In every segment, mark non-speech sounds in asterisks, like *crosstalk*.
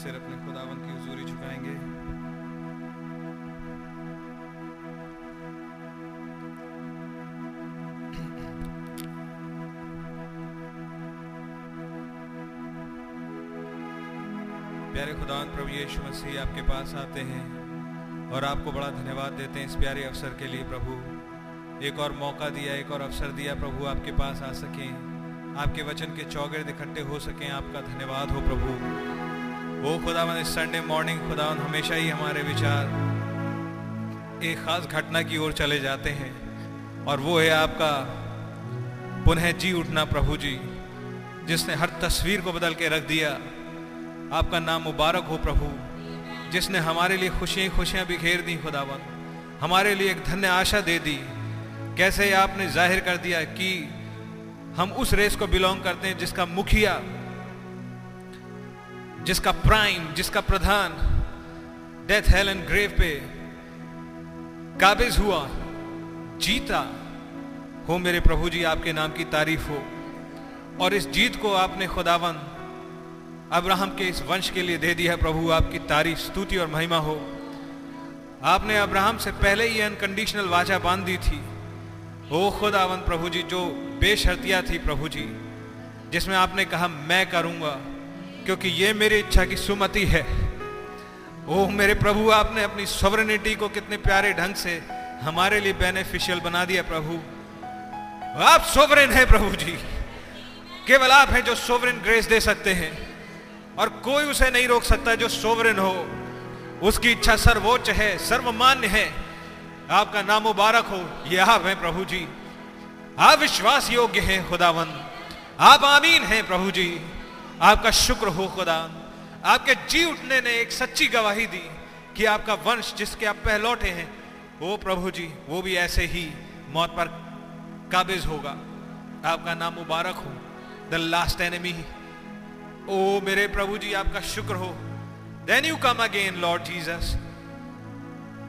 सिर अपने खुदावन की हजूरी झुकाएँगे। प्यारे खुदावन, प्रभु यीशु मसीह आपके पास आते हैं और आपको बड़ा धन्यवाद देते हैं इस प्यारे अवसर के लिए, प्रभु। एक और मौका दिया, एक और अवसर दिया, प्रभु, आपके पास आ सकें। आपके वचन के चौगिर्द इकट्ठे हो सकें, आपका धन्यवाद हो, प्रभु। वो खुदावन इस संडे मॉर्निंग खुदावन हमेशा ही हमारे विचार एक खास घटना की ओर चले जाते हैं। और वो है आपका पुनः जी उठना प्रभु जी, जिसने हर तस्वीर को बदल के रख दिया। आपका नाम मुबारक हो प्रभु, जिसने हमारे लिए खुशियाँ खुशियाँ बिखेर दी खुदावन हमारे लिए एक धन्य आशा दे दी। कैसे आपने ज़ाहिर कर दिया कि हम उस रेस को बिलोंग करते हैं जिसका मुखिया जिसका प्राइम, जिसका प्रधान डेथ हेल एंड ग्रेव पे काबिज हुआ, जीता हो मेरे प्रभु जी, आपके नाम की तारीफ़ हो। और इस जीत को आपने खुदावन अब्राहम के इस वंश के लिए दे दिया प्रभु, आपकी तारीफ़, स्तुति और महिमा हो। आपने अब्राहम से पहले ही अनकंडीशनल वाचा बाँध दी थी। ओ खुदावन प्रभु जी, जो बेशर्तिया थी प्रभु जी, जिसमें आपने कहा, मैं करूँगा क्योंकि ये मेरी इच्छा की सुमति है। ओ मेरे प्रभु, आपने अपनी सोवरेनिटी को कितने प्यारे ढंग से हमारे लिए बेनिफिशियल बना दिया प्रभु। आप सोवरेन है प्रभु जी। केवल आप हैं जो सोवरेन ग्रेस दे सकते हैं। और कोई उसे नहीं रोक सकता जो सोवरेन हो। उसकी इच्छा सर्वोच्च है, सर्वमान्य है। आपका नाम मुबारक हो। ये आप हैं प्रभु जी। आप विश्वास योग्य हैं खुदावन आप आमीन हैं प्रभु जी। आपका शुक्र हो खुदा। आपके जी उठने ने एक सच्ची गवाही दी कि आपका वंश जिसके आप पहलौटे हैं, वो प्रभु जी, वो भी ऐसे ही मौत पर काबिज होगा। आपका नाम मुबारक हो। द लास्ट एनिमी ओ मेरे प्रभु जी, आपका शुक्र हो। Then you come again Lord Jesus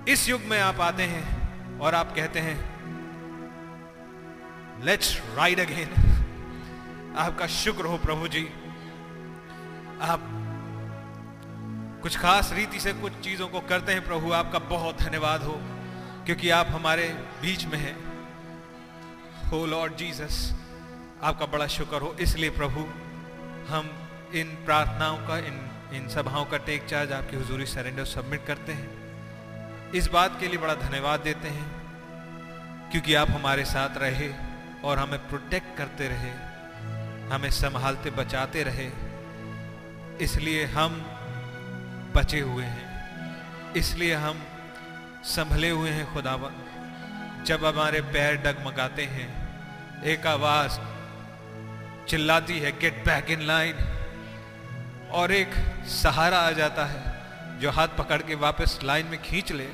इस युग में आप आते हैं और आप कहते हैं लेट्स राइड अगेन आपका शुक्र हो प्रभु जी। आप कुछ खास रीति से कुछ चीज़ों को करते हैं, प्रभु, आपका बहुत धन्यवाद हो, क्योंकि आप हमारे बीच में हैं। हो लॉर्ड जीसस, आपका बड़ा शुक्र हो। इसलिए प्रभु, हम इन प्रार्थनाओं का, इन इन सभाओं का टेक चार्ज आपकी हुजूरी सरेंडर सबमिट करते हैं। इस बात के लिए बड़ा धन्यवाद देते हैं, क्योंकि आप हमारे साथ रहे और हमें प्रोटेक्ट करते रहे, हमें संभालते, बचाते रहे। इसलिए हम बचे हुए हैं। इसलिए हम संभले हुए हैं खुदावन जब हमारे पैर डगमगाते हैं, एक आवाज़ चिल्लाती है गेट बैक इन लाइन और एक सहारा आ जाता है, जो हाथ पकड़ के वापस लाइन में खींच ले,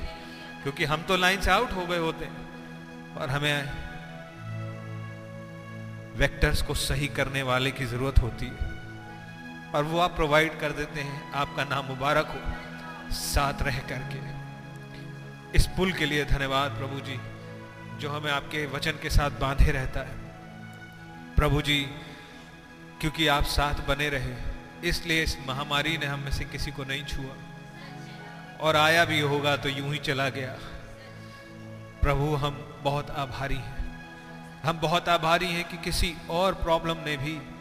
क्योंकि हम तो लाइन से आउट हो गए होते हैं। और हमें वेक्टर्स को सही करने वाले की ज़रूरत होती है। और वो आप प्रोवाइड कर देते हैं, आपका नाम मुबारक हो। साथ रह करके। इस पुल के लिए धन्यवाद प्रभु जी, जो हमें आपके वचन के साथ बांधे रहता है। प्रभु जी, क्योंकि आप साथ बने रहे, इसलिए इस महामारी ने हम में से किसी को नहीं छुआ। और आया भी होगा तो यूँ ही चला गया। प्रभु, हम बहुत आभारी हैं। हम बहुत आभारी हैं कि किसी और प्रॉब्लम ने भी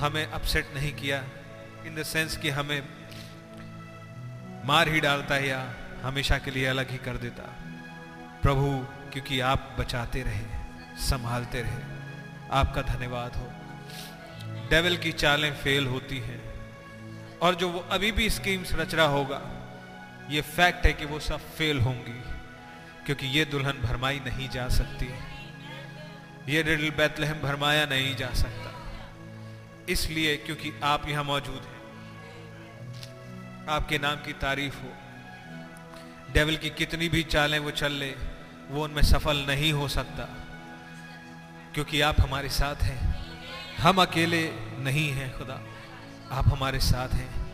हमें अपसेट नहीं किया इन द सेंस कि हमें मार ही डालता या हमेशा के लिए अलग ही कर देता। प्रभु, क्योंकि आप बचाते रहे, संभालते रहे। आपका धन्यवाद हो। डेविल की चालें फेल होती हैं। और जो वो अभी भी स्कीम्स रच रहा होगा, ये फैक्ट है कि वो सब फेल होंगी, क्योंकि ये दुल्हन भरमाई नहीं जा सकती। ये रिडल बैतलहम भरमाया नहीं जा सकता। इसलिए क्योंकि आप यहाँ मौजूद हैं। आपके नाम की तारीफ़ हो। डेविल की कितनी भी चालें वो चल ले, वो उनमें सफल नहीं हो सकता। क्योंकि आप हमारे साथ हैं। हम अकेले नहीं हैं, खुदा। आप हमारे साथ हैं।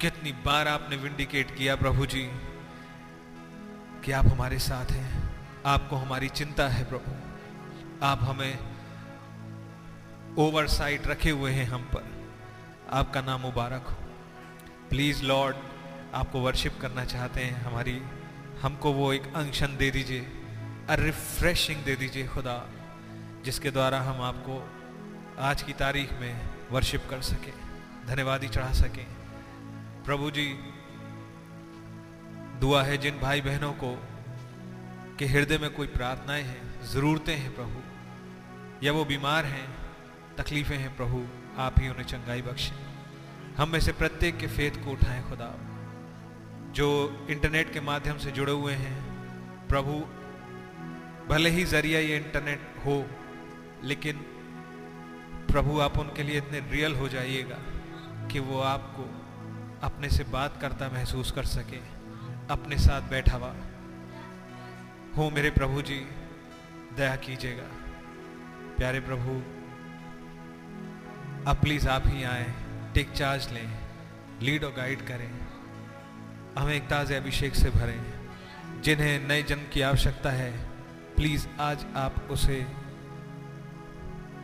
कितनी बार आपने विंडिकेट किया, प्रभु जी, कि आप हमारे साथ हैं। आपको हमारी चिंता है, प्रभु। आप हमें ओवरसाइट रखे हुए हैं हम पर। आपका नाम मुबारक हो। प्लीज़ लॉर्ड, आपको वर्शिप करना चाहते हैं। हमारी, हमको वो एक अंशन दे दीजिए रिफ्रेशिंग दे दीजिए खुदा, जिसके द्वारा हम आपको आज की तारीख में वर्शिप कर सकें, धन्यवादी चढ़ा सकें। प्रभु जी, दुआ है जिन भाई बहनों को के हृदय में कोई प्रार्थनाएँ हैं, ज़रूरतें हैं प्रभु, या वो बीमार हैं तकलीफ़ें हैं प्रभु, आप ही उन्हें चंगाई बख्शें। हम में से प्रत्येक के फेत को उठाएँ खुदा। जो इंटरनेट के माध्यम से जुड़े हुए हैं, प्रभु, भले ही ज़रिया ये इंटरनेट हो, लेकिन प्रभु, आप उनके लिए इतने रियल हो जाइएगा कि वो आपको अपने से बात करता महसूस कर सके, अपने साथ बैठा हुआ हो मेरे प्रभु जी, दया कीजिएगा। प्यारे प्रभु अब प्लीज़ आप ही आए टेक चार्ज लें लीड और गाइड करें, हमें एक ताज़े अभिषेक से भरें, जिन्हें नए जन्म की आवश्यकता है प्लीज़ आज आप उसे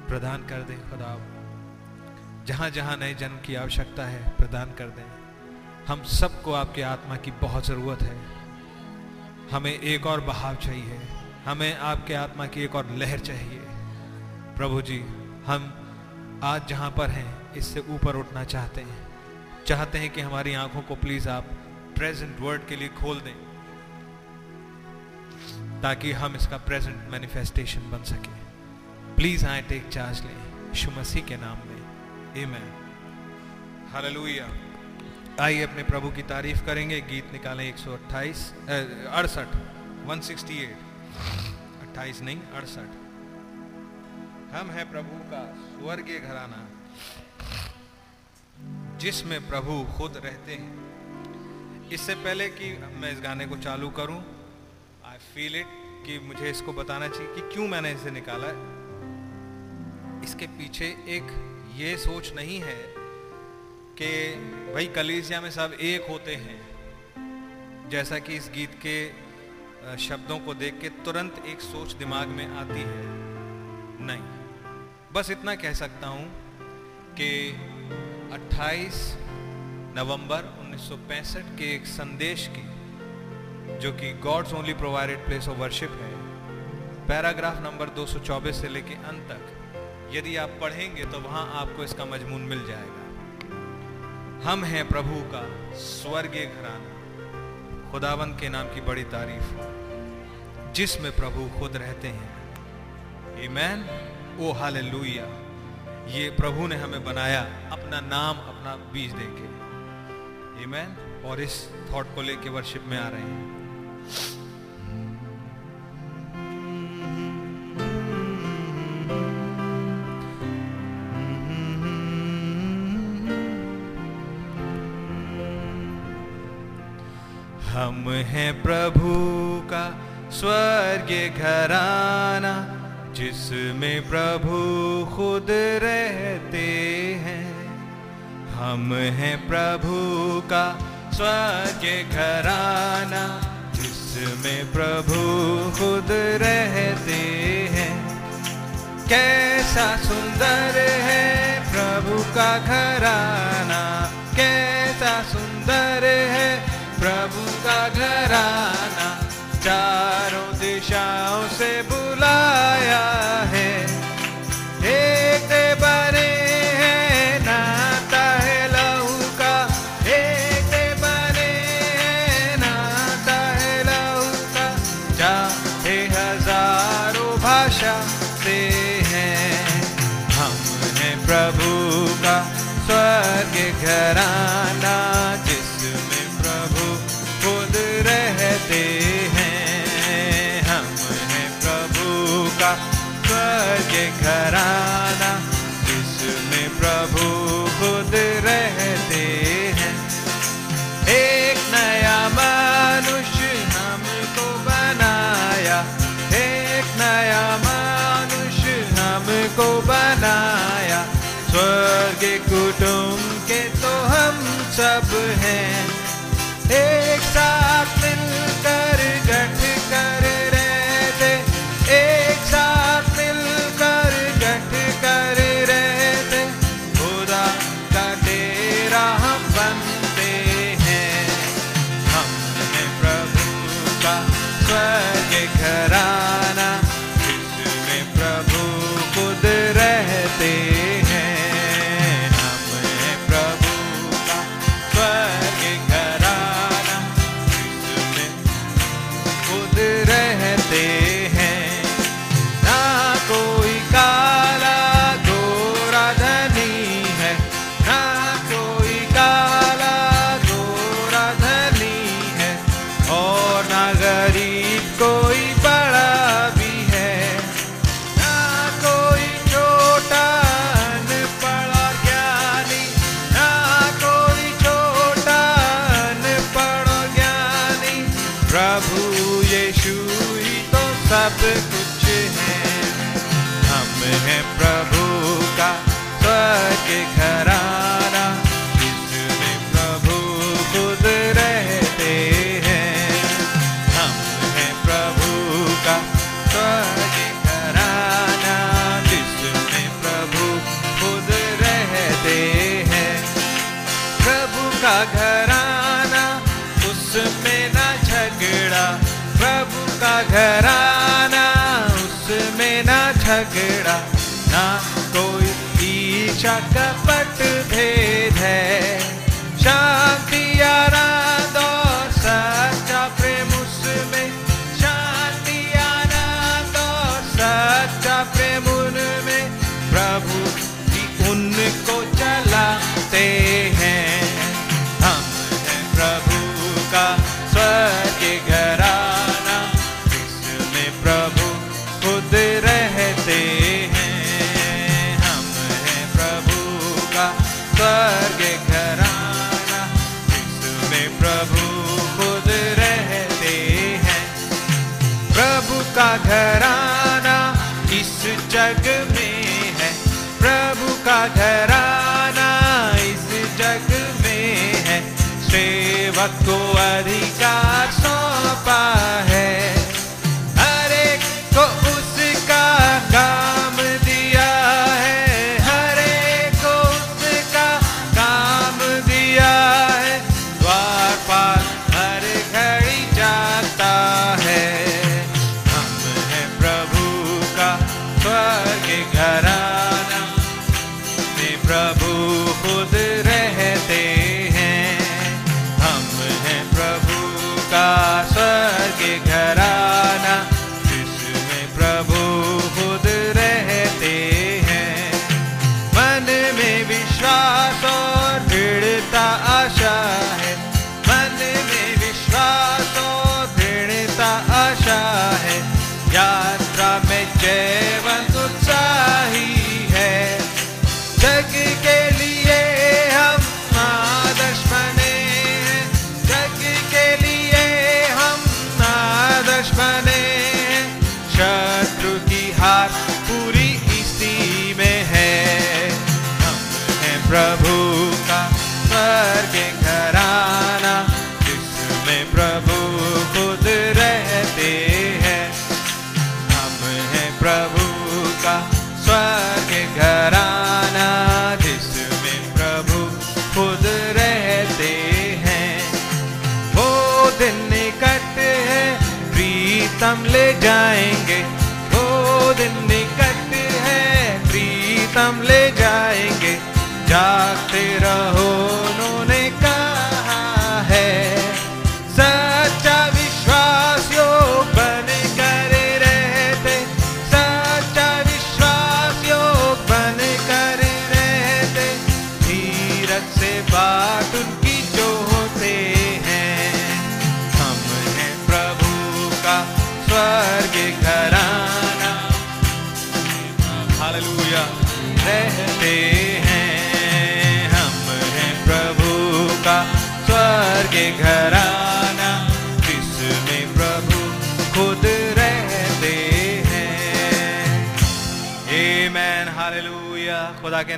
प्रदान कर दें, खुदा। जहाँ जहाँ नए जन्म की आवश्यकता है, प्रदान कर दें। हम सबको आपके आत्मा की बहुत ज़रूरत है। हमें एक और बहाव चाहिए। हमें आपके आत्मा की एक और लहर चाहिए। प्रभु जी, हम आज जहाँ पर हैं, इससे ऊपर उठना चाहते हैं। चाहते हैं कि हमारी आँखों को प्लीज़ आप प्रेजेंट वर्ड के लिए खोल दें, ताकि हम इसका प्रेजेंट मैनिफेस्टेशन बन सके। प्लीज़ आए टेक चार्ज लें, यीशु मसीह के नाम में। आमेन हालेलुया आइए अपने प्रभु की तारीफ़ करेंगे। गीत निकालें एक सौ अट्ठाईस अड़सठ वन सिक्सटी एट अट्ठाईस नहीं, अड़सठ। हम हैं प्रभु का स्वर्गीय घराना, जिसमें प्रभु खुद रहते हैं। इससे पहले कि मैं इस गाने को चालू करूँ आई फील इट कि मुझे इसको बताना चाहिए कि क्यों मैंने इसे निकाला है। इसके पीछे एक ये सोच नहीं है कि भाई कलीसिया में सब एक होते हैं। जैसा कि इस गीत के शब्दों को देख के तुरंत एक सोच दिमाग में आती है। नहीं। बस इतना कह सकता हूँ कि 28 नवंबर 1965 के एक संदेश की, जो कि God's only provided place of worship है, पैराग्राफ नंबर 224 से लेके अंत तक, यदि आप पढ़ेंगे तो वहाँ आपको इसका मजमून मिल जाएगा। हम हैं प्रभु का स्वर्गीय घराना खुदावन के नाम की बड़ी तारीफ़। जिसमें प्रभु खुद रहते हैं। Amen oh hallelujah. ये प्रभु ने हमें बनाया, अपना नाम, अपना बीज देके। ईमैन और इस थॉट को लेके वर्शिप में आ रहे हैं। हम हैं प्रभु का स्वर्गीय घराना। जिसमें प्रभु खुद रहते हैं। हम हैं प्रभु का स्वर्गीय घराना, जिसमें प्रभु खुद रहते हैं। कैसा सुंदर है प्रभु का घराना, कैसा सुंदर है प्रभु का घराना। चारों दिशाओं से बुलाया है। एक बने हैं नाता है लहू का। एक बने हैं नाता है लहू का। चाहे हज़ारों भाषा से हैं। हम हैं प्रभु का स्वर्ग घराना।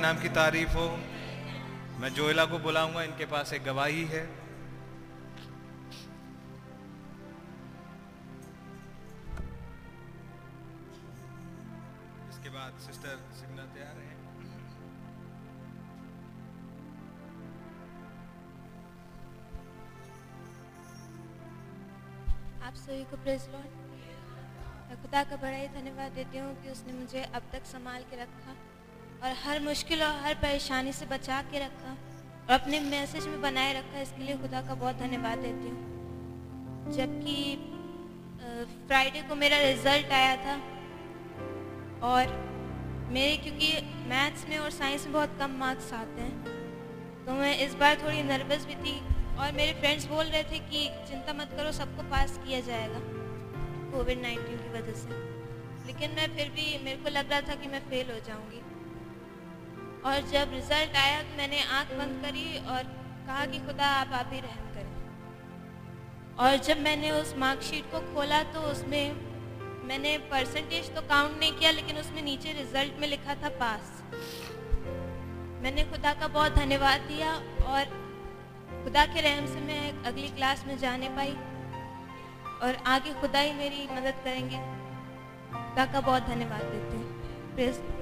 नाम की तारीफ़ हो। मैं जोयला को बुलाऊँगा, इनके पास एक गवाही है। इसके बाद सिस्टर सिग्ना तैयार है। आप सभी को प्रेस लॉर्ड मैं खुदा का बड़ा ही धन्यवाद देती हूँ कि उसने मुझे अब तक संभाल के रखा। और हर मुश्किल और हर परेशानी से बचा के रखा। और अपने मैसेज में बनाए रखा। इसके लिए खुदा का बहुत धन्यवाद देती हूँ। जबकि फ्राइडे को मेरा रिज़ल्ट आया था। और मेरे, क्योंकि मैथ्स में और साइंस में बहुत कम मार्क्स आते हैं। तो मैं इस बार थोड़ी नर्वस भी थी। और मेरे फ्रेंड्स बोल रहे थे कि, चिंता मत करो, सबको पास किया जाएगा कोविड नाइन्टीन की वजह से। लेकिन मैं फिर भी, मेरे को लग रहा था कि मैं फेल हो जाऊँगी। और जब रिज़ल्ट आया तो मैंने आँख बंद करी और कहा कि खुदा, आप आप ही रहम करें। और जब मैंने उस मार्कशीट को खोला तो उसमें मैंने परसेंटेज तो काउंट नहीं किया, लेकिन उसमें नीचे रिज़ल्ट में लिखा था पास मैंने खुदा का बहुत धन्यवाद दिया और खुदा के रहम से मैं अगली क्लास में जाने पाई और आगे खुदा ही मेरी मदद करेंगे। खुदा का बहुत धन्यवाद देते हैं।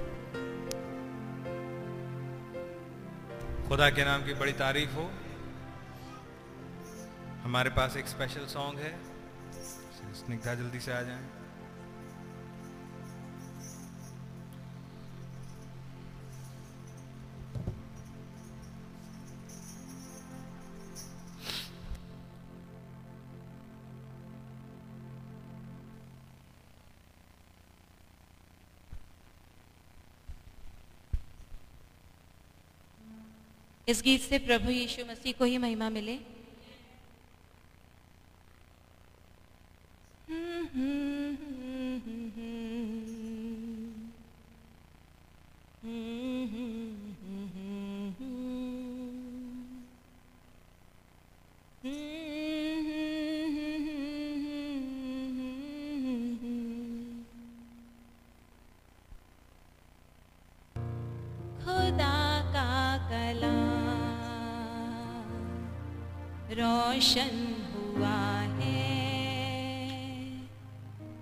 खुदा के नाम की बड़ी तारीफ़ हो। हमारे पास एक स्पेशल सॉन्ग है। स्निग्धा जल्दी से आ जाएँ। इस गीत से प्रभु यीशु मसीह को ही महिमा मिले। खुदा रोशन हुआ है।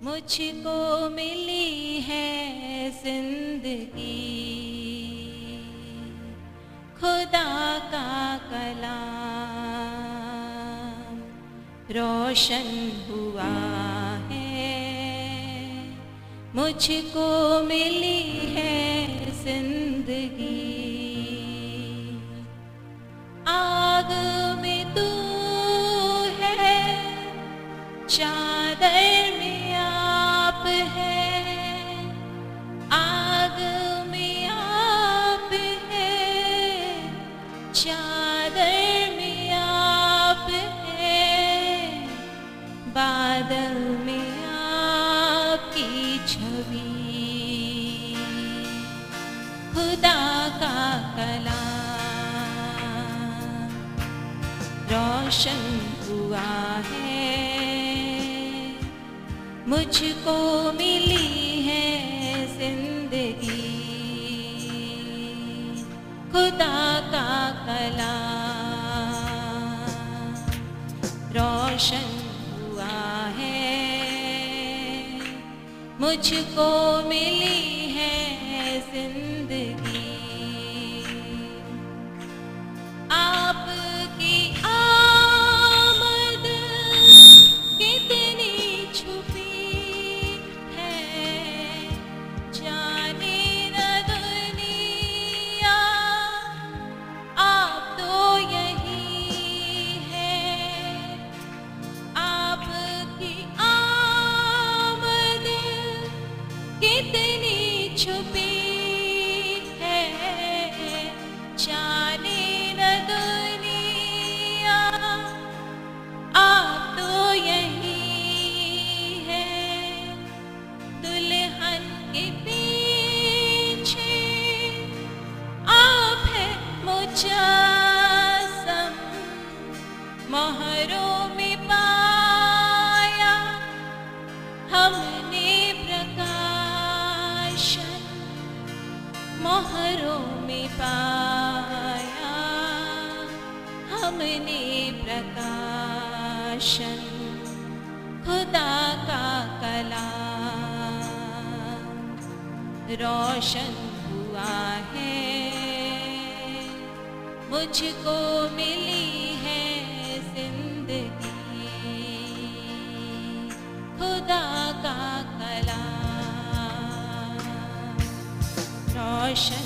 मुझको मिली है ज़िंदगी। खुदा का कलाम रोशन हुआ है। मुझको मिली है ज़िंदगी। आग चादर में आप है, आग में आप है, चादर में आप है, बादल में आपकी छवि। खुदा का कलाम रोशन हुआ है। मुझको मिली है ज़िंदगी। खुदा का कला रोशन हुआ है। मुझको मिली है ज़िंदगी। में पाया हमने प्रकाशन मोहरों में पाया हमने प्रकाशन खुदा का कलाम रोशन मुझको मिली है ज़िंदगी। खुदा का कला रोशन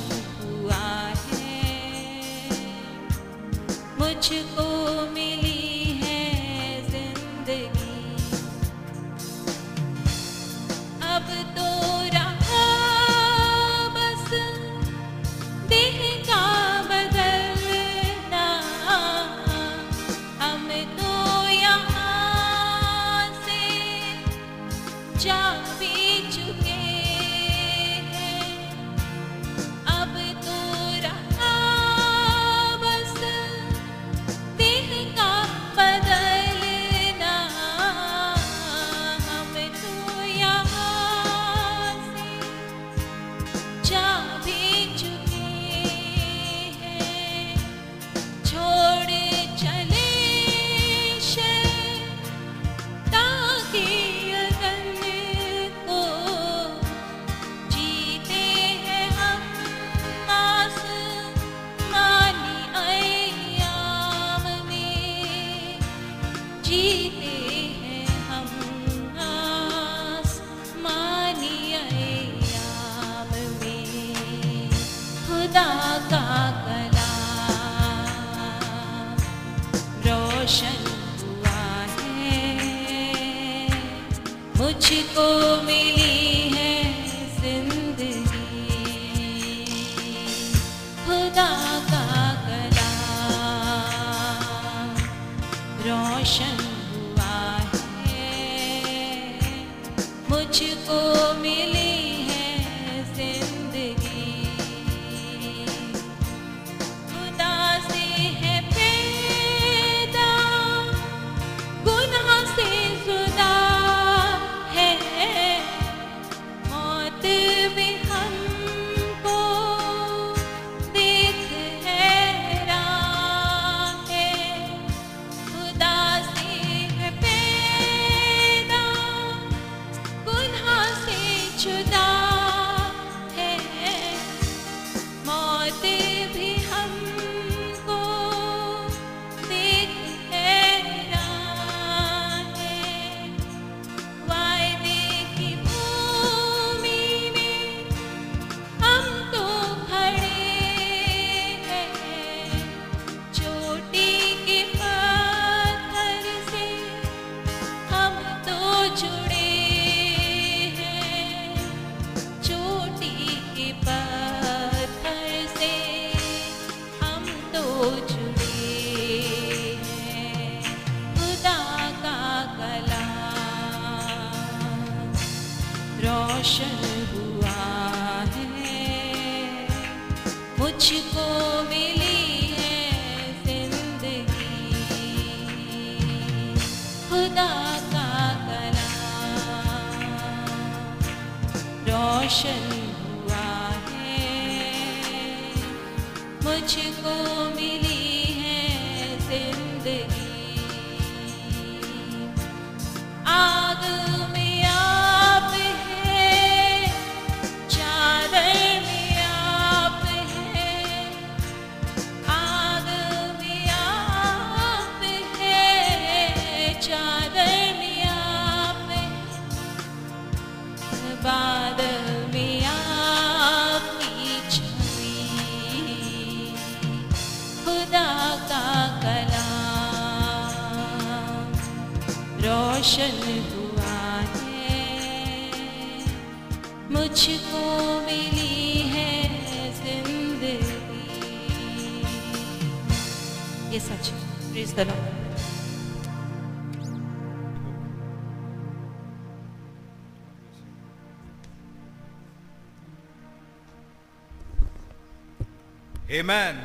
Amen.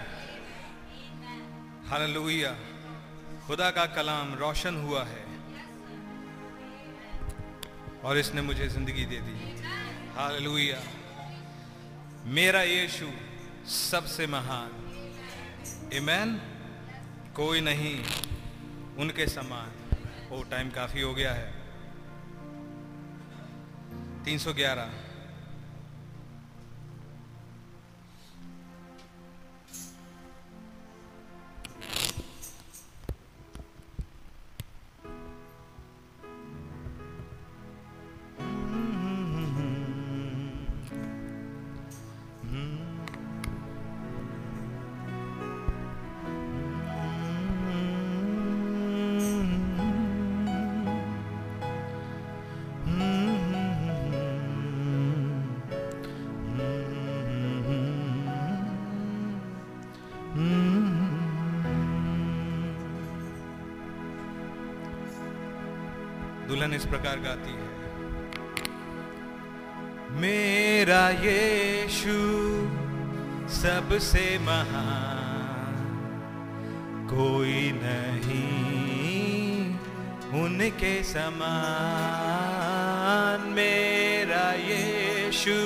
हालेलुया खुदा का कलाम रोशन हुआ है। और इसने मुझे ज़िंदगी दे दी। हालेलुया मेरा यीशु सबसे महान। ईमैन कोई नहीं उनके समान। वो टाइम काफ़ी हो गया है। 311 प्रकार गाती है। मेरा यीशु सबसे महान, कोई नहीं उनके समान। मेरा यीशु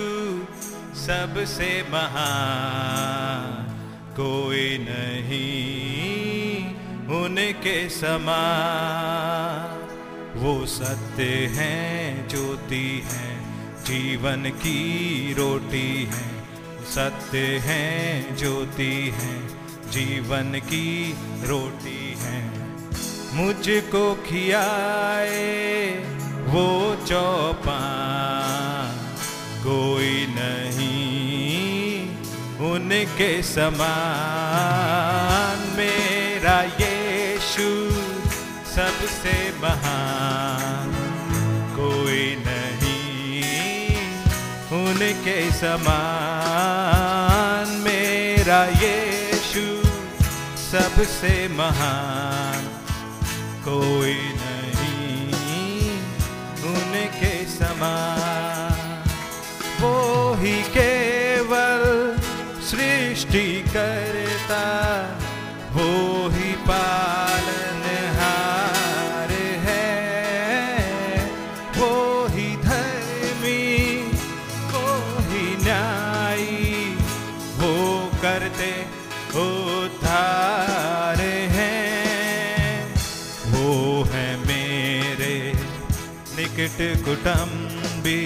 सबसे महान, कोई नहीं उनके समान। वो सत्य हैं, ज्योति हैं, जीवन की रोटी हैं। सत्य हैं, ज्योति हैं, जीवन की रोटी हैं। मुझको खियाए वो चौपान, कोई नहीं उनके समान। सबसे महान कोई नहीं। उनके समान मेरा यीशु सबसे महान कोई नहीं। उनके समान वो ही केवल सृष्टि करता निकट कुटुंबी,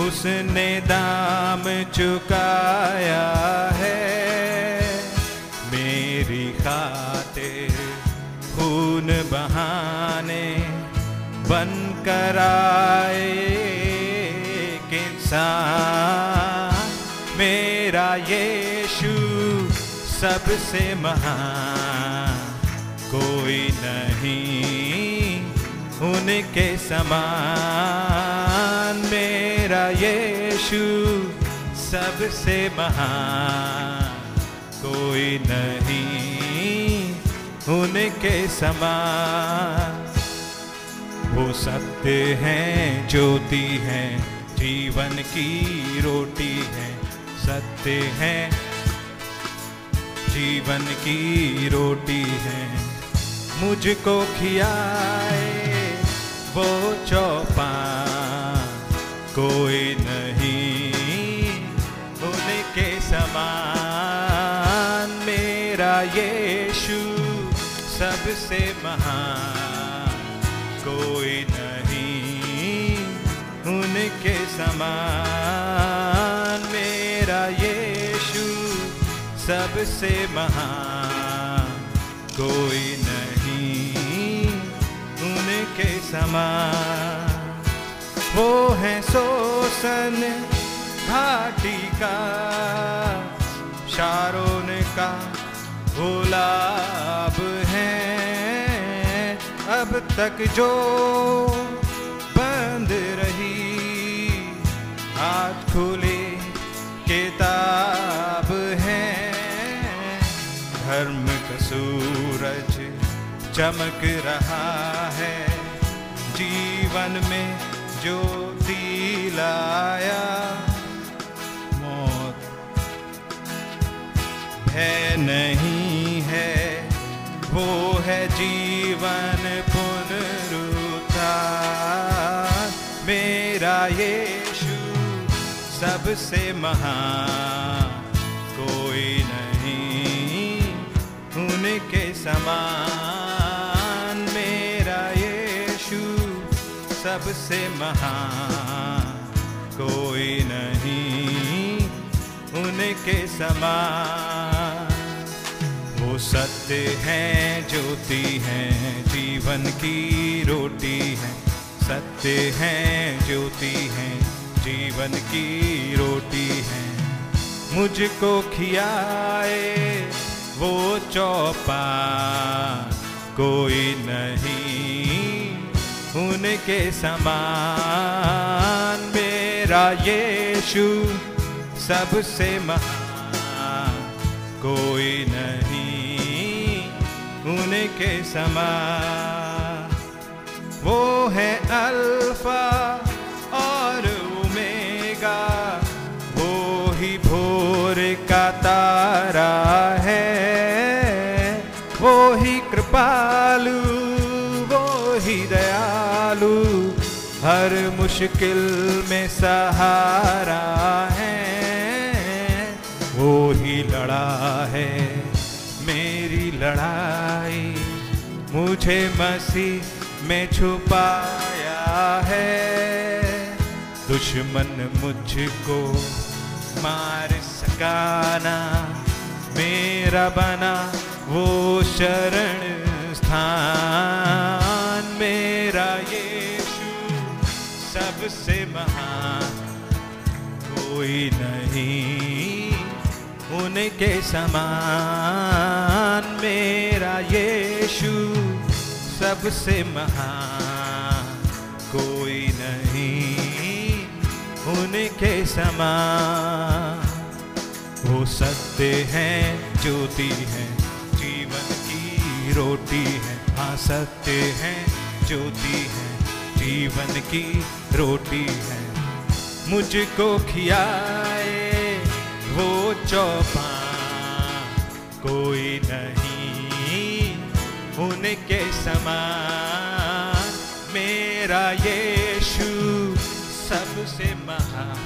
उसने दाम चुकाया है। मेरी खातिर खून बहाने बन कर आए एक इंसान। मेरा यीशु सबसे महान, कोई नहीं उनके समान मेरा यीशु सबसे महान। कोई नहीं उनके समान। वो सत्य हैं, ज्योति हैं, जीवन की रोटी है। सत्य हैं, जीवन की रोटी है। मुझको खियाए वो चौपान कोई नहीं उनके समान। मेरा यीशु सबसे महान कोई नहीं उनके समान। मेरा यीशु सबसे महान कोई समान वो है सोसन घाटी का शारोन का गुलाब है। अब तक जो बंद रही, हाथ खुले किताब है। धर्म का सूरज चमक रहा है। जीवन में जो दिलाया मौत है नहीं है, वो है जीवन पुनरुत्थान। मेरा यीशु सबसे महान, कोई नहीं उनके समान। सबसे महान कोई नहीं उनके समान। वो सत्य हैं, ज्योति हैं, जीवन की रोटी है। सत्य हैं, ज्योति हैं, जीवन की रोटी है। मुझको खियाए वो चौपा कोई नहीं उनके समान मेरा यीशु सबसे महान, कोई नहीं उनके समान। वो है अल्फ़ा और ओमेगा, वो ही भोर का तारा। हर मुश्किल में सहारा है। वो ही लड़ा है मेरी लड़ाई। मुझे मसीह में छुपाया है। दुश्मन मुझको मार सकाना। मेरा बना वो शरण स्थान। सबसे महान कोई नहीं उनके समान मेरा यीशु सबसे महान कोई नहीं उनके समान। वो सत्य हैं, ज्योति हैं, जीवन की रोटी है। हाँ सत्य हैं, ज्योति है। जीवन की रोटी है। मुझको खियाए वो चौपा कोई नहीं उनके समान। मेरा यीशु सबसे महान।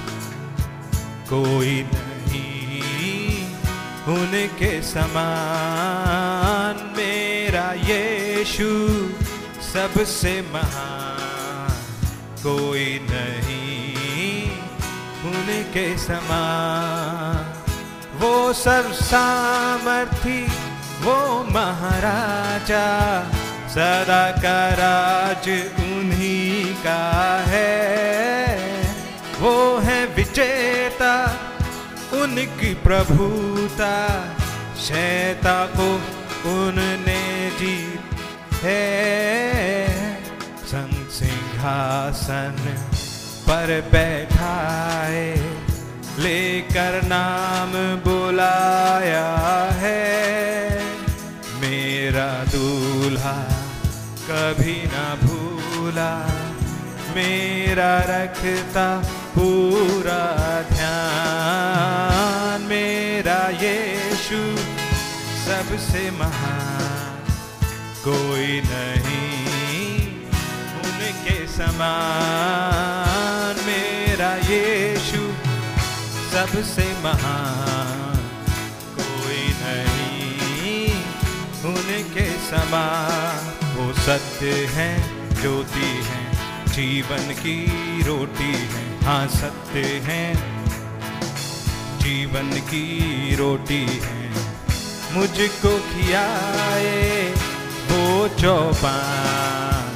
कोई नहीं उनके समान। मेरा यीशु सबसे महान। कोई नहीं उनके समान वो सब सामर्थी वो महाराजा, सदा का राज उन्हीं का है। वो है विजेता, उनकी प्रभुता शैता को उनने जीत है। सिंहासन पर बैठाए, लेकर नाम बुलाया है। मेरा दूल्हा कभी ना भूला, मेरा रखता पूरा ध्यान। मेरा यीशु सबसे महान, कोई नहीं समान मेरा यीशु सबसे महान। कोई नहीं उनके समान। वो सत्य है, ज्योति है, जीवन की रोटी है। हाँ सत्य है, जीवन की रोटी है। मुझको खियाए वो चौपान।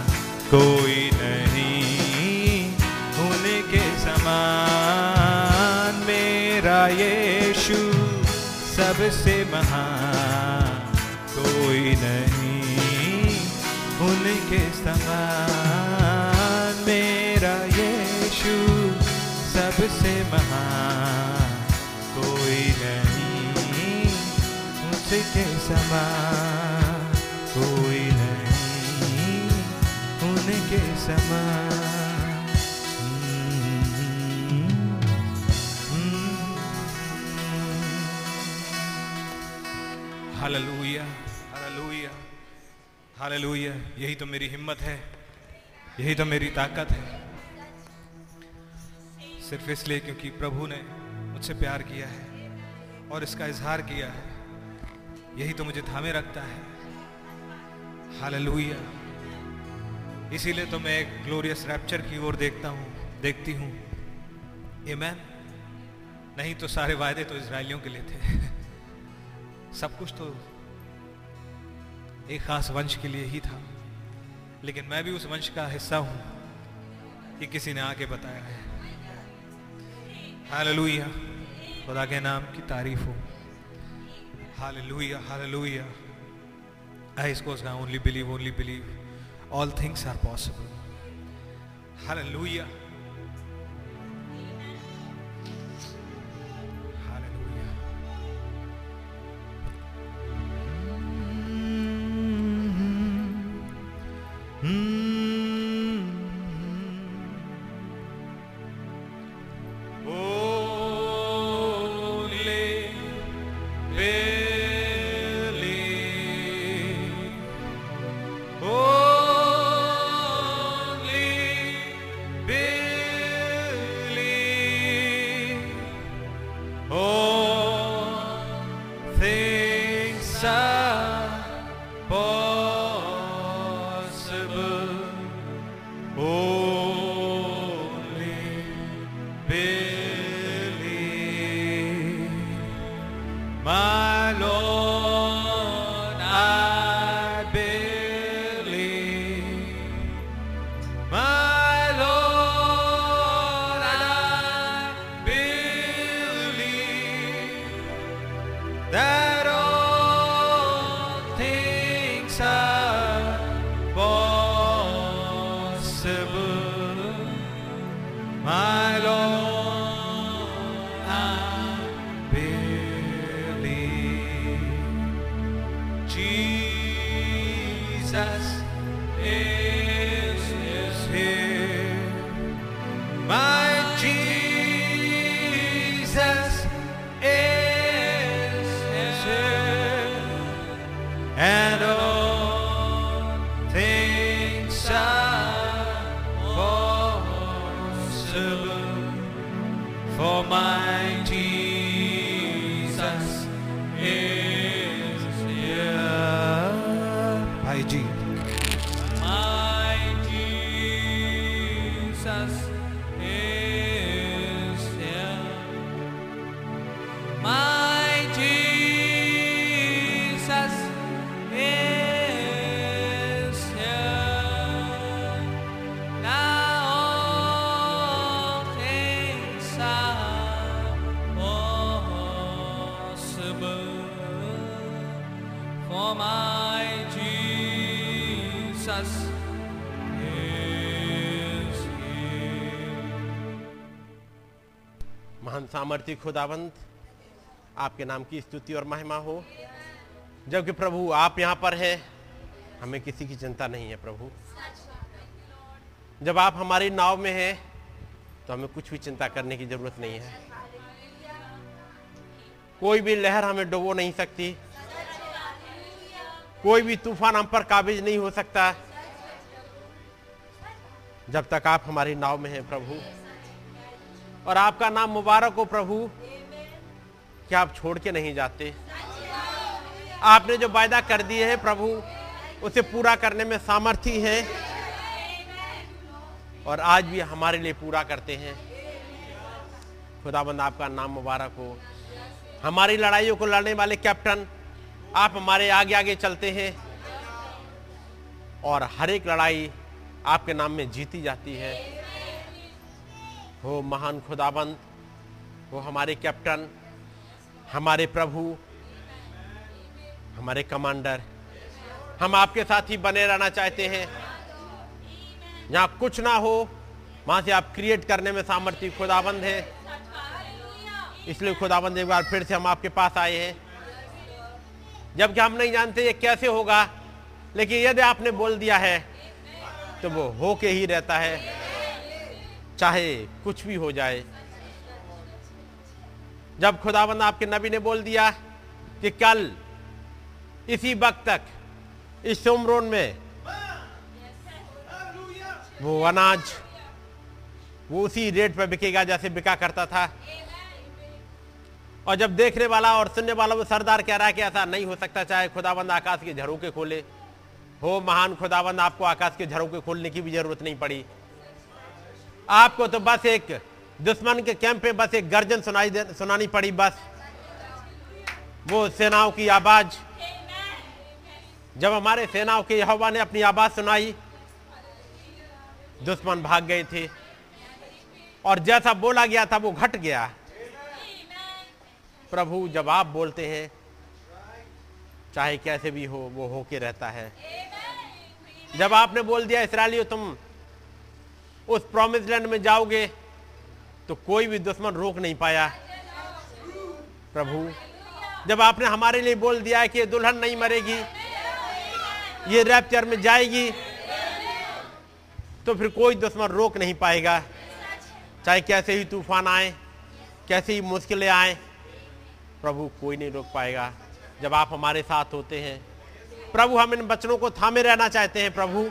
कोई यीशु सबसे महान कोई नहीं, उनके समान मेरा यीशु सबसे महान कोई नहीं उसके समान कोई नहीं, उनके समान हालेलुया हालेलुया हालेलुया यही तो मेरी हिम्मत है। यही तो मेरी ताकत है। सिर्फ़ इसलिए क्योंकि प्रभु ने मुझसे प्यार किया है और इसका इजहार किया है। यही तो मुझे थामे रखता है। हालेलुया इसीलिए तो मैं एक ग्लोरियस रैप्चर की ओर देखता हूँ, देखती हूँ। Amen? नहीं तो सारे वायदे तो इसराइलियों के लिए थे। सब कुछ तो एक खास वंश के लिए ही था लेकिन मैं भी उस वंश का हिस्सा हूँ कि किसी ने आके बताया है हालेलुया खुदा के नाम की तारीफ़ हो hallelujah hallelujah I suppose I only believe, only believe. All things are possible. Hallelujah. सामर्थ्य खुदाबंद आपके नाम की स्तुति और महिमा हो। जबकि प्रभु, आप यहाँ पर हैं, हमें किसी की चिंता नहीं है प्रभु। जब आप हमारी नाव में हैं तो हमें कुछ भी चिंता करने की ज़रूरत नहीं है। कोई भी लहर हमें डुबो नहीं सकती। कोई भी तूफ़ान हम पर काबिज नहीं हो सकता। जब तक आप हमारी नाव में हैं प्रभु। और आपका नाम मुबारक हो प्रभु। क्या आप छोड़ के नहीं जाते? आपने जो वायदा कर दिए हैं प्रभु, उसे पूरा करने में सामर्थ्य है। और आज भी हमारे लिए पूरा करते हैं। खुदाबंद, आपका नाम मुबारक हो। हमारी लड़ाइयों को लड़ने वाले कैप्टन, आप हमारे आगे आगे चलते हैं। और हर एक लड़ाई आपके नाम में जीती जाती है। हो महान खुदाबंद, हो हमारे कैप्टन, हमारे प्रभु, हमारे कमांडर। हम आपके साथ ही बने रहना चाहते हैं। जहाँ कुछ ना हो, वहाँ से आप क्रिएट करने में सामर्थ्य खुदाबंद है। इसलिए खुदाबंद एक बार फिर से हम आपके पास आए हैं। जबकि हम नहीं जानते ये कैसे होगा, लेकिन यदि आपने बोल दिया है तो वो होके ही रहता है। चाहे कुछ भी हो जाए। जब खुदाबंद आपके नबी ने बोल दिया कि कल इसी वक्त तक इस सोमरोन में वो अनाज वो उसी रेट पर बिकेगा जैसे बिका करता था। और जब देखने वाला और सुनने वाला वो सरदार कह रहा है कि ऐसा नहीं हो सकता, चाहे खुदाबंद आकाश के झरोके खोले। हो महान खुदाबंद आपको आकाश के झरोके खोलने की भी ज़रूरत नहीं पड़ी। आपको तो बस एक दुश्मन के कैंप में बस एक गर्जन सुनाई सुनानी पड़ी बस। वो सेनाओं की आवाज़। जब हमारे सेनाओं के यहोवा ने अपनी आवाज़ सुनाई, दुश्मन भाग गए थे। और जैसा बोला गया था, वो घट गया। प्रभु जब आप बोलते हैं, चाहे कैसे भी हो, वो होके रहता है। जब आपने बोल दिया, इसराइलियों, तुम उस प्रॉमिस लैंड में जाओगे तो कोई भी दुश्मन रोक नहीं पाया। प्रभु, जब आपने हमारे लिए बोल दिया कि दुल्हन नहीं मरेगी, ये रैप्चर में जाएगी तो फिर कोई दुश्मन रोक नहीं पाएगा। चाहे कैसे ही तूफ़ान आए, कैसे ही मुश्किलें आए, प्रभु कोई नहीं रोक पाएगा। जब आप हमारे साथ होते हैं, प्रभु हम इन बच्चों को थामे रहना चाहते हैं, प्रभु।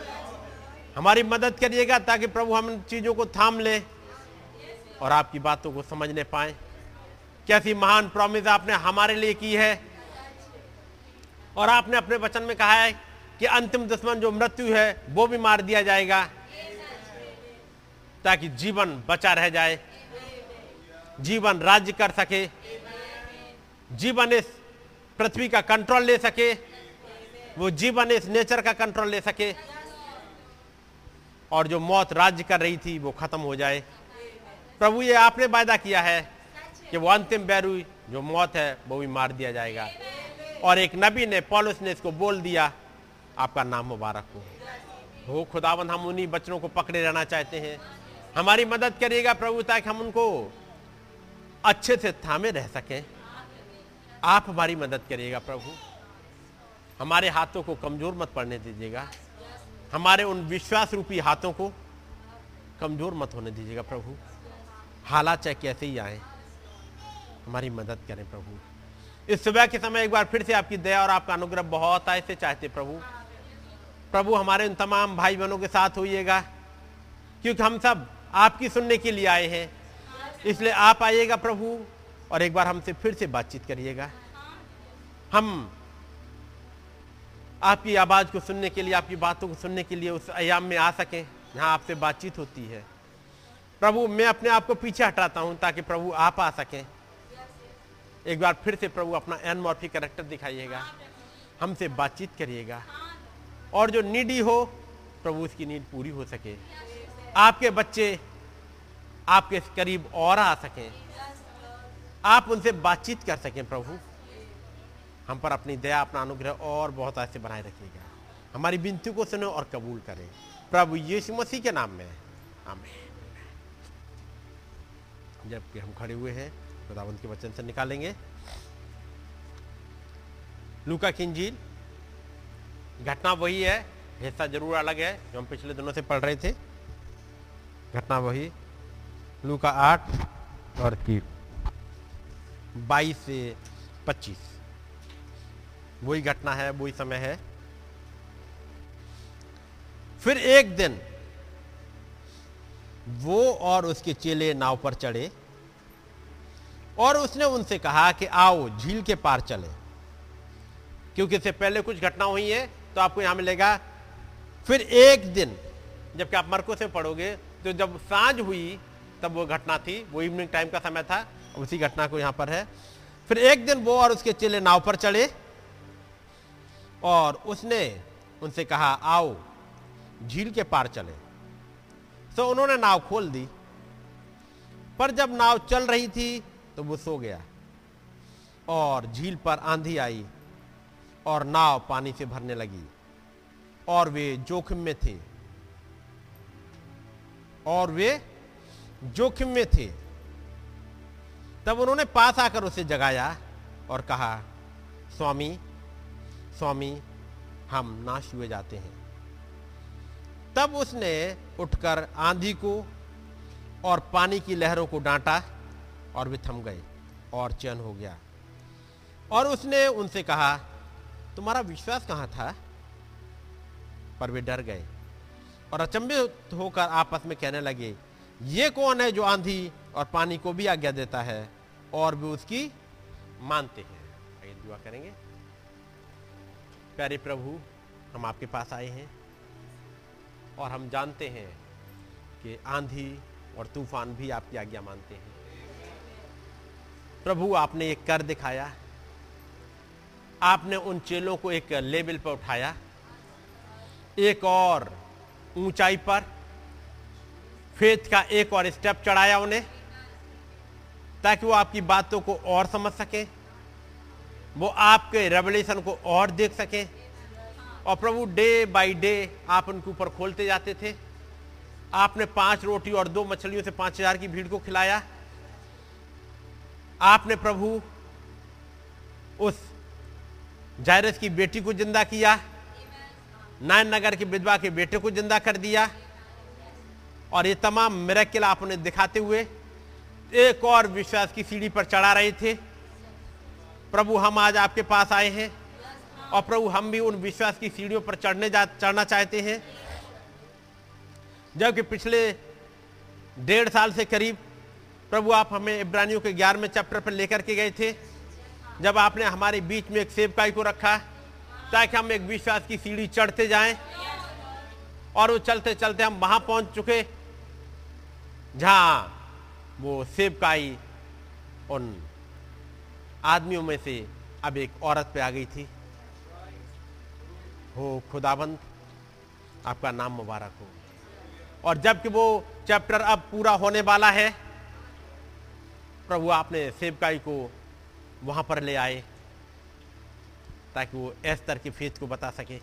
हमारी मदद करिएगा ताकि प्रभु हम चीज़ों को थाम लें और आपकी बातों को समझने पाए। कैसी महान प्रॉमिस आपने हमारे लिए की है। और आपने अपने वचन में कहा है कि अंतिम दुश्मन जो मृत्यु है, वो भी मार दिया जाएगा। ताकि जीवन बचा रह जाए। जीवन राज्य कर सके। जीवन इस पृथ्वी का कंट्रोल ले सके। वो जीवन इस नेचर का कंट्रोल ले सके। और जो मौत राज्य कर रही थी, वो खत्म हो जाए। प्रभु, ये आपने वायदा किया है कि वो अंतिम बैरू जो मौत है, वो भी मार दिया जाएगा। और एक नबी ने, पॉलिस ने इसको बोल दिया, आपका नाम मुबारक हो। हो खुदावन हम उन्हीं बच्चों को पकड़े रहना चाहते हैं। हमारी मदद करिएगा प्रभु, ताकि हम उनको अच्छे से थामे रह सकें। आप हमारी मदद करिएगा प्रभु। हमारे हाथों को कमज़ोर मत पड़ने दीजिएगा। हमारे उन विश्वास रूपी हाथों को कमज़ोर मत होने दीजिएगा प्रभु। हालात चाहे कैसे ही आए, हमारी मदद करें प्रभु। इस सुबह के समय एक बार फिर से आपकी दया और आपका अनुग्रह बहुत आए से चाहते प्रभु। प्रभु, हमारे उन तमाम भाई बहनों के साथ होइएगा, क्योंकि हम सब आपकी सुनने के लिए आए हैं। इसलिए आप आइएगा प्रभु और एक बार हमसे फिर से बातचीत करिएगा। हम आपकी आवाज़ को सुनने के लिए, आपकी बातों को सुनने के लिए उस आयाम में आ सकें, जहाँ आपसे बातचीत होती है। प्रभु, मैं अपने आप को पीछे हटाता हूँ ताकि प्रभु आप आ सकें। एक बार फिर से प्रभु अपना एनमॉर्फी करेक्टर दिखाइएगा। हमसे बातचीत करिएगा। और जो नीडी हो, प्रभु उसकी नीड पूरी हो सके। आपके बच्चे आपके करीब और आ सकें। आप उनसे बातचीत कर सकें प्रभु। हम पर अपनी दया, अपना अनुग्रह और बहुत ऐसे बनाए रखिएगा। हमारी विनती को सुनो और कबूल करें। प्रभु यीशु मसीह के नाम में। आमीन। जबकि हम खड़े हुए हैं, खुदावंत के वचन से निकालेंगे। लूका की इंजील। घटना वही है, हिस्सा ज़रूर अलग है, जो हम पिछले दिनों से पढ़ रहे थे। घटना वही। लूका आठ और की बाईस से पच्चीस। वही घटना है, वही समय है। फिर एक दिन वो और उसके चेले नाव पर चढ़े और उसने उनसे कहा कि आओ, झील के पार चले। क्योंकि इससे पहले कुछ घटना हुई है तो आपको यहाँ मिलेगा। फिर एक दिन, जबकि आप मरको से पढ़ोगे तो जब साँझ हुई, तब वो घटना थी, वो इवनिंग टाइम का समय था उसी घटना को यहाँ पर है। फिर एक दिन वो और उसके चेले नाव पर चढ़े और उसने उनसे कहा, आओ, झील के पार चले। तो उन्होंने नाव खोल दी। पर जब नाव चल रही थी तो वो सो गया और झील पर आंधी आई और नाव पानी से भरने लगी और वे जोखिम में थे। और वे जोखिम में थे। तब उन्होंने पास आकर उसे जगाया और कहा, स्वामी स्वामी हम नाश हुए जाते हैं। तब उसने उठकर आंधी को और पानी की लहरों को डांटा और वे थम गए और चैन हो गया। और उसने उनसे कहा, तुम्हारा विश्वास कहाँ था? पर वे डर गए और अचंभित होकर आपस में कहने लगे, ये कौन है जो आंधी और पानी को भी आज्ञा देता है और भी उसकी मानते हैं? आइए दुआ करेंगे। प्यारे प्रभु, हम आपके पास आए हैं और हम जानते हैं कि आंधी और तूफ़ान भी आपकी आज्ञा मानते हैं। प्रभु, आपने एक कर दिखाया। आपने उन चेलों को एक लेवल पर उठाया। एक और ऊंचाई पर, फेथ का एक और स्टेप चढ़ाया उन्हें, ताकि वो आपकी बातों को और समझ सकें। वो आपके रेवलेशन को और देख सकें। और प्रभु डे बाय डे आप उनके ऊपर खोलते जाते थे। आपने पाँच रोटी और दो मछलियों से पाँच हज़ार की भीड़ को खिलाया। आपने प्रभु, उस जायरस की बेटी को ज़िंदा किया। नायन नगर की विधवा के बेटे को ज़िंदा कर दिया। और ये तमाम मेरेकिल आप उन्हें दिखाते हुए एक और विश्वास की सीढ़ी पर चढ़ा रहे थे। प्रभु हम आज आपके पास आए हैं। और प्रभु हम भी उन विश्वास की सीढ़ियों पर चढ़ने जा, चढ़ना चाहते हैं। जबकि पिछले डेढ़ साल से करीब प्रभु आप हमें इब्रानियों के ग्यारहवें चैप्टर पर लेकर के गए थे। जब आपने हमारे बीच में एक सेवकाई को रखा, ताकि हम एक विश्वास की सीढ़ी चढ़ते जाएँ। और वो चलते चलते हम वहाँ पहुँच चुके, जहाँ वो सेवकाई उन आदमियों में से अब एक औरत पे आ गई थी। हो खुदाबंद, आपका नाम मुबारक हो। और जबकि वो चैप्टर अब पूरा होने वाला है, प्रभु आपने सेवकाई को वहाँ पर ले आए, ताकि वो एस्तर की फेत को बता सके।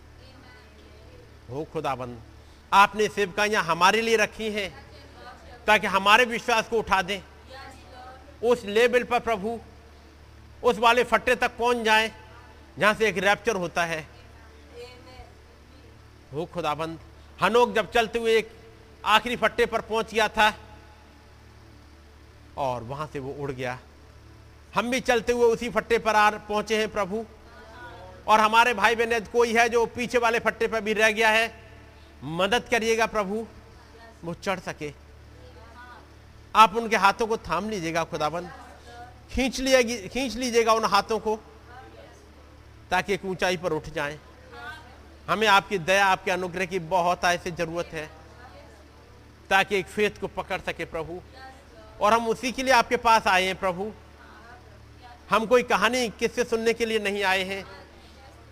हो खुदाबंद, आपने सेवकाइयाँ हमारे लिए रखी हैं, ताकि हमारे विश्वास को उठा दें। उस लेवल पर प्रभु उस वाले फट्टे तक कौन जाए? जहाँ से एक रैप्चर होता है। वो खुदाबंद, हनोक जब चलते हुए एक आखिरी फट्टे पर पहुँच गया था, और वहाँ से वो उड़ गया। हम भी चलते हुए उसी फट्टे पर आ पहुँचे हैं प्रभु। और हमारे भाई बहन कोई है जो पीछे वाले फट्टे पर भी रह गया है, मदद करिएगा प्रभु। वो चढ़ सके। आप उनके हाथों को थाम लीजिएगा खुदाबंद। खींच लिया खींच लीजिएगा उन हाथों को, ताकि एक ऊंचाई पर उठ जाएँ। हमें आपकी दया, आपके अनुग्रह की बहुत ऐसे ज़रूरत है, ताकि एक फेत को पकड़ सके प्रभु। और हम उसी के लिए आपके पास आए हैं प्रभु। हम कोई कहानी किससे सुनने के लिए नहीं आए हैं।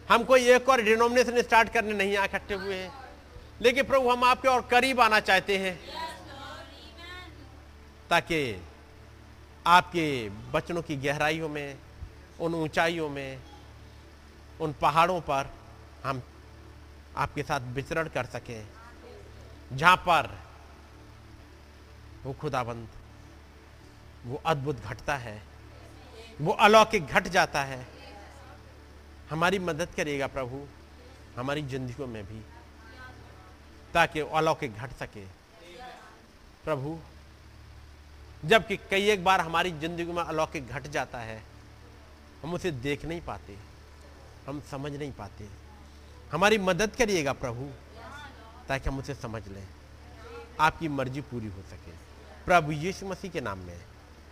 हम कोई एक और डिनोमिनेशन स्टार्ट करने नहीं इकट्ठे हुए हैं। लेकिन प्रभु, हम आपके और करीब आना चाहते हैं, ताकि आपके बचनों की गहराइयों में, उन ऊंचाइयों में, उन पहाड़ों पर हम आपके साथ विचरण कर सकें, जहाँ पर वो खुदाबंद, वो अद्भुत घटता है, वो अलौकिक घट जाता है। हमारी मदद करेगा प्रभु, हमारी जिंदगियों में भी, ताकि अलौकिक घट सके। प्रभु जबकि कई एक बार हमारी ज़िंदगी में अलौकिक घट जाता है, हम उसे देख नहीं पाते, हम समझ नहीं पाते। हमारी मदद करिएगा प्रभु, ताकि हम उसे समझ लें। आपकी मर्ज़ी पूरी हो सके। प्रभु यीशु मसीह के नाम में।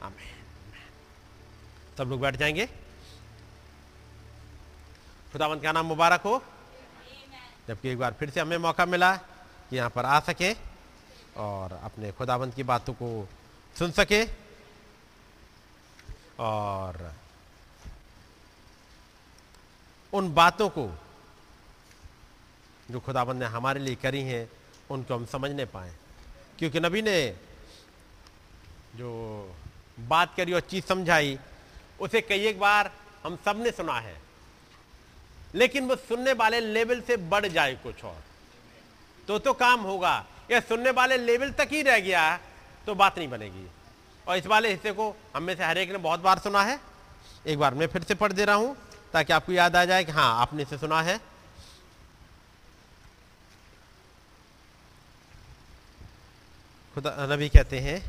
आमेन। सब लोग बैठ जाएँगे। खुदावंत का नाम मुबारक हो? जबकि एक बार फिर से हमें मौका मिला, कि यहाँ पर आ सके और अपने खुदावंत की बातों को सुन सके? और उन बातों को जो खुदाबंद ने हमारे लिए करी हैं, उनको हम समझने पाए। क्योंकि नबी ने जो बात करी और चीज़ समझाई, उसे कई एक बार हम सबने सुना है। लेकिन वो सुनने वाले लेवल से बढ़ जाए कुछ और। तो तो काम होगा। या सुनने वाले लेवल तक ही रह गया। तो बात नहीं बनेगी। और इस वाले हिस्से को हम में से हर एक ने बहुत बार सुना है। एक बार मैं फिर से पढ़ दे रहा हूँ, ताकि आपको याद आ जाए कि हाँ आपने इसे सुना है। खुदा नबी कहते हैं,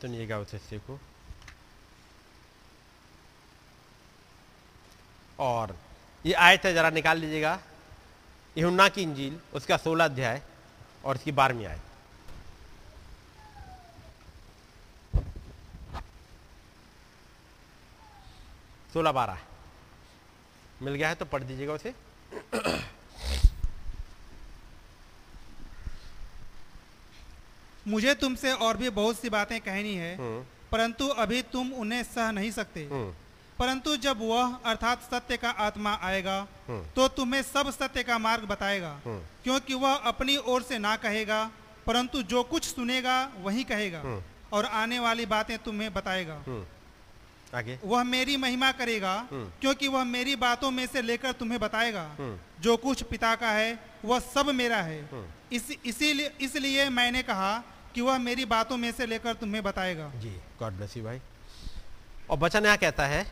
सुनिएगा उस हिस्से को। और ये आयत है जरा निकाल लीजिएगा। यहुन्ना की इंजील उसका सोलह अध्याय और इसकी बारहवीं आयत। सोलह बारह। मिल गया है तो पढ़ दीजिएगा उसे। मुझे तुमसे और भी बहुत सी बातें कहनी है हम्म, परंतु अभी तुम उन्हें सह नहीं सकते। हम्म, परंतु जब वह अर्थात सत्य का आत्मा आएगा हम्म। तो तुम्हें सब सत्य का मार्ग बताएगा हम्म। क्योंकि वह अपनी ओर से ना कहेगा परंतु जो कुछ सुनेगा वही कहेगा हम्म। और आने वाली बातें तुम्हें बताएगा। आगे वह मेरी महिमा करेगा। क्योंकि वह मेरी बातों में से लेकर तुम्हें बताएगा। जो कुछ पिता का है वह सब मेरा है। इस इसीलिए इसलिए मैंने कहा कि वह मेरी बातों में से लेकर तुम्हें बताएगा जी गॉड ब्लेस यू भाई और वचन यहाँ कहता है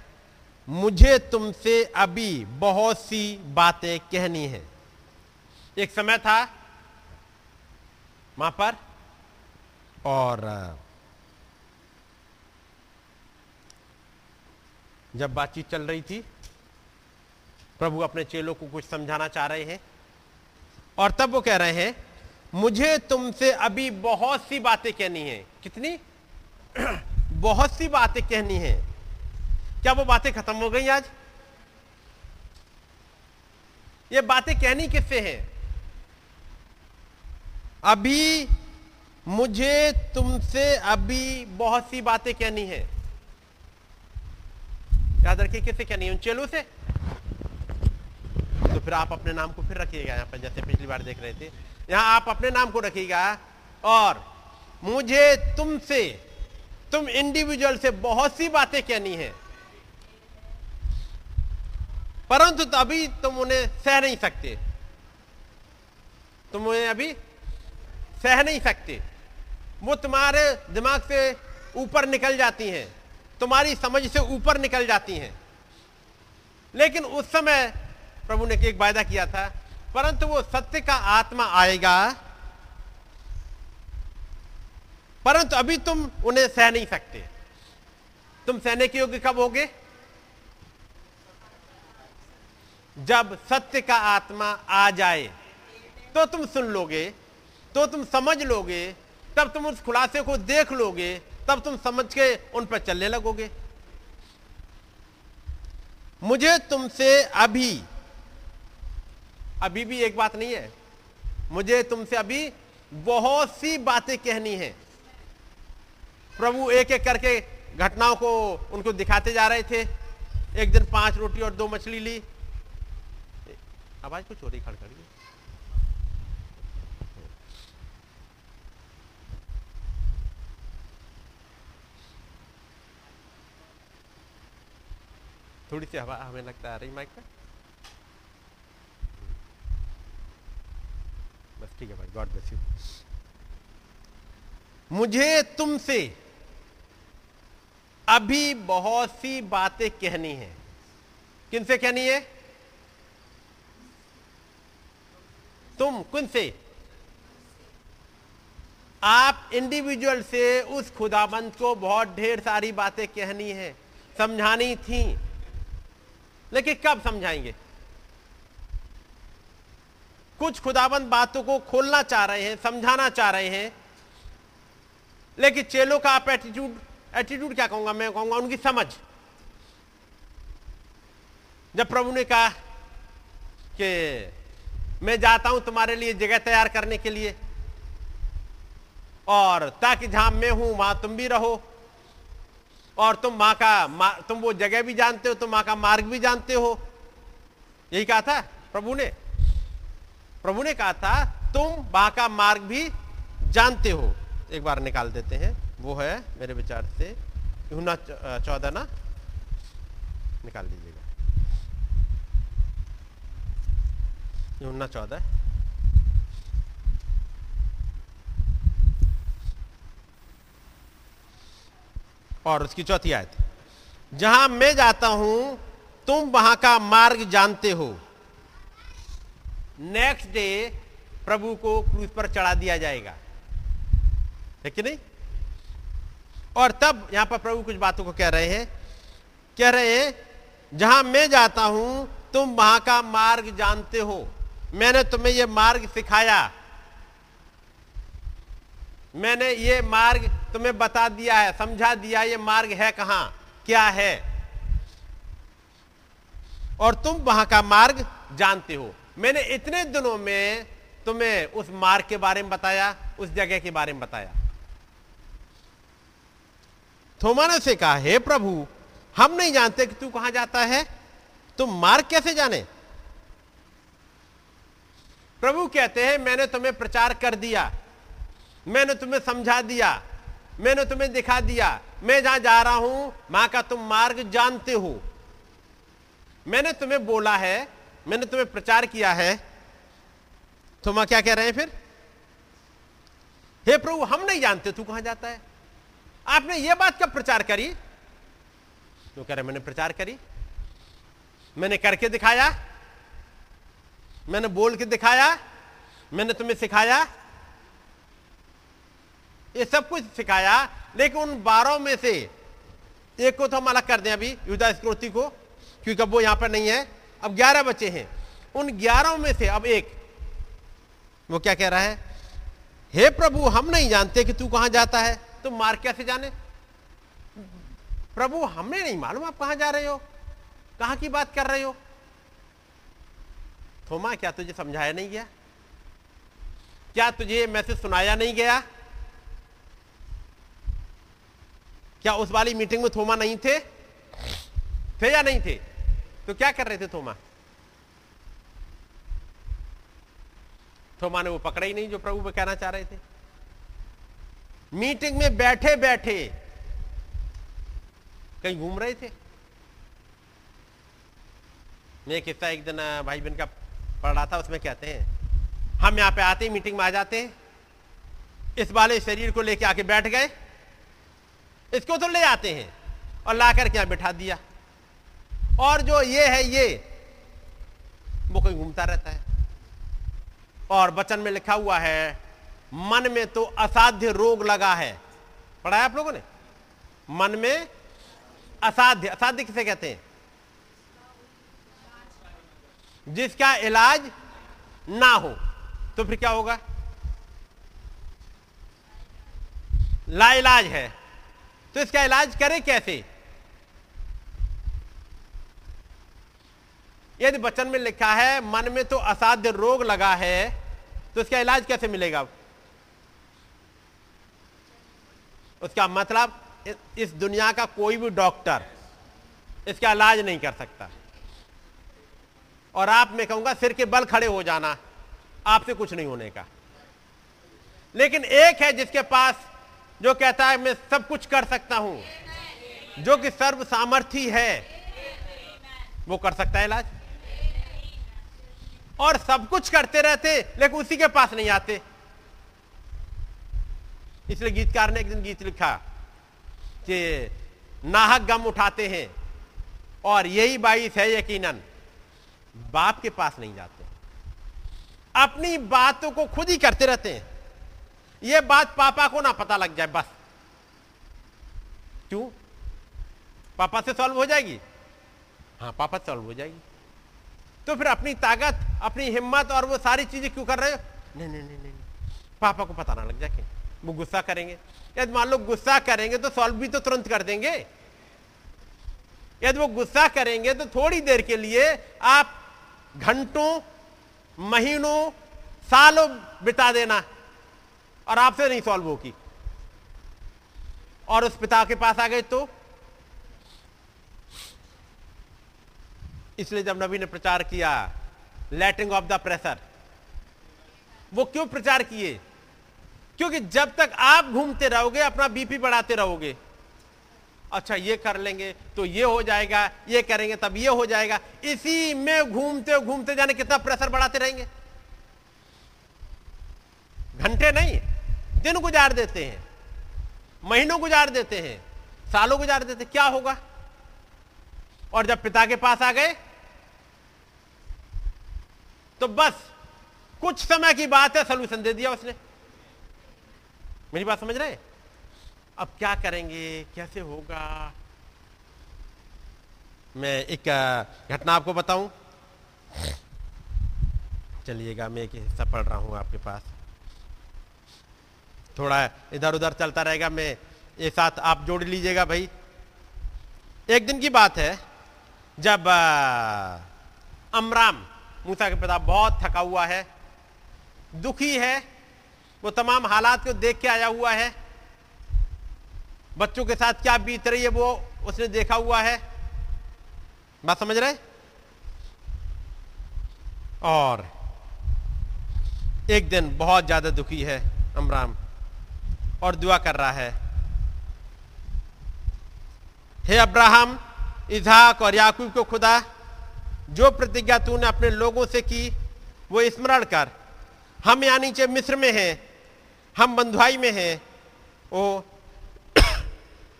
मुझे तुमसे अभी बहुत सी बातें कहनी है। एक समय था, वहाँ पर, और जब बातचीत चल रही थी, प्रभु अपने चेलों को कुछ समझाना चाह रहे हैं, और तब वो कह रहे हैं, मुझे तुमसे अभी बहुत सी बातें कहनी है। कितनी? *clears throat* बहुत सी बातें कहनी है। क्या वो बातें खत्म हो गई आज? ये बातें कहनी किससे हैं? अभी मुझे तुमसे अभी बहुत सी बातें कहनी है। याद रखिए किससे कहनी है? उन चेलों से? तो फिर आप अपने नाम को फिर रखिएगा यहाँ पर, जैसे पिछली बार देख रहे थे। यहाँ आप अपने नाम को रखिएगा और मुझे तुमसे, तुम इंडिविजुअल से बहुत सी बातें कहनी है। परंतु तो अभी तुम उन्हें सह नहीं सकते। तुम उन्हें अभी सह नहीं सकते। वो तुम्हारे दिमाग से ऊपर निकल जाती हैं। तुम्हारी समझ से ऊपर निकल जाती हैं। लेकिन उस समय प्रभु ने एक वायदा किया था, परंतु वो सत्य का आत्मा आएगा। परंतु अभी तुम उन्हें सह नहीं सकते। तुम सहने के योग्य कब होगे? जब सत्य का आत्मा आ जाए तो तुम सुन लोगे तो तुम समझ लोगे, तब तुम उस खुलासे को देख लोगे, तब तुम समझ के उन पर चलने लगोगे। मुझे तुमसे अभी अभी भी एक बात नहीं है, मुझे तुमसे अभी बहुत सी बातें कहनी है। प्रभु एक एक करके घटनाओं को उनको दिखाते जा रहे थे। एक दिन पाँच रोटी और दो मछली ली। आवाज़ को चोरी खड़ कर थोड़ी सी हवा हमें लगता आ रही माइक पे? बस ठीक है भाई गॉड ब्लेस यू मुझे तुमसे अभी बहुत सी बातें कहनी है। किनसे कहनी है? तुम किन से? आप इंडिविजुअल से उस खुदाबंद को बहुत ढेर सारी बातें कहनी है, समझानी थी। लेकिन कब समझाएँगे? कुछ खुदाबंद बातों को खोलना चाह रहे हैं, समझाना चाह रहे हैं। लेकिन चेलों का आप एटीट्यूड एटीट्यूड क्या कहूँगा? मैं कहूँगा उनकी समझ। जब प्रभु ने कहा कि मैं जाता हूँ तुम्हारे लिए जगह तैयार करने के लिए। और ताकि जहाँ मैं हूँ वहाँ तुम भी रहो। और तुम माँ का मा, तुम वो जगह भी जानते हो तुम माँ का मार्ग भी जानते हो। यही कहा था प्रभु ने। प्रभु ने कहा था तुम माँ का मार्ग भी जानते हो। एक बार निकाल देते हैं। वो है मेरे विचार से। यूना चौदह ना? निकाल दीजिएगा यूना चौदह और उसकी चौथी आयत, जहाँ मैं जाता हूँ, तुम वहाँ का मार्ग जानते हो। नेक्स्ट डे प्रभु को क्रूज पर चढ़ा दिया जाएगा। है कि नहीं? और तब यहाँ पर प्रभु कुछ बातों को कह रहे हैं। कह रहे हैं, जहाँ मैं जाता हूँ, तुम वहाँ का मार्ग जानते हो। मैंने तुम्हें यह मार्ग सिखाया। मैंने ये मार्ग तुम्हें बता दिया है, समझा दिया ये मार्ग है कहाँ, क्या है? और तुम वहाँ का मार्ग जानते हो। मैंने इतने दिनों में तुम्हें उस मार्ग के बारे में बताया, उस जगह के बारे में बताया। थोमा ने से कहा, हे प्रभु, हम नहीं जानते कि तू कहाँ जाता है। तुम मार्ग कैसे जाने? प्रभु कहते हैं, मैंने तुम्हें प्रचार कर दिया, मैंने तुम्हें समझा दिया, मैंने तुम्हें दिखा दिया, मैं जहाँ जा रहा हूँ माँ का तुम मार्ग जानते हो। मैंने तुम्हें बोला है, मैंने तुम्हें प्रचार किया है। तो माँ क्या कह रहे हैं फिर? हे प्रभु, हम नहीं जानते, तू कहाँ जाता है? आपने यह बात कब प्रचार करी? तो कह रहे मैंने प्रचार करी, मैंने करके दिखाया मैंने बोल के दिखाया, मैंने तुम्हें सिखाया, ये सब कुछ सिखाया, लेकिन उन बारह में से एक को तो हम अलग कर दें अभी युद्धा स्क्रोति को, क्योंकि अब वो यहाँ पर नहीं है। अब ग्यारह बच्चे हैं। उन ग्यारह में से अब एक, वो क्या कह रहा है? हे प्रभु, हम नहीं जानते कि तू कहाँ जाता है। तुम मार कैसे जाने? प्रभु हमें नहीं मालूम आप कहाँ जा रहे हो। कहाँ की बात कर रहे हो? थोमा, क्या तुझे समझाया नहीं गया? क्या तुझे मैसेज सुनाया नहीं गया? क्या उस वाली मीटिंग में थोमा नहीं थे? थे या नहीं थे? तो क्या कर रहे थे थोमा? थोमा ने वो पकड़ा ही नहीं जो प्रभु कहना चाह रहे थे। मीटिंग में बैठे बैठे कहीं घूम रहे थे? मैं किस्सा एक दिन, भाई बहन का पढ़ रहा था, उसमें कहते हैं हम यहाँ पे आते ही मीटिंग में आ जाते हैं इस वाले शरीर को लेके आके बैठ गए, इसको तो ले आते हैं और ला करके यहाँ बिठा दिया। और जो ये है, ये, वो कहीं घूमता रहता है। और वचन में लिखा हुआ है, मन में तो असाध्य रोग लगा है। पढ़ाया आप लोगों ने? मन में असाध्य असाध्य किसे कहते हैं? जिसका इलाज ना हो तो फिर क्या होगा? ला इलाज है। तो इसका इलाज करें कैसे? यदि वचन में लिखा है, मन में तो असाध्य रोग लगा है तो इसका इलाज कैसे मिलेगा? उसका मतलब इस दुनिया का कोई भी डॉक्टर इसका इलाज नहीं कर सकता। और आप मैं कहूँगा सिर के बल खड़े हो जाना, आपसे कुछ नहीं होने का। लेकिन एक है जिसके पास जो कहता है, मैं सब कुछ कर सकता हूँ। जो कि सर्व सामर्थ्य है, वो कर सकता है इलाज। और सब कुछ करते रहते, लेकिन उसी के पास नहीं आते। इसलिए गीतकार ने एक दिन गीत लिखा कि नाहक गम उठाते हैं, और यही बाईस है यकीनन। बाप के पास नहीं जाते। अपनी बातों को खुद ही करते रहते हैं। यह बात पापा को ना पता लग जाए, बस। क्यों? पापा से सॉल्व हो जाएगी? हाँ पापा सॉल्व हो जाएगी। तो फिर अपनी ताकत, अपनी हिम्मत और वो सारी चीज़ें क्यों कर रहे हो? नहीं नहीं नहीं नहीं। पापा को पता ना लग जाए वो गुस्सा करेंगे। यदि मान लो गुस्सा करेंगे तो सॉल्व भी तो तुरंत कर देंगे। यदि वो गुस्सा करेंगे तो थोड़ी देर के लिए आप घंटों, महीनों, सालों बिता देना और आपसे नहीं सॉल्व होगी। और उस पिता के पास आ गए तो? इसलिए जब नबी ने प्रचार किया लेटिंग ऑफ़ द प्रेशर वो क्यों प्रचार किए? क्योंकि जब तक आप घूमते रहोगे, अपना बीपी बढ़ाते रहोगे अच्छा ये कर लेंगे तो ये हो जाएगा, ये करेंगे, तब ये हो जाएगा। इसी में घूमते घूमते, जाने कितना प्रेशर बढ़ाते रहेंगे। घंटे नहीं, दिन गुजार देते हैं, महीनों गुजार देते हैं, सालों गुजार देते क्या होगा? और जब पिता के पास आ गए तो बस कुछ समय की बात है सोल्यूशन दे दिया उसने। मेरी बात समझ रहे अब क्या करेंगे? कैसे होगा? मैं एक घटना आपको बताऊँ? चलिएगा, मैं एक हिस्सा पढ़ रहा हूँ आपके पास। थोड़ा इधर उधर चलता रहेगा, मैं एक साथ आप जोड़ लीजिएगा भाई। एक दिन की बात है, जब अमराम मूसा के पिता बहुत थका हुआ है, दुखी है, वो तमाम हालात को देख के आया हुआ है बच्चों के साथ क्या बीत रही है वो उसने देखा हुआ है? बात समझ रहे और एक दिन बहुत ज़्यादा दुखी है अमराम और दुआ कर रहा है। हे अब्राहम, इजहाक और याकूब को खुदा, जो प्रतिज्ञा तूने अपने लोगों से की, वो स्मरण कर। हम यहाँ नीचे मिस्र में हैं, हम बंधुआई में हैं। ओ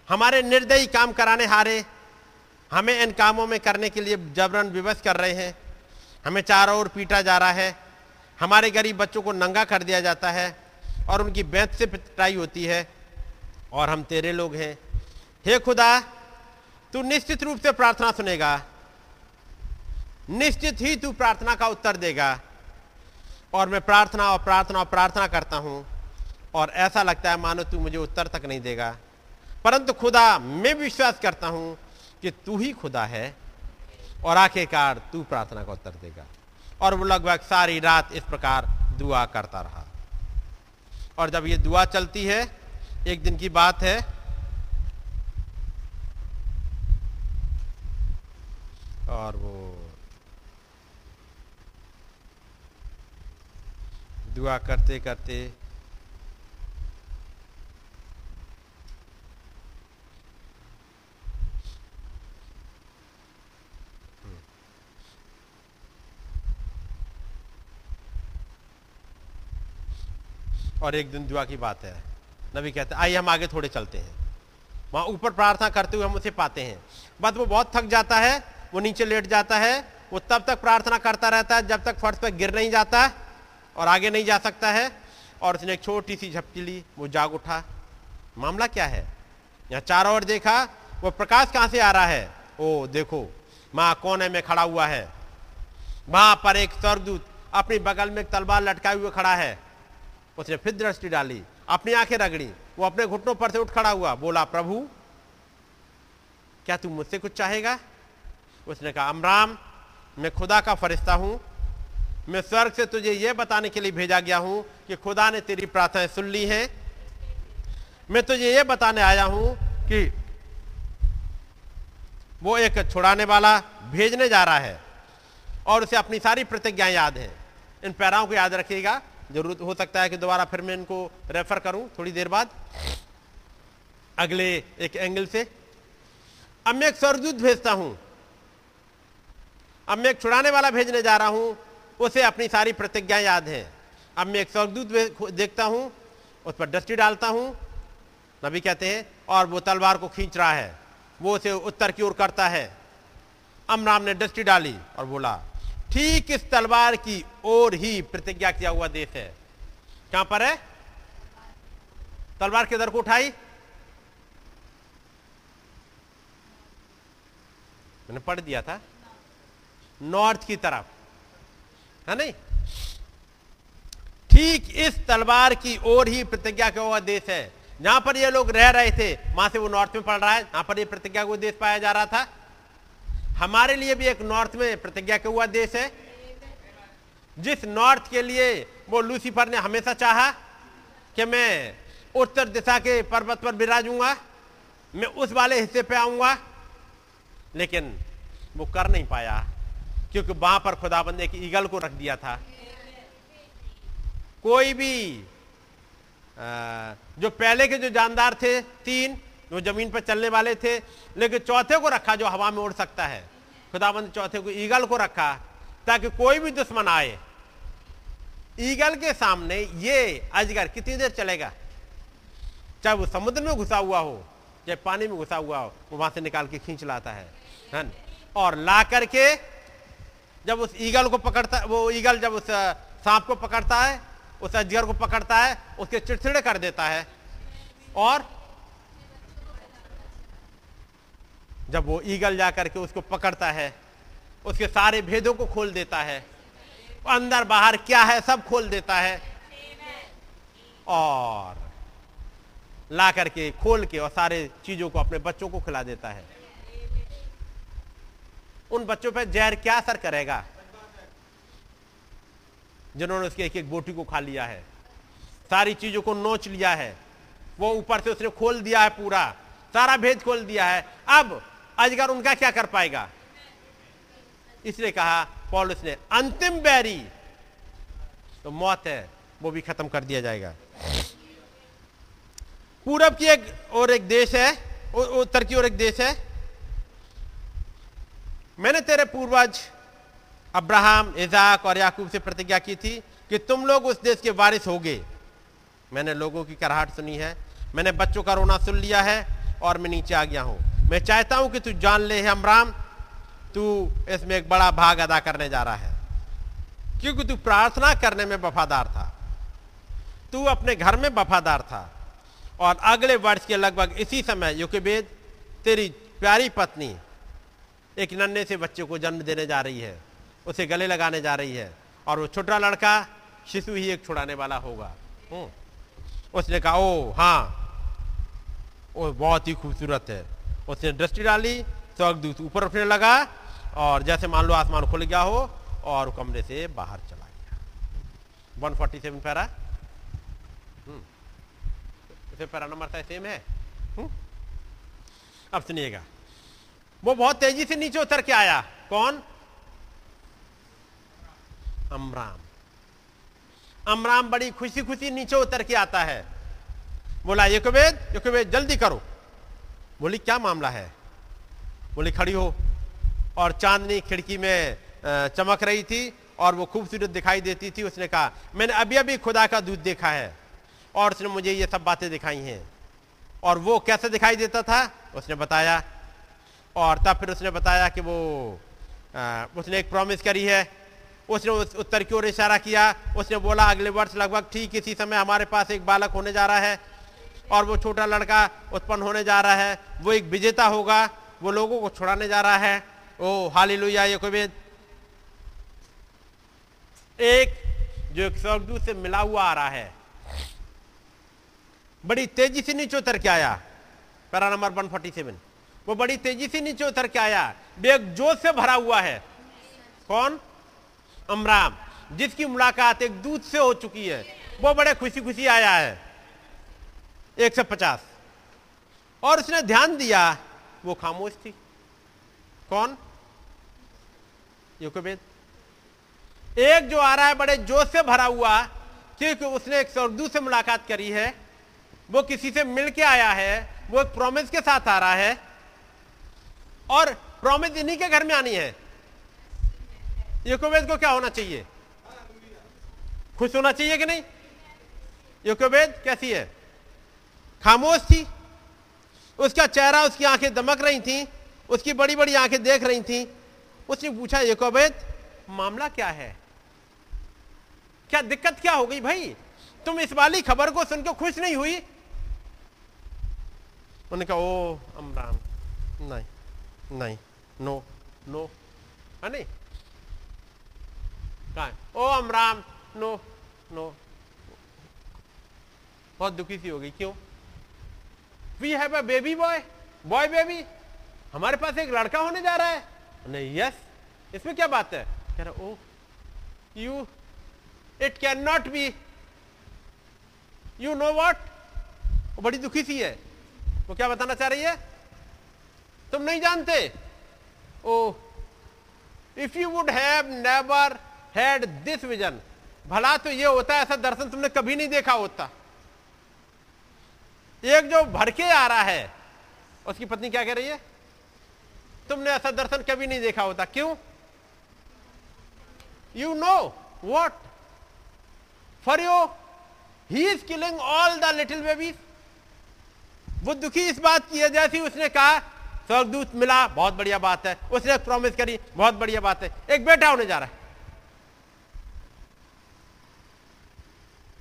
हमारे निर्दयी काम कराने हारे, हमें इन कामों में करने के लिए जबरन विवश कर रहे हैं। हमें चारों ओर पीटा जा रहा है। हमारे गरीब बच्चों को नंगा कर दिया जाता है और उनकी बैंत से पिटाई होती है और हम तेरे लोग हैं। हे खुदा, तू निश्चित रूप से प्रार्थना सुनेगा। निश्चित ही तू प्रार्थना का उत्तर देगा। और मैं प्रार्थना और प्रार्थना और प्रार्थना करता हूँ और ऐसा लगता है मानो तू मुझे उत्तर तक नहीं देगा। परंतु खुदा, मैं विश्वास करता हूँ कि तू ही खुदा है और आखिरकार तू प्रार्थना का उत्तर देगा। और वो लगभग सारी रात इस प्रकार दुआ करता रहा। और जब ये दुआ चलती है, एक दिन की बात है, और वो दुआ करते करते और एक दिन दुआ की बात है। नबी कहते हैं, आइए हम आगे थोड़े चलते हैं। वहाँ ऊपर प्रार्थना करते हुए हम उसे पाते हैं। बस वो बहुत थक जाता है, वो नीचे लेट जाता है, वो तब तक प्रार्थना करता रहता है जब तक फर्श पर गिर नहीं जाता और आगे नहीं जा सकता है। और उसने एक छोटी सी झपकी ली, वो जाग उठा। मामला क्या है? यहाँ चारों ओर देखा, वो प्रकाश कहाँ से आ रहा है? ओ, देखो, माँ कोने में खड़ा हुआ है। वहाँ पर एक स्वर्गदूत अपनी बगल में एक तलवार लटकाए हुए खड़ा है। उसने फिर दृष्टि डाली, अपनी आँखें रगड़ी, वो अपने घुटनों पर से उठ खड़ा हुआ, बोला, प्रभु, क्या तू मुझसे कुछ चाहेगा? उसने कहा, अमराम, मैं खुदा का फरिश्ता हूँ। मैं स्वर्ग से तुझे यह बताने के लिए भेजा गया हूँ कि खुदा ने तेरी प्रार्थनाएँ सुन ली हैं। मैं तुझे यह बताने आया हूँ कि वो एक छुड़ाने वाला भेजने जा रहा है और उसे अपनी सारी प्रतिज्ञाएँ याद हैं। इन पैराओं को याद रखिएगा ज़रूरत हो सकता है कि दोबारा फिर मैं इनको रेफर करूँ थोड़ी देर बाद। अगले एक एंगल से। अब मैं एक स्वर्गदूत भेजता हूँ। अब मैं एक छुड़ाने वाला भेजने जा रहा हूँ। उसे अपनी सारी प्रतिज्ञा याद है। अब मैं एक स्वर्गदूत देखता हूँ, उस पर दृष्टि डालता हूँ। नबी कहते हैं, और वो तलवार को खींच रहा है। वो उसे उत्तर की ओर करता है। अमराम ने दृष्टि डाली और बोला ठीक इस तलवार की ओर ही प्रतिज्ञा किया हुआ देश है। कहाँ पर है? तलवार किधर को उठाई? मैंने पढ़ दिया था। नॉर्थ की तरफ़। है नहीं? ठीक इस तलवार की ओर ही प्रतिज्ञा का हुआ देश है। जहाँ पर ये लोग रह रहे थे, वहाँ से वो नॉर्थ में पड़ रहा है। जहाँ पर ये प्रतिज्ञा का देश पाया जा रहा था। हमारे लिए भी एक नॉर्थ में प्रतिज्ञा का हुआ देश है। जिस नॉर्थ के लिए वो लूसीफर ने हमेशा चाहा कि मैं उत्तर दिशा के पर्वत पर विराजूँगा मैं उस वाले हिस्से पे आऊँगा लेकिन वो कर नहीं पाया क्योंकि वहाँ पर खुदाबंद एक ईगल को रख दिया था। कोई भी आ, जो पहले के जो जानदार थे तीन जो ज़मीन पर चलने वाले थे, लेकिन चौथे को रखा जो हवा में उड़ सकता है। खुदाबंद चौथे को ईगल को रखा, ताकि कोई भी दुश्मन आए। ईगल के सामने ये अजगर कितनी देर चलेगा? चाहे वो समुद्र में घुसा हुआ हो, चाहे पानी में घुसा हुआ हो, वो वहाँ से निकाल के खींच लाता है है और ला करके जब उस ईगल को पकड़ता, वो ईगल जब उस सांप को पकड़ता है, उस अजगर को पकड़ता है, उसके चिड़चिड़े कर देता है। और जब वो ईगल जा करके उसको पकड़ता है, उसके सारे भेदों को खोल देता है अंदर बाहर क्या है सब खोल देता है। और ला करके खोल के और सारे चीज़ों को अपने बच्चों को खिला देता है। उन बच्चों पर जहर क्या असर करेगा? जिन्होंने उसके एक एक बोटी को खा लिया है। सारी चीज़ों को नोच लिया है। वो ऊपर से उसने खोल दिया है पूरा। सारा भेद खोल दिया है। अब अजगर उनका क्या कर पाएगा? इसलिए कहा, पॉलिस ने, अंतिम बैरी। तो मौत है, वो भी खत्म कर दिया जाएगा। पूरब की एक और एक देश है उत्तर की और एक देश है। मैंने तेरे पूर्वज अब्राहम, इजाक और याकूब से प्रतिज्ञा की थी कि तुम लोग उस देश के वारिस होगे। मैंने लोगों की कराहट सुनी है, मैंने बच्चों का रोना सुन लिया है और मैं नीचे आ गया हूँ। मैं चाहता हूँ कि तू जान ले, है अमराम तू इसमें एक बड़ा भाग अदा करने जा रहा है। क्योंकि तू प्रार्थना करने में वफादार था। तू अपने घर में वफादार था। और अगले वर्ष के लगभग इसी समय युकेबेद, तेरी प्यारी पत्नी, एक नन्हे से बच्चे को जन्म देने जा रही है। उसे गले लगाने जा रही है। और वो छोटा लड़का, शिशु ही एक छुड़ाने वाला होगा। हम्म। उसने कहा ओ हाँ वो बहुत ही खूबसूरत है। उसने दृष्टि डाली स्वर्गदूत ऊपर उठने लगा और जैसे मान लो आसमान खुल गया हो और कमरे से बाहर चला गया। 147 पैरा। हम्म। पैरा नंबर था, सेम है। हम्म। अब सुनिएगा। वो बहुत तेज़ी से नीचे उतर के आया। कौन? अमराम। अमराम बड़ी खुशी खुशी नीचे उतर के आता है। बोला युकवेद युकवेद जल्दी करो। बोली क्या मामला है? बोली खड़ी हो। और चांदनी खिड़की में चमक रही थी और वो खूबसूरत दिखाई देती थी। उसने कहा मैंने अभी अभी खुदा का दूध देखा है। और उसने मुझे ये सब बातें दिखाई हैं। और वो कैसे दिखाई देता था? उसने बताया। और तब फिर उसने बताया कि वो अ, उसने एक प्रॉमिस करी है। उसने उस उत्तर की ओर इशारा किया। उसने बोला अगले वर्ष लगभग ठीक इसी समय हमारे पास एक बालक होने जा रहा है। और वो छोटा लड़का उत्पन्न होने जा रहा है, वो एक विजेता होगा, वो लोगों को छुड़ाने जा रहा है। ओ हाली लुया ये एक जो एक स्वर्गदूत से मिला हुआ आ रहा है। बड़ी तेज़ी से नीचे उतर के आया। पैरा नंबर 147 वो बड़ी तेज़ी से नीचे उतर के आया। बेग जोश से भरा हुआ है। कौन? अमराम, जिसकी मुलाकात एक दूत से हो चुकी है। वो बड़े खुशी खुशी आया है। एक सौ पचास। और उसने ध्यान दिया, वो खामोश थी। कौन? युकोबेद। एक जो आ रहा है, बड़े जोश से भरा हुआ, क्योंकि उसने एक स्वर्गदूत से मुलाकात करी है। वो किसी से मिल के आया है, वो एक प्रॉमिस के साथ आ रहा है। और प्रॉमिस इन्हीं के घर में आनी है। योकोबेद को क्या होना चाहिए? खुश होना चाहिए कि नहीं? योकोबेद, कैसी है? खामोश थी। उसका चेहरा, उसकी आँखें दमक रही थी, उसकी बड़ी बड़ी आँखें देख रही थी। उसने पूछा ये योकोबेद मामला क्या है? क्या दिक्कत क्या हो गई भाई? तुम इस वाली खबर को सुनकर खुश नहीं हुई? उन्होंने कहा, ओ, अमरान, नहीं नहीं, नो नो, है नहीं, कहा ओ अमराम नो नो, बहुत दुखी सी हो गई, क्यों? We have a baby boy boy baby हमारे पास एक लड़का होने जा रहा है। नहीं यस इसमें क्या बात है? कह रहा ओ you it can not be you know what वो बड़ी दुखी सी है। वो क्या बताना चाह रही है? तुम नहीं जानते? ओ if you would have never had this vision भला तो ये होता ऐसा दर्शन तुमने कभी नहीं देखा होता। एक जो भड़के आ रहा है, उसकी पत्नी क्या कह रही है? तुमने ऐसा दर्शन कभी नहीं देखा होता, क्यों? You know what for you he is killing all the little babies वो दुखी इस बात की है, जैसी उसने कहा, स्वर्गदूत मिला, बहुत बढ़िया बात है। उसने प्रॉमिस करी, बहुत बढ़िया बात है। एक बेटा होने जा रहा है।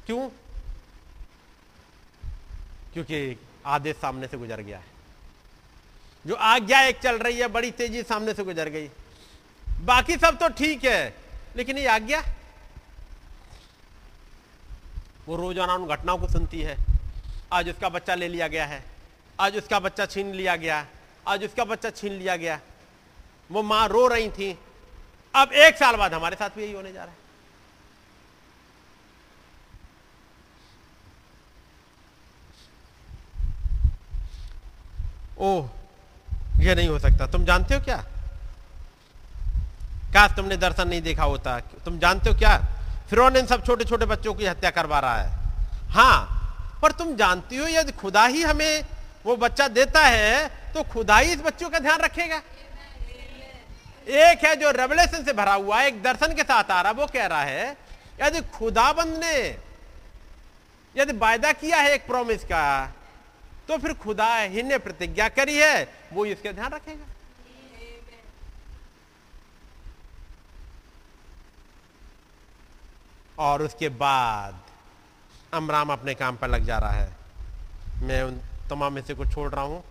क्यों? क्योंकि आदेश सामने से गुजर गया है। जो आज्ञा एक चल रही है, बड़ी तेज़ी सामने से गुजर गई। बाकी सब तो ठीक है, लेकिन ये आज्ञा? वो रोज़ाना उन घटनाओं को सुनती है। आज उसका बच्चा ले लिया गया है। आज उसका बच्चा छीन लिया गया। आज उसका बच्चा छीन लिया गया। वो माँ रो रही थी। अब एक साल बाद हमारे साथ भी यही होने जा रहा है। ओह ये नहीं हो सकता। तुम जानते हो क्या? काश तुमने दर्शन नहीं देखा होता। तुम जानते हो क्या? फिर इन सब छोटे छोटे बच्चों की हत्या करवा रहा है। हाँ पर तुम जानती हो, यदि खुदा ही हमें वो बच्चा देता है तो खुदा ही इस बच्चों का ध्यान रखेगा। एक है जो रेवलेशन से भरा हुआ है, एक दर्शन के साथ आ रहा वो कह रहा है, यदि खुदाबंद ने, यदि वायदा किया है एक प्रॉमिस का तो फिर खुदा ही ने प्रतिज्ञा करी है, वो इसके ध्यान रखेगा। और उसके बाद अमराम अपने काम पर लग जा रहा है। मैं उन तमाम में से को छोड़ रहा हूँ।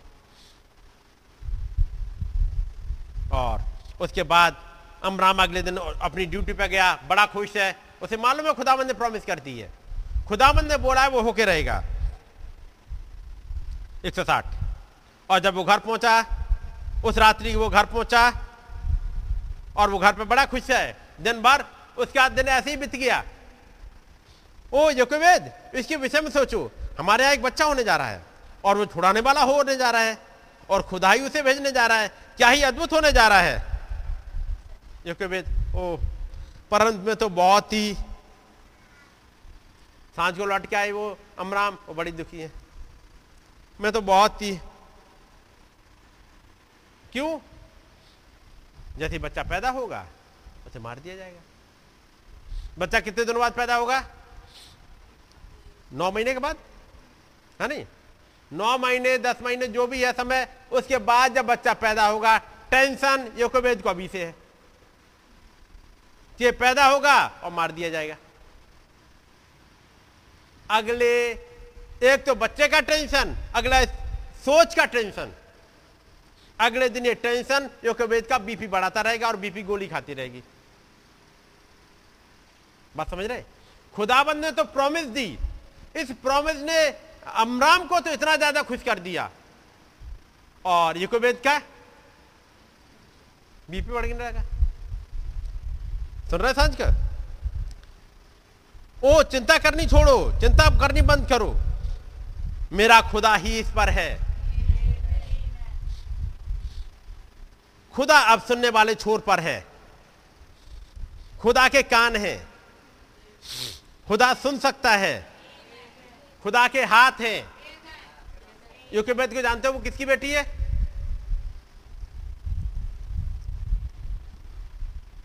और उसके बाद अमराम अगले दिन अपनी ड्यूटी पे गया, बड़ा खुश है। उसे मालूम है खुदाबंद ने प्रॉमिस कर दी है। खुदाबंद ने बोला है वो होके रहेगा। 160 और जब वो घर पहुँचा, उस रात्रि वो घर पहुँचा, और वो घर पे बड़ा खुश है। दिन भर उसके दिन ऐसे ही बीत गया। ओ योकवेद इसके विषय में सोचो, हमारे यहाँ एक बच्चा होने जा रहा है, और वो छुड़ाने वाला होने जा रहा है, और खुदाई उसे भेजने जा रहा है, क्या ही अद्भुत होने जा रहा है। योकवेद ओ, परंत में तो बहुत ही, साँझ को लौट के आई वो अमराम, वो बड़ी दुखी है। मैं तो बहुत ही क्यों? जैसे बच्चा पैदा होगा, उसे मार दिया जाएगा। बच्चा कितने दिनों बाद पैदा होगा? नौ महीने के बाद? है नहीं? नौ महीने, दस महीने, जो भी है समय, उसके बाद जब बच्चा पैदा होगा, टेंशन योकोवेद को अभी से है। ये पैदा होगा और मार दिया जाएगा। अगले एक तो बच्चे का टेंशन, अगला सोच का टेंशन। अगले दिन ये टेंशन योकोवेद का बीपी बढ़ाता रहेगा और बीपी गोली खाती रहेगी। बात समझ रहे? खुदाबंद ने तो प्रॉमिस दी। इस प्रॉमिस ने अमराम को तो इतना ज़्यादा खुश कर दिया। और युकोवेद का बीपी बढ़ गया रहेगा। सुन रहे साँझ का? ओ, चिंता करनी छोड़ो, चिंता करनी बंद करो। मेरा खुदा ही इस पर है। खुदा अब सुनने वाले छोर पर है। खुदा के कान है। खुदा सुन सकता है। खुदा के हाथ हैं। यूकेबेद को जानते हो वो किसकी बेटी है?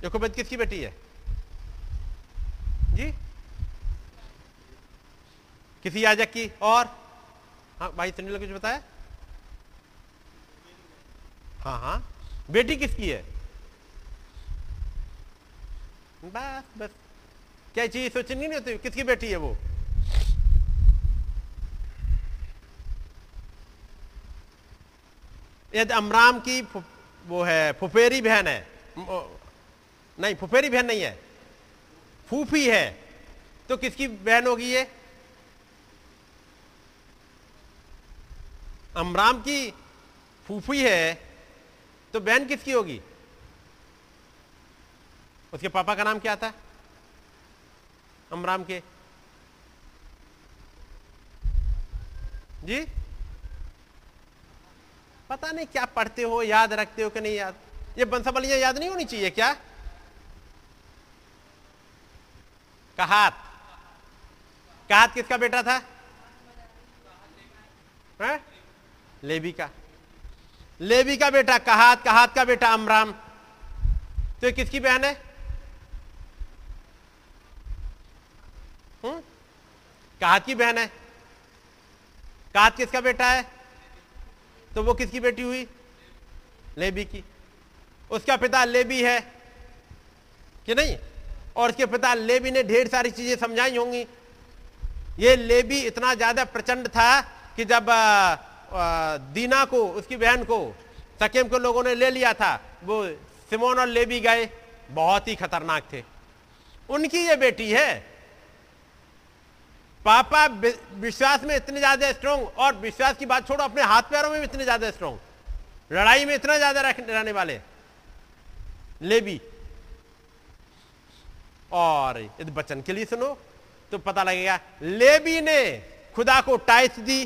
योकोबेद किसकी बेटी है? जी? किसी याजक की? और? हाँ भाई सुनील कुछ बताया? हाँ हाँ। बेटी किसकी है? बस बस। क्या चीज़ सोचनी नहीं होती किसकी बेटी है वो? यदि अमराम की वो है, फुफेरी बहन है। नहीं, फुफेरी बहन नहीं है। फूफी है। तो किसकी बहन होगी ये? अमराम की फूफी है तो बहन किसकी होगी? उसके पापा का नाम क्या था? अमराम के। जी? पता नहीं क्या पढ़ते हो, याद रखते हो कि नहीं याद? ये बंसावलियाँ याद नहीं होनी चाहिए क्या? कहात। कहात किसका बेटा था? है? लेवी का। लेवी का बेटा, कहात कहात का बेटा अमराम। तो ये किसकी बहन है? कहात की बहन है? कहात किसका बेटा है? तो वो किसकी बेटी हुई? लेबी की। उसका पिता लेबी है, कि नहीं? और उसके पिता लेबी ने ढेर सारी चीज़ें समझाई होंगी। ये लेबी इतना ज़्यादा प्रचंड था कि जब दीना को, उसकी बहन को, सकेम के लोगों ने ले लिया था। वो सिमोन और लेबी गए, बहुत ही खतरनाक थे। उनकी ये बेटी है। पापा विश्वास में इतने ज़्यादा स्ट्रोंग और विश्वास की बात छोड़ो, अपने हाथ पैरों में भी इतने ज़्यादा स्ट्रोंग लड़ाई में इतना ज़्यादा रहने वाले। लेबी और यदि बचन के लिए सुनो तो पता लगेगा लेबी ने खुदा को टाइस दी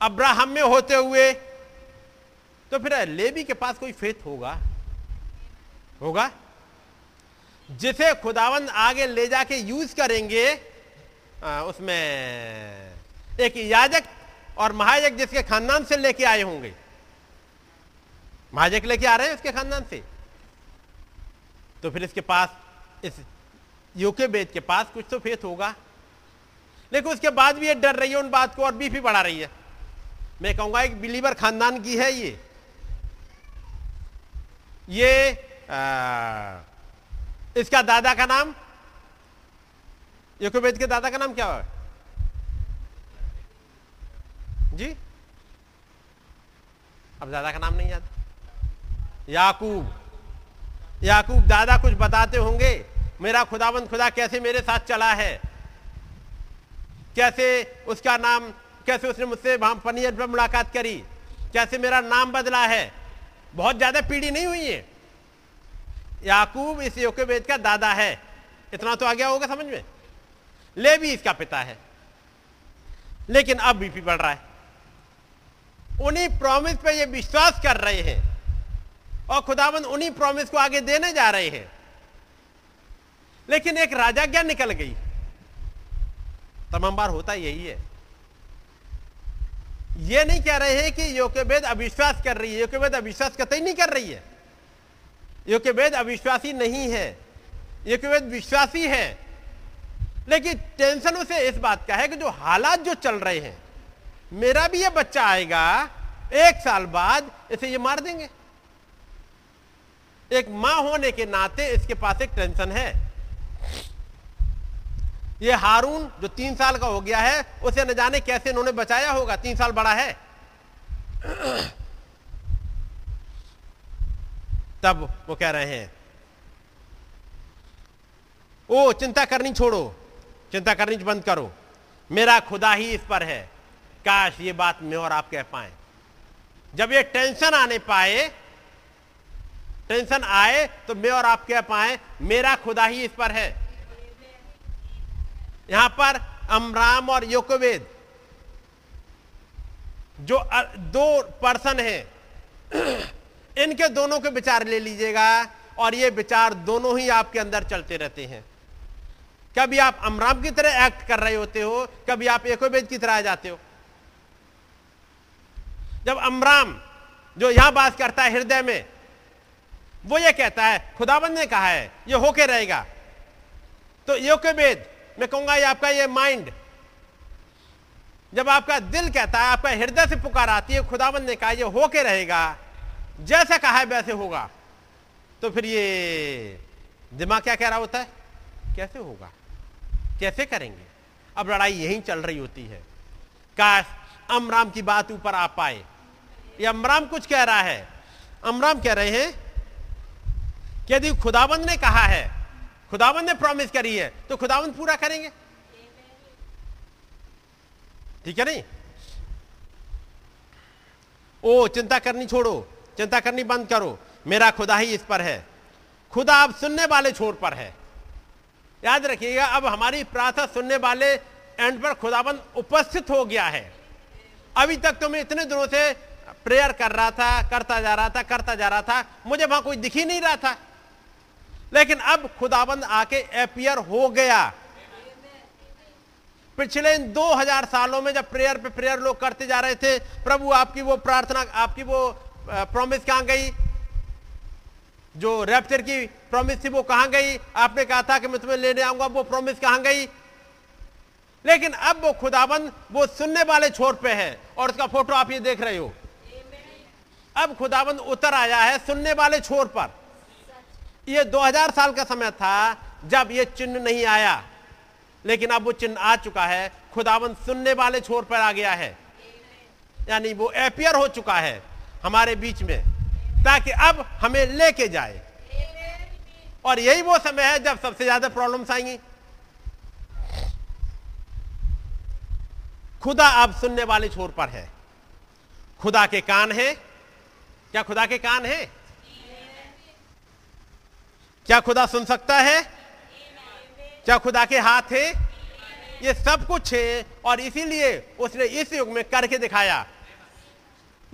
अब्राहम में होते हुए तो फिर लेबी के पास कोई फेथ होगा? होगा? जिसे खुदावंद आगे ले जाके यूज़ करेंगे आ, उसमें एक याजक और महायाजक जिसके खानदान से लेके आए होंगे। महाजक लेके आ रहे हैं उसके खानदान से। तो फिर इसके पास इस यूके बेद के पास कुछ तो फेथ होगा। लेकिन उसके बाद भी ये डर रही है उन बात को और बीफी बढ़ा रही है। मैं कहूँगा एक बिलीवर खानदान की है ये। ये आ, इसका दादा का नाम? योकोबेद के दादा का नाम क्या है? जी? अब दादा का नाम नहीं याद। याकूब। याकूब दादा कुछ बताते होंगे? मेरा खुदाबंद खुदा कैसे मेरे साथ चला है? कैसे उसका नाम कैसे उसने मुझसे वहाँ पनीर पर मुलाकात करी? कैसे मेरा नाम बदला है? बहुत ज़्यादा पीढ़ी नहीं हुई है। याकूब इस योकेबेद का दादा है। इतना तो आ गया होगा समझ में। ले भी इसका पिता है। लेकिन अब बीपी बढ़ रहा है। उन्हीं प्रॉमिस पे ये विश्वास कर रहे हैं। और खुदाबंद उन्हीं प्रॉमिस को आगे देने जा रहे हैं। लेकिन एक राजाज्ञा निकल गई। तमाम बार होता यही है। ये नहीं कह रहे हैं कि योकेबेद अविश्वास कर रही है। योकेबेद अविश्वास कतई नहीं कर रही है। योकेबेद अविश्वासी नहीं है। योकेबेद विश्वासी है। लेकिन टेंशन उसे इस बात का है कि जो हालात जो चल रहे हैं, मेरा भी ये बच्चा आएगा, एक साल बाद इसे ये मार देंगे। एक माँ होने के नाते इसके पास एक टेंशन है। ये हारून जो तीन साल का हो गया है, उसे न जाने कैसे इन्होंने बचाया होगा? तीन साल बड़ा है। तब वो कह रहे हैं, ओ, चिंता करनी छोड़ो, चिंता करनी बंद करो। मेरा खुदा ही इस पर है। काश ये बात मैं और आप कह पाए। जब ये टेंशन आने पाए, टेंशन आए तो मैं और आप कह पाए, मेरा खुदा ही इस पर है। यहाँ पर अमराम और योकोवेद, जो दो पर्सन हैं, *clears throat* इनके दोनों के विचार ले लीजिएगा और ये विचार दोनों ही आपके अंदर चलते रहते हैं। कभी आप अमराम की तरह एक्ट कर रहे होते हो, कभी आप एकोबेद की तरह आ जाते हो। जब अमराम, जो यहाँ बात करता है हृदय में, वो ये कहता है, खुदाबंद ने कहा है, ये होके रहेगा। तो योकेबेद मैं कहूँगा, ये आपका ये माइंड जब आपका दिल कहता है, आपका हृदय से पुकार आती है खुदाबंद ने कहा, ये होके रहेगा, जैसा कहा है, वैसे होगा। तो फिर ये दिमाग क्या कह रहा होता है? कैसे होगा? कैसे करेंगे? अब लड़ाई यहीं चल रही होती है। काश अमराम की बात ऊपर आ पाए। ये अमराम कुछ कह रहा है। अमराम कह रहे हैं कि यदि खुदाबंद ने कहा है खुदाबंद ने प्रॉमिस करी है तो खुदाबंद पूरा करेंगे? ठीक है नहीं? ओ, चिंता करनी छोड़ो, चिंता करनी बंद करो, मेरा खुदा ही इस पर है। खुदा अब सुनने वाले छोर पर है। याद रखिएगा, अब हमारी प्रार्थना सुनने वाले एंड पर खुदाबंद उपस्थित हो गया है। अभी तक तो मैं इतने दिनों से प्रेयर कर रहा था, करता जा रहा था, करता जा रहा था, मुझे वहाँ कोई दिख ही नहीं रहा था। लेकिन अब खुदाबंद आके अपियर हो गया। पिछले इन 2000 सालों में जब प्रेयर पे प्रेयर लोग करते जा रहे थे, प्रभु आपकी वो प्रार्थना, आपकी वो प्रॉमिस कहाँ गई? जो रैप्चर की प्रॉमिस थी वो कहाँ गई? आपने कहा था कि मैं तुम्हें लेने आऊँगा, वो प्रॉमिस कहाँ गई? लेकिन अब वो खुदाबंद वो सुनने वाले छोर पे है और उसका फ़ोटो आप ये देख रहे हो। अब खुदाबंद उतर आया है सुनने वाले छोर पर। ये 2000 साल का समय था जब ये चिन्ह नहीं आया। लेकिन अब वो चिन्ह आ चुका है। खुदावन सुनने वाले छोर पर आ गया है। यानी वो एपियर हो चुका है हमारे बीच में, ताकि अब हमें लेके जाए। और यही वो समय है जब सबसे ज़्यादा प्रॉब्लम्स आएँगी। खुदा अब सुनने वाले छोर पर है। खुदा के कान है। क्या खुदा के कान है? क्या खुदा सुन सकता है? क्या खुदा के हाथ है? ये सब कुछ है और इसीलिए उसने इस युग में करके दिखाया।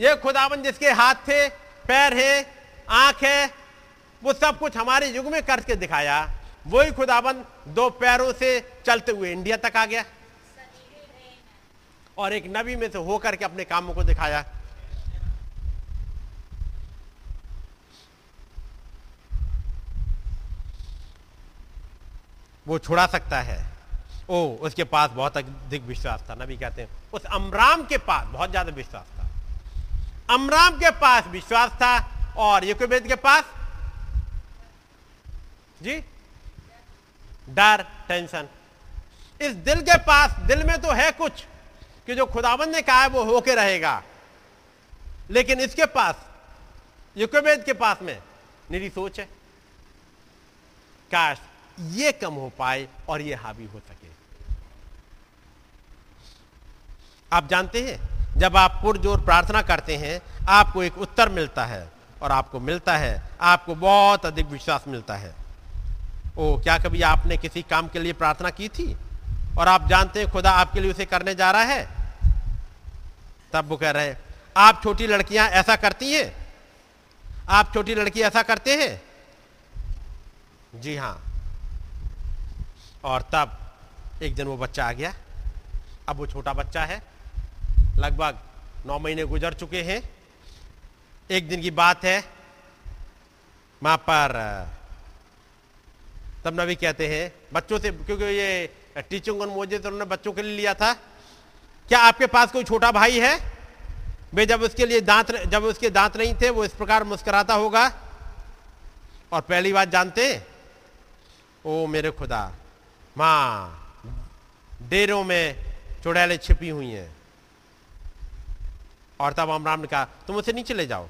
ये खुदावन जिसके हाथ थे, पैर है, आँख है, वो सब कुछ हमारे युग में करके दिखाया। वही खुदाबंद दो पैरों से चलते हुए इंडिया तक आ गया। और एक नबी में से होकर के अपने कामों को दिखाया। वो छुड़ा सकता है। ओ, उसके पास बहुत अधिक विश्वास था, नबी कहते हैं। उस अमराम के पास बहुत ज़्यादा विश्वास था। अमराम के पास विश्वास था और युकोबेद के पास जी? डर, टेंशन। इस दिल के पास, दिल में तो है कुछ कि जो खुदाबंद ने कहा है वो होके रहेगा। लेकिन इसके पास, युकोबेद के पास में निरी सोच है। काश ये कम हो पाए और ये हावी हो सके। आप जानते हैं, जब आप पुरजोर प्रार्थना करते हैं, आपको एक उत्तर मिलता है और आपको मिलता है, आपको बहुत अधिक विश्वास मिलता है। ओ, क्या कभी आपने किसी काम के लिए प्रार्थना की थी? और आप जानते हैं खुदा आपके लिए उसे करने जा रहा है? तब वो कह रहे हैं, आप छोटी लड़कियाँ ऐसा करती हैं? आप छोटी लड़की ऐसा करते हैं? जी हाँ। और तब एक दिन वो बच्चा आ गया। अब वो छोटा बच्चा है। लगभग नौ महीने गुजर चुके हैं। एक दिन की बात है। वहाँ पर, तब नबी कहते हैं, बच्चों से, क्योंकि ये टीचिंग ऑन मोजे तो उन्होंने बच्चों के लिए लिया था। क्या आपके पास कोई छोटा भाई है? वे जब उसके लिए दांत, जब उसके दांत नहीं थे, वो इस प्रकार मुस्कुराता होगा। और पहली बात जानते ओ मेरे खुदा माँ, डेरों में चुड़ैलें छिपी हुई हैं। और तब अमराम ने कहा, तुम उसे नीचे ले जाओ।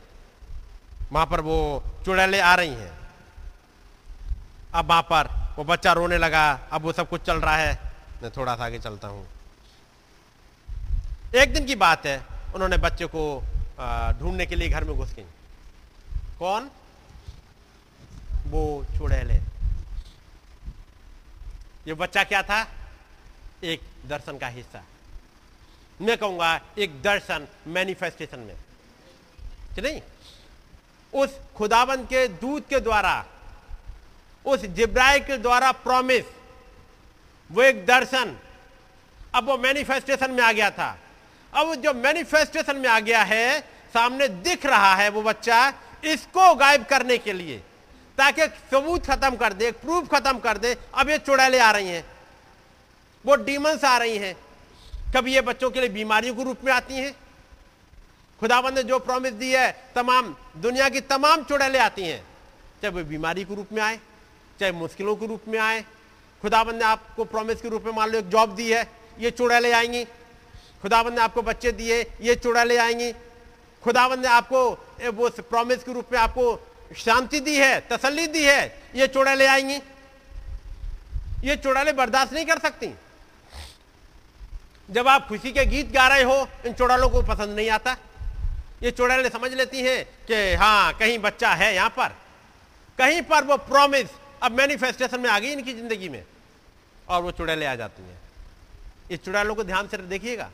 वहाँ पर वो चुड़ैलें आ रही हैं। अब वहाँ पर वो बच्चा रोने लगा, अब वो सब कुछ चल रहा है। मैं थोड़ा सा आगे चलता हूँ। एक दिन की बात है, उन्होंने बच्चे को ढूँढने के लिए घर में घुस गई। कौन? वो चुड़ैले। ये बच्चा क्या था? एक दर्शन का हिस्सा। मैं कहूँगा एक दर्शन मैनिफेस्टेशन में। कि नहीं? उस खुदाबंद के दूत के द्वारा, उस जिब्राइल के द्वारा प्रॉमिस वो एक दर्शन। अब वो मैनिफेस्टेशन में आ गया था। अब जो मैनिफेस्टेशन में आ गया है, सामने दिख रहा है वो बच्चा इसको गायब करने के लिए। ताकि सबूत खत्म कर दे प्रूफ खत्म कर दे, अब ये चुड़ैले आ रही हैं। वो डीमंस आ रही हैं। कभी ये बच्चों के लिए बीमारियों के रूप में आती हैं। खुदाबंद ने जो प्रॉमिस दी है, तमाम दुनिया की तमाम चुड़ैले आती हैं। चाहे वो बीमारी के रूप में आए, चाहे मुश्किलों के रूप में आए। खुदाबंद ने आपको प्रॉमिस के रूप में मान लो एक जॉब दी है, ये चुड़ैले आएँगी। खुदाबंद ने आपको बच्चे दिए, ये चुड़ैले आएँगी। खुदाबंद ने आपको वो प्रॉमिस के रूप में आपको शांति दी है, तसल्ली दी है, ये चुड़ैले आएँगी। ये चुड़ैले बर्दाश्त नहीं कर सकती। जब आप खुशी के गीत गा रहे हो, इन चुड़ैलों को पसंद नहीं आता। ये चुड़ैले समझ लेती हैं कि हाँ कहीं बच्चा है यहाँ पर। कहीं पर वो प्रॉमिस अब मैनिफेस्टेशन में आ गई इनकी ज़िंदगी में, और वो चुड़ैले आ जाती हैं। इस चुड़ैलों को ध्यान से देखिएगा।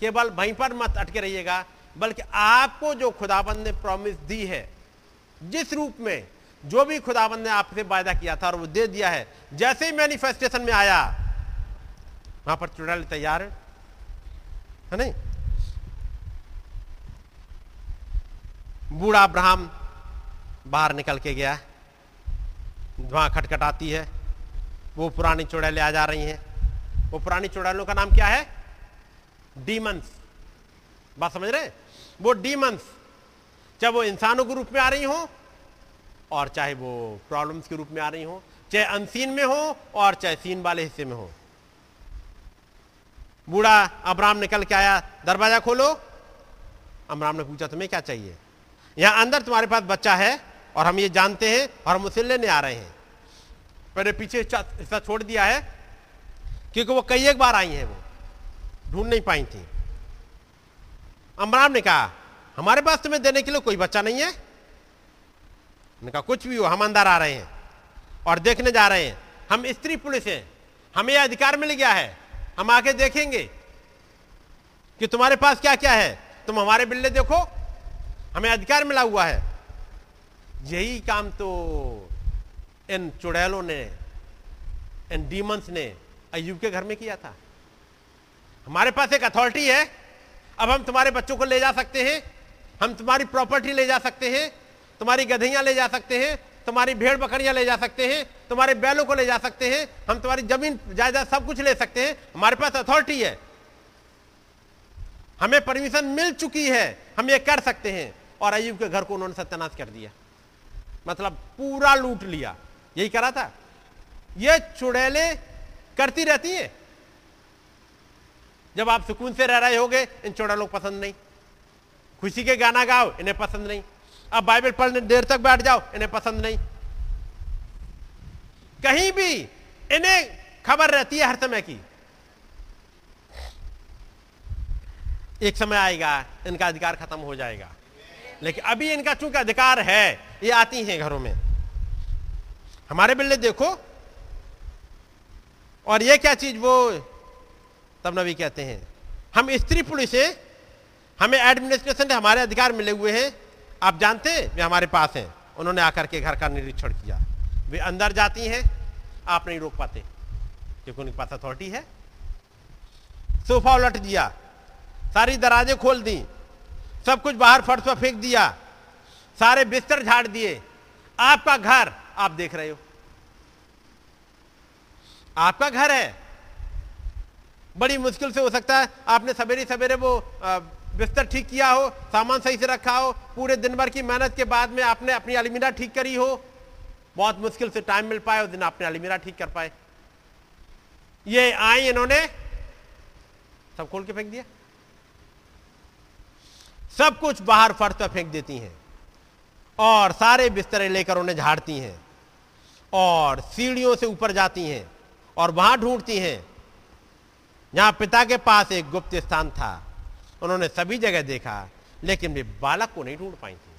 केवल वहीं पर मत अटके रहिएगा, बल्कि आपको जो खुदाबंद ने प्रॉमिस दी है जिस रूप में जो भी खुदाबंद ने आपसे वायदा किया था और वो दे दिया है, जैसे ही मैनिफेस्टेशन में आया, वहाँ पर चुड़ैल तैयार है। नहीं? बूढ़ा अब्राहम बाहर निकल के गया वहाँ खटखटाती है। वो पुरानी चुड़ैलें आ जा रही हैं। वो पुरानी चुड़ैलों का नाम क्या है? डीमंस बात समझ रहे वो डीमंस चाहे वो इंसानों के रूप में आ रही हो, और चाहे वो प्रॉब्लम्स के रूप में आ रही हो, चाहे अनसीन में हो, और चाहे सीन वाले हिस्से में हो। बूढ़ा अब्राम निकल के आया? दरवाज़ा खोलो। अब्राम ने पूछा, तुम्हें क्या चाहिए? यहाँ अंदर तुम्हारे पास बच्चा है, और हम ये जानते हैं, और हम उसे लेने आ रहे हैं। मैंने पीछे हिस्सा छोड़ दिया है, क्योंकि वो कई एक बार आई हैं वो, ढूंढ नहीं पाई थी। अमराम ने कहा हमारे पास तुम्हें देने के लिए कोई बच्चा नहीं है। कहा कुछ भी हो, हम अंदर आ रहे हैं और देखने जा रहे हैं। हम स्त्री पुलिस हैं। हमें यह अधिकार मिल गया है। हम आके देखेंगे कि तुम्हारे पास क्या क्या है। तुम हमारे बिल्ले देखो। हमें अधिकार मिला हुआ है। यही काम तो इन चुड़ैलों ने, इन डीमंस ने अयुब के घर में किया था। हमारे पास एक अथॉरिटी है। अब हम तुम्हारे बच्चों को ले जा सकते हैं। हम तुम्हारी प्रॉपर्टी ले जा सकते हैं, तुम्हारी गधैया ले जा सकते हैं, तुम्हारी भेड़ बकरियाँ ले जा सकते हैं, तुम्हारे बैलों को ले जा सकते हैं, हम तुम्हारी ज़मीन, जायदाद सब कुछ ले सकते हैं, हमारे पास अथॉरिटी है। हमें परमिशन मिल चुकी है, हम ये कर सकते हैं। और अयुब के घर को उन्होंने सत्यानाश कर दिया। मतलब पूरा लूट लिया। यही करा था। ये चुड़ैले करती रहती है। जब आप सुकून से रह रहे होगे, इन चुड़ैलों को पसंद नहीं। खुशी के गाना गाओ, इन्हें पसंद नहीं। अब बाइबल पढ़ने देर तक बैठ जाओ, इन्हें पसंद नहीं। कहीं भी इन्हें खबर रहती है हर समय की। एक समय आएगा, इनका अधिकार खत्म हो जाएगा। लेकिन अभी इनका चूँकि अधिकार है, ये आती हैं घरों में। हमारे बिल्ले देखो। और ये क्या चीज़ वो, तब नबी कहते हैं, हम स्त्री पुलिस हैं हमें एडमिनिस्ट्रेशन से हमारे अधिकार मिले हुए हैं। आप जानते हैं, वे हमारे पास हैं। उन्होंने आकर के घर का निरीक्षण किया। वे अंदर जाती हैं, आप नहीं रोक पाते, क्योंकि उनके पास अथॉरिटी है। सोफा उलट दिया, सारी दराजे खोल दी, सब कुछ बाहर फर्श पर फेंक दिया, सारे बिस्तर झाड़ दिए। आपका घर, आप देख रहे हो। आपका घर है। बड़ी मुश्किल से हो सकता है, आपने सवेरे सवेरे वो बिस्तर ठीक किया हो, सामान सही से रखा हो, पूरे दिन भर की मेहनत के बाद में आपने अपनी अलमीरा ठीक करी हो, बहुत मुश्किल से टाइम मिल पाए उस दिन आपने अलमीरा ठीक कर पाए। ये आई इन्होंने, सब खोल के फेंक दिया। सब कुछ बाहर फर्श पर फेंक देती हैं और सारे बिस्तरे लेकर उन्हें झाड़ती हैं और सीढ़ियों से ऊपर जाती हैं और वहाँ ढूंढती हैं। जहाँ पिता के पास एक गुप्त स्थान था। उन्होंने सभी जगह देखा, लेकिन वे बालक को नहीं ढूंढ पाई थी।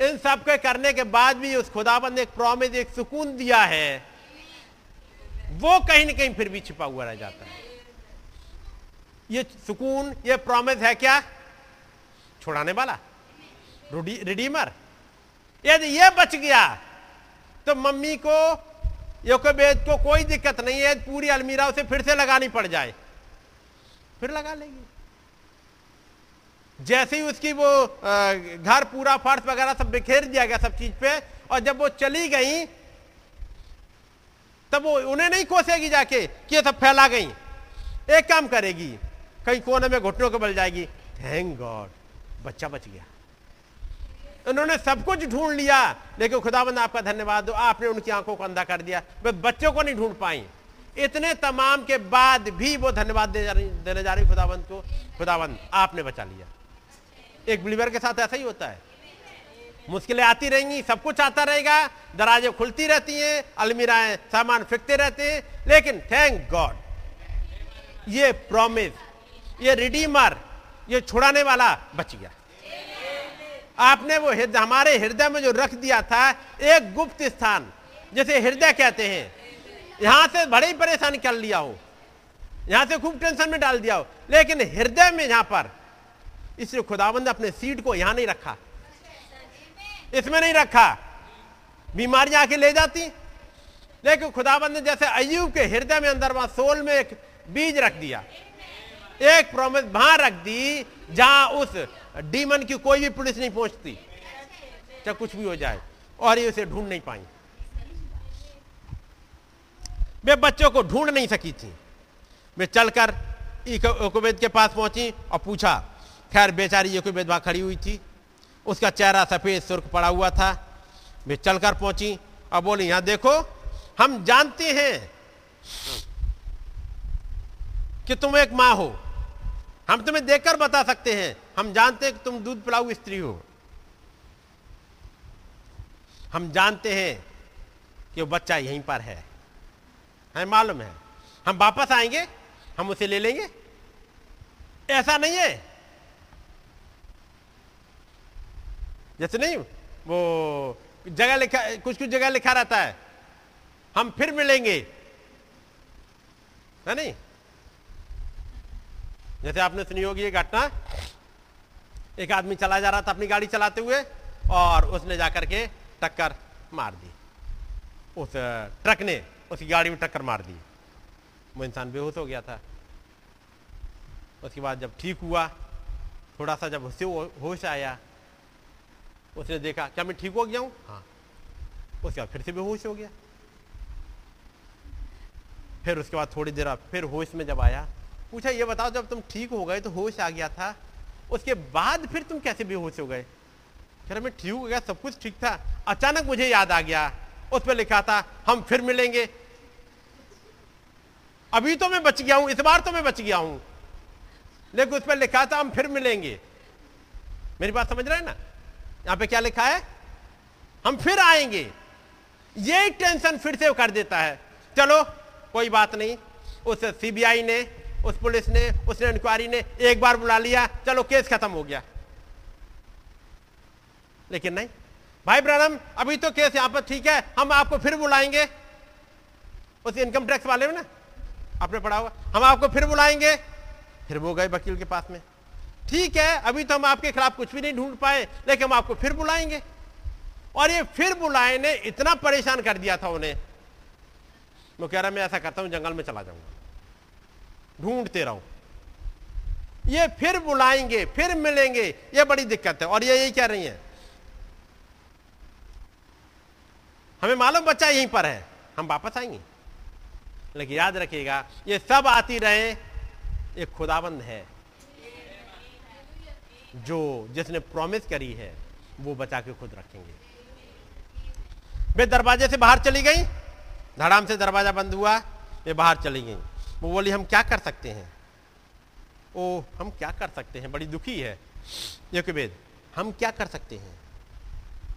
इन सब के करने के बाद भी उस खुदाबंद ने एक प्रॉमिस एक सुकून दिया है। वो कहीं ना कहीं फिर भी छिपा हुआ रह जाता है। ये सुकून, ये प्रॉमिस है क्या? छुड़ाने वाला? रिडीमर यदि ये बच गया तो मम्मी को, योकोबेद को कोई दिक्कत नहीं है। पूरी अलमीरा उसे फिर से लगानी पड़ जाए। फिर लगा लेगी। जैसे ही उसकी वो घर पूरा फर्श वगैरह सब बिखेर दिया गया सब चीज़ पे, और जब वो चली गई, तब वो उन्हें नहीं कोसेगी जाके कि ये सब फैला गई। एक काम करेगी, कहीं कोने में घुटनों के बल जाएगी, थैंक गॉड, बच्चा बच गया। उन्होंने सब कुछ ढूंढ लिया, लेकिन खुदाबंद आपका धन्यवाद दो, आपने उनकी आँखों को अंधा कर दिया, वे बच्चों को नहीं ढूंढ पाई। इतने तमाम के बाद भी वो धन्यवाद देने जा रही खुदाबंद को, खुदाबंद, आपने बचा लिया। एक बिलीवर के साथ ऐसा ही होता है। मुश्किलें आती रहेंगी, सब कुछ आता रहेगा दराजे खुलती रहती हैं, अलमीराएँ, सामान फेंकते रहते हैं, लेकिन थैंक गॉड ये प्रॉमिस ये रिडीमर ये छुड़ाने वाला बच गया। आपने वो हृदय हमारे हृदय में जो रख दिया था, एक गुप्त स्थान, जैसे हृदय कहते हैं, यहाँ से बड़े ही परेशान कर लिया हो, यहाँ से खूब टेंशन में डाल दिया हो, लेकिन हृदय में यहाँ पर इसलिए खुदाबंद अपने सीट को यहाँ नहीं रखा। इसमें नहीं रखा। बीमारियाँ आके ले जाती। लेकिन खुदाबंद ने जैसे अयूब के हृदय में अंदर वहाँ सोल में एक बीज रख दिया। एक प्रॉमिस वहाँ रख दी, जहाँ उस डीमन की कोई भी पुलिस नहीं पहुँचती। चाहे कुछ भी हो जाए, और ये उसे ढूंढ नहीं पाई। वे बच्चों को ढूंढ नहीं सकी थी। वे चलकर के पास पहुँची और पूछा खैर बेचारी ये कोई वहाँ खड़ी हुई थी। उसका चेहरा सफ़ेद सुर्ख पड़ा हुआ था। वे चलकर पहुँची और बोली, यहाँ देखो, हम जानते हैं कि तुम एक माँ हो। हम तुम्हें देखकर बता सकते हैं। हम जानते हैं कि तुम दूध पिलाऊ स्त्री हो। हम जानते हैं कि वो बच्चा यहीं पर है। हमें मालूम है। हम वापस आएँगे, हम उसे ले लेंगे। ऐसा नहीं है। जैसे नहीं, वो जगह लिखा कुछ कुछ जगह लिखा रहता है। हम फिर मिलेंगे। है नहीं? जैसे आपने सुनी होगी ये घटना। एक आदमी चला जा रहा था अपनी गाड़ी चलाते हुए और उसने जाकर के टक्कर मार दी। उस ट्रक ने उसकी गाड़ी में टक्कर मार दी। वो इंसान बेहोश हो गया था। उसके बाद जब ठीक हुआ, थोड़ा सा जब होश आया उसने देखा क्या मैं ठीक हो गया हूँ? हाँ। उसके बाद फिर से बेहोश हो गया। फिर उसके बाद थोड़ी देर फिर होश में जब आया पूछा ये बताओ जब तुम ठीक हो गए तो होश आ गया था उसके बाद फिर तुम कैसे बेहोश हो गए? कह रहे मैं ठीक हो गया सब कुछ ठीक था। अचानक मुझे याद आ गया। उस पर लिखा था हम फिर मिलेंगे। अभी तो मैं बच गया हूँ इस बार तो मैं बच गया हूँ। लेकिन उस पर लिखा था हम फिर मिलेंगे। मेरी बात समझ रहे हैं ना? यहाँ पे क्या लिखा है? हम फिर आएँगे। यही टेंशन फिर से कर देता है। चलो, कोई बात नहीं। उस सीबीआई ने, उस पुलिस ने, उसने इंक्वायरी ने एक बार बुला लिया। चलो, केस खत्म हो गया। लेकिन नहीं। भाई ब्रम अभी तो केस यहाँ पर ठीक है। हम आपको फिर बुलाएँगे। उस इनकम टैक्स वाले में ना? आपने पढ़ा हुआ हम आपको फिर बुलाएँगे। फिर वो गए वकील के पास में। ठीक है, अभी तो हम आपके खिलाफ कुछ भी नहीं ढूंढ पाए, लेकिन हम आपको फिर बुलाएँगे। और ये फिर बुलाए ने इतना परेशान कर दिया था उन्हें। वो कह रहा, मैं ऐसा करता हूँ, जंगल में चला जाऊँगा। ढूंढते रहो। ये फिर बुलाएँगे, फिर मिलेंगे, ये बड़ी दिक्कत है। और ये यही कह रही है। हमें मालूम बच्चा यहीं पर है। हम वापस आएँगे। लेकिन याद रखिएगा, ये सब आती रहे एक खुदाबंद है। जो जिसने प्रॉमिस करी है, वो बचा के खुद रखेंगे। वे दरवाजे से बाहर चली गई। धड़ाम से दरवाज़ा बंद हुआ, वे बाहर चली गई। वो बोली, हम क्या कर सकते हैं? ओ हम क्या कर सकते हैं? बड़ी दुखी है। ये वेद हम क्या कर सकते हैं?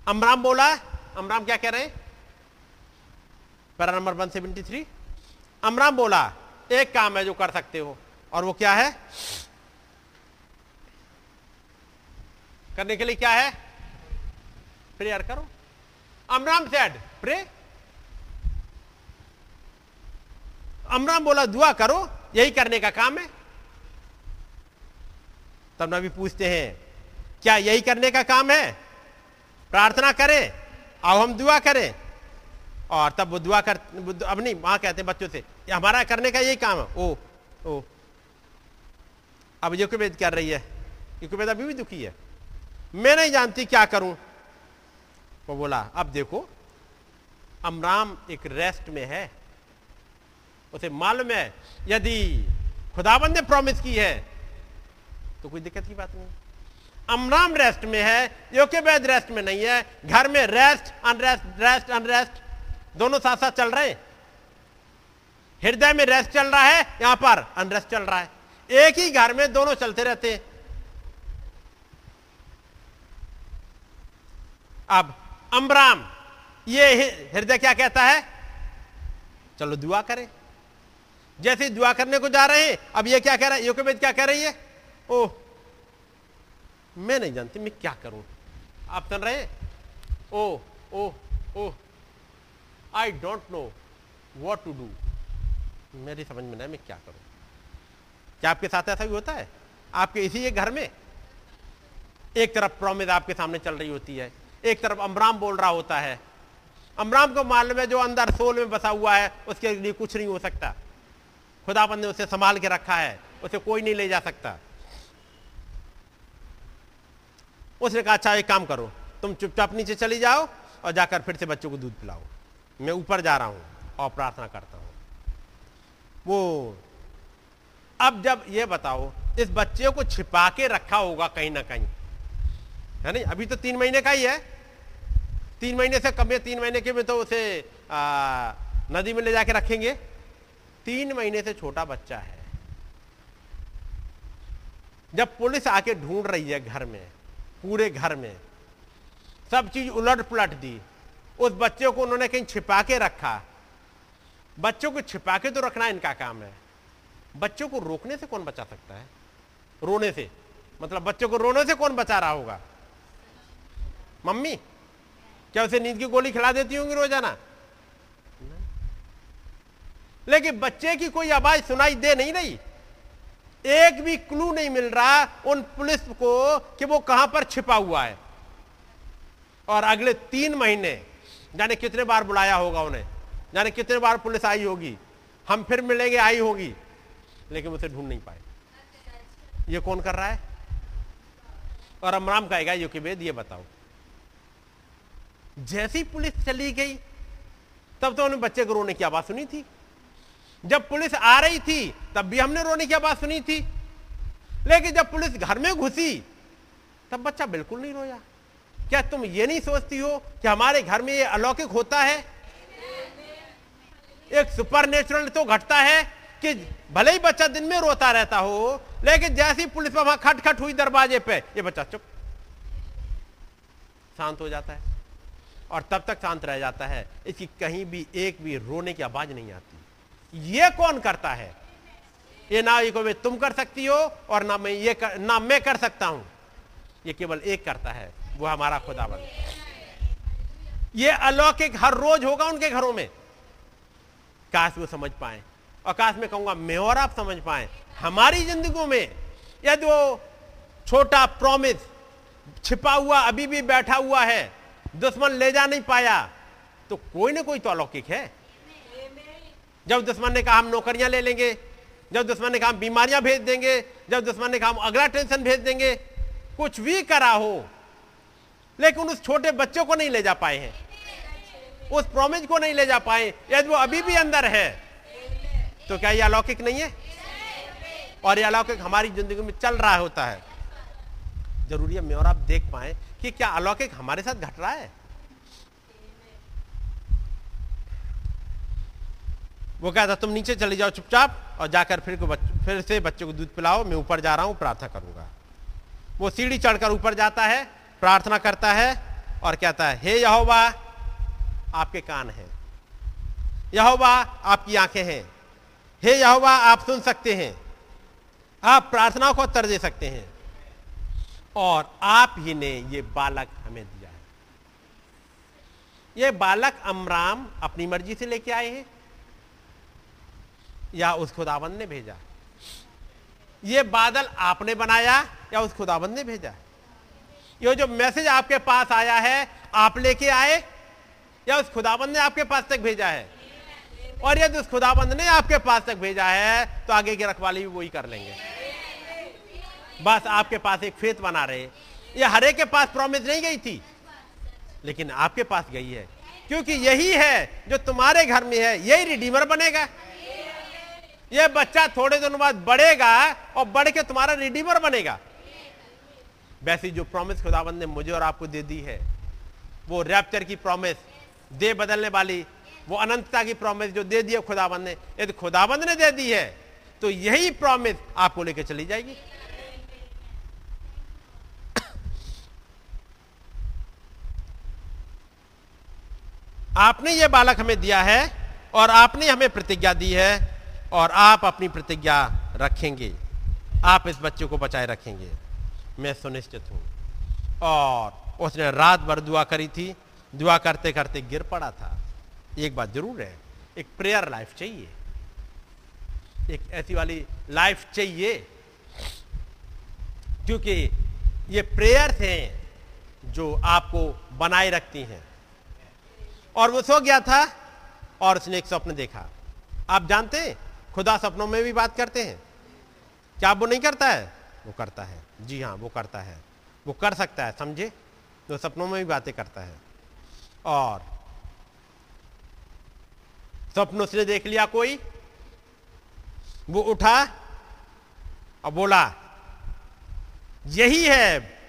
अमराम बोला, अमराम क्या कह रहे हैं? Para number one seventy three. Amram बोला, एक काम है जो कर सकते हो, और वो क्या है? करने के लिए क्या है? प्रेयर करो। अमराम सेड प्रे, अमराम बोला, दुआ करो, यही करने का काम है। तब नबी पूछते हैं, क्या यही करने का काम है? प्रार्थना करें, आओ हम दुआ करें। और तब वो दुआ कर अब नहीं, वहाँ कहते हैं बच्चों से हमारा करने का यही काम है। ओ ओ, अब जो वेद कर रही है? क्योंकि अभी भी दुखी है? मैं नहीं जानती क्या करूँ। वो बोला, अब देखो, अमराम एक रेस्ट में है। उसे मालूम है, यदि खुदाबंद ने प्रॉमिस की है तो कोई दिक्कत की बात नहीं। अमराम रेस्ट में है, योकेबैद रेस्ट में नहीं है, घर में रेस्ट अनरेस्ट रेस्ट अनरेस्ट दोनों साथ साथ चल रहे हृदय में रेस्ट चल रहा है, यहाँ पर अनरेस्ट चल रहा है। एक ही घर में दोनों चलते रहते हैं। अब अमराम ये हृदय क्या कहता है? चलो दुआ करें। जैसे दुआ करने को जा रहे हैं, अब ये क्या कह रहा है? योकेबेद क्या कह रही है? ओह, मैं नहीं जानती, मैं क्या करूँ? आप सुन रहे हैं? Oh oh O I don't know what to do मेरी समझ में नहीं, मैं क्या करूँ? क्या आपके साथ ऐसा भी होता है? आपके इसी एक घर में एक तरफ़ प्रॉमिस आपके सामने चल रही होती है। एक तरफ़ अमराम बोल रहा होता है। अमराम को मालूम है जो अंदर सोल में बसा हुआ है, उसके लिए कुछ नहीं हो सकता। खुदाबंद ने उसे संभाल के रखा है, उसे कोई नहीं ले जा सकता। उसने कहा अच्छा एक काम करो, तुम चुपचाप नीचे चली जाओ और जाकर फिर से बच्चों को दूध पिलाओ। मैं ऊपर जा रहा हूँ और प्रार्थना करता हूँ। वो, अब जब ये बताओ, इस बच्चे को छिपा के रखा होगा कहीं ना कहीं। है नहीं अभी तो तीन महीने का ही है तीन महीने से कम है तीन महीने के में तो उसे आ, नदी में ले जाके रखेंगे। तीन महीने से छोटा बच्चा है। जब पुलिस आके ढूंढ रही है घर में पूरे घर में सब चीज़ उलट पुलट दी। उस बच्चे को उन्होंने कहीं छिपा के रखा। बच्चों को छिपा के तो रखना इनका काम है। बच्चों को रोकने से कौन बचा सकता है? रोने से। मतलब बच्चों को रोने से कौन बचा रहा होगा? मम्मी? क्या उसे नींद की गोली खिला देती होंगी रोज़ाना? लेकिन बच्चे की कोई आवाज़ सुनाई दे नहीं रही। एक भी क्लू नहीं मिल रहा उन पुलिस को कि वो कहाँ पर छिपा हुआ है। और अगले तीन महीने, जाने कितने बार बुलाया होगा उन्हें, जाने कितने बार पुलिस आई होगी, हम फिर मिलेंगे, आई होगी, लेकिन उसे ढूंढ नहीं पाए। ये कौन कर रहा है? और अमराम कहेगा, यो कि वेद ये बताओ। जैसी पुलिस चली गई, तब तो उन्हें बच्चे को रोने की आवाज़ सुनी थी। जब पुलिस आ रही थी, तब भी हमने रोने की आवाज़ सुनी थी। लेकिन जब पुलिस घर में घुसी, तब बच्चा बिल्कुल नहीं रोया। क्या तुम ये नहीं सोचती हो कि हमारे घर में ये अलौकिक होता है? एक सुपर नेचुरल तो घटता है कि भले ही बच्चा दिन में रोता रहता हो, लेकिन जैसी पुलिस वहाँ खटखट हुई दरवाजे पे, ये बच्चा चुप। शांत हो जाता है। और तब तक शांत रह जाता है इसकी कहीं भी एक भी रोने की आवाज़ नहीं आती। ये कौन करता है? ये ना ये को तुम कर सकती हो और ना मैं ये कर, ना मैं कर सकता हूँ। ये केवल एक करता है वो हमारा खुदावन। ये अलौकिक हर रोज होगा उनके घरों में। काश वो समझ पाए और काश मैं कहूँगा मैं और आप समझ पाए हमारी ज़िंदगी में यदि वो छोटा प्रॉमिस छिपा हुआ अभी भी बैठा हुआ है दुश्मन ले जा नहीं पाया। तो कोई ना कोई तो अलौकिक है। जब दुश्मन ने कहा हम नौकरियाँ ले लेंगे, जब दुश्मन ने कहा हम बीमारियाँ भेज देंगे, जब दुश्मन ने कहा हम अगला टेंशन भेज देंगे, कुछ भी करा हो, लेकिन उस छोटे बच्चों को नहीं ले जा पाए हैं। उस प्रोमिज को नहीं ले जा पाए, यदि वो अभी भी अंदर है तो क्या ये अलौकिक नहीं है? और ये अलौकिक हमारी ज़िंदगी में चल रहा होता है। ज़रूरी है मैं और आप देख पाए कि क्या अलौकिक हमारे साथ घट रहा है? वो कहता, तुम नीचे चले जाओ चुपचाप और जाकर फिर को फिर से बच्चों को दूध पिलाओ, मैं ऊपर जा रहा हूँ, प्रार्थना करूँगा। वो सीढ़ी चढ़कर ऊपर जाता है, प्रार्थना करता है और कहता है, हे यहोवा, आपके कान हैं। यहोवा, आपकी आँखें हैं। हे यहोवा, आप सुन सकते हैं। आप प्रार्थनाओं को उत्तर दे सकते हैं। और आप ही ने ये बालक हमें दिया है। ये बालक अमराम अपनी मर्ज़ी से लेके आए हैं, या उस खुदाबंद ने भेजा? ये बादल आपने बनाया, या उस खुदाबंद ने भेजा? ये जो मैसेज आपके पास आया है, आप लेके आए, या उस खुदाबंद ने आपके पास तक भेजा है? और यदि उस खुदाबंद ने आपके पास तक भेजा है तो आगे की रखवाली भी वही कर लेंगे। बस आपके पास एक फेत बना रहे। ये हरे के पास प्रॉमिस नहीं गई थी। लेकिन आपके पास गई है। क्योंकि यही है जो तुम्हारे घर में है, यही रिडीमर बनेगा। ये बच्चा थोड़े दिनों बाद बढ़ेगा और बढ़ के तुम्हारा रिडीमर बनेगा। वैसी जो प्रॉमिस खुदाबंद ने मुझे और आपको दे दी है, वो रैप्चर की प्रॉमिस दे बदलने वाली, वो अनंतता की प्रॉमिस जो दे दी है खुदाबंद ने, यदि खुदाबंद ने दे दी है तो यही प्रॉमिस आपको लेकर चली जाएगी। आपने ये बालक हमें दिया है और आपने हमें प्रतिज्ञा दी है और आप अपनी प्रतिज्ञा रखेंगे। आप इस बच्चे को बचाए रखेंगे। मैं सुनिश्चित हूँ। और उसने रात भर दुआ करी थी। दुआ करते करते गिर पड़ा था। एक बात ज़रूर है, एक प्रेयर लाइफ चाहिए। एक ऐसी वाली लाइफ चाहिए, क्योंकि ये प्रेयर्स हैं जो आपको बनाए रखती हैं। और वो सो गया था और उसने एक स्वप्न देखा। आप जानते हैं, खुदा सपनों में भी बात करते हैं। क्या वो नहीं करता है? वो करता है। जी हाँ वो करता है। वो कर सकता है, समझे? वो सपनों में भी बातें करता है। और स्वप्न उसने देख लिया कोई? वो उठा और बोला, यही है,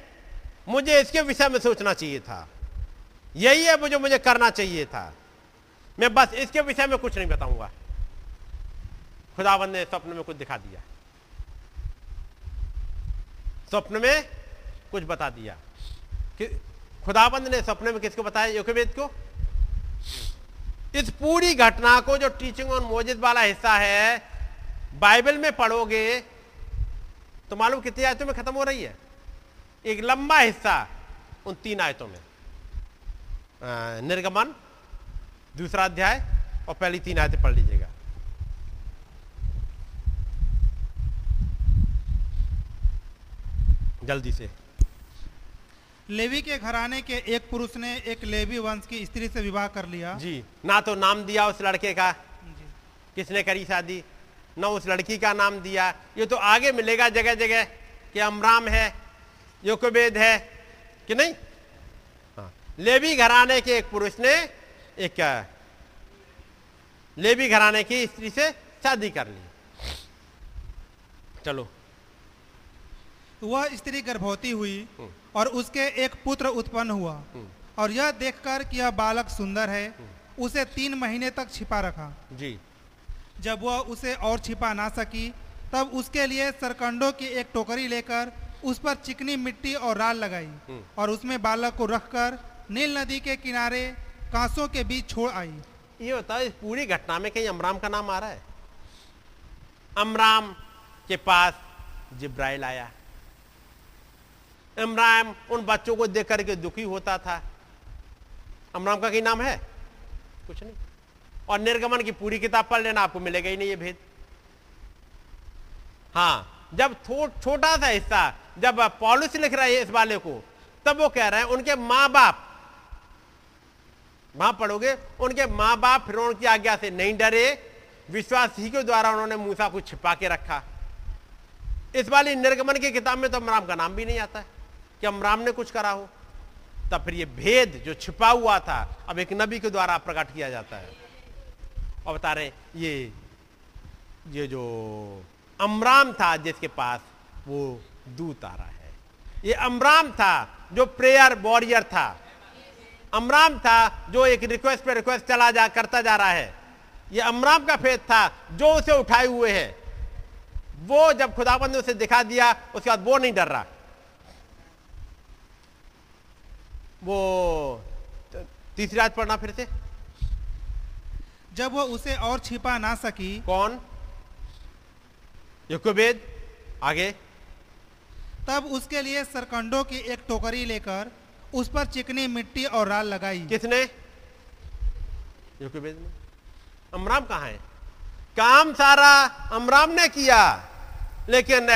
मुझे इसके विषय में सोचना चाहिए था। यही है, मुझे मुझे करना चाहिए था। मैं बस इसके विषय में कुछ नहीं बताऊँगा। खुदाबंद ने स्वप्न में कुछ दिखा दिया। स्वप्न में कुछ बता दिया। कि खुदाबंद ने स्वप्न में किसको बताया? योगवेद को? इस पूरी घटना को जो टीचिंग ऑन मोजिद वाला हिस्सा है, बाइबल में पढ़ोगे तो मालूम कितनी आयतों में खत्म हो रही है? एक लंबा हिस्सा उन तीन आयतों में। निर्गमन दूसरा अध्याय और पहली तीन आयतें पढ़ लीजिएगा। जल्दी से। लेवी के घराने के एक पुरुष ने एक लेवी वंश की स्त्री से विवाह कर लिया। जी ना तो नाम दिया उस लड़के का। किसने करी शादी? ना उस लड़की का नाम दिया। ये तो आगे मिलेगा जगह जगह कि अमराम है योकवेद है कि नहीं? लेवी घराने के एक पुरुष ने एक लेवी घराने की स्त्री से शादी कर ली। चलो। वह स्त्री गर्भवती हुई और उसके एक पुत्र उत्पन्न हुआ। और यह देखकर कि यह बालक सुंदर है उसे तीन महीने तक छिपा रखा। जी। जब वह उसे और छिपा ना सकी तब उसके लिए सरकंडों की एक टोकरी लेकर उस पर चिकनी मिट्टी और राल लगाई और उसमें बालक को रखकर नील नदी के किनारे कांसों के बीच छोड़ आई। ये होता है इस पूरी घटना में कहीं अमराम का नाम आ रहा है? अमराम के पास जिब्राइल आया। इमरान उन बच्चों को देख करके दुखी होता था। अमराम का कहीं नाम है? कुछ नहीं। और निर्गमन की पूरी किताब पढ़ लेना, आपको मिलेगा ही नहीं ये भेद। हाँ जब छोटा सा हिस्सा, जब पॉलिस लिख रहा है इस वाले को, तब वो कह रहे हैं, उनके माँ बाप वहाँ पढ़ोगे, उनके माँ बाप फिर की आज्ञा से नहीं डरे। विश्वास ही के द्वारा उन्होंने मूसा को छिपा के रखा। इस वाली निर्गमन की किताब में तो अमराम का नाम भी नहीं आता है, कि अमराम ने कुछ करा हो। तब फिर ये भेद जो छिपा हुआ था, अब एक नबी के द्वारा प्रकट किया जाता है। और बता रहे ये ये जो अमराम था जिसके पास वो दूत आ रहा है। ये अमराम था जो प्रेयर वॉरियर था। अमराम था जो एक रिक्वेस्ट पे रिक्वेस्ट चला जा करता जा रहा है। ये अमराम का फेद था जो उसे उठाए हुए है। वो जब खुदाबंद ने उसे दिखा दिया उसके बाद वो नहीं डर रहा। वो तीसरी रात पढ़ना फिर से। जब वो उसे और छिपा ना सकी कौन? युकुबेद आगे। तब उसके लिए सरकंडों की एक टोकरी लेकर उस पर चिकनी मिट्टी और राल लगाई। किसने? अमराम कहा है? काम सारा अमराम ने किया, लेकिन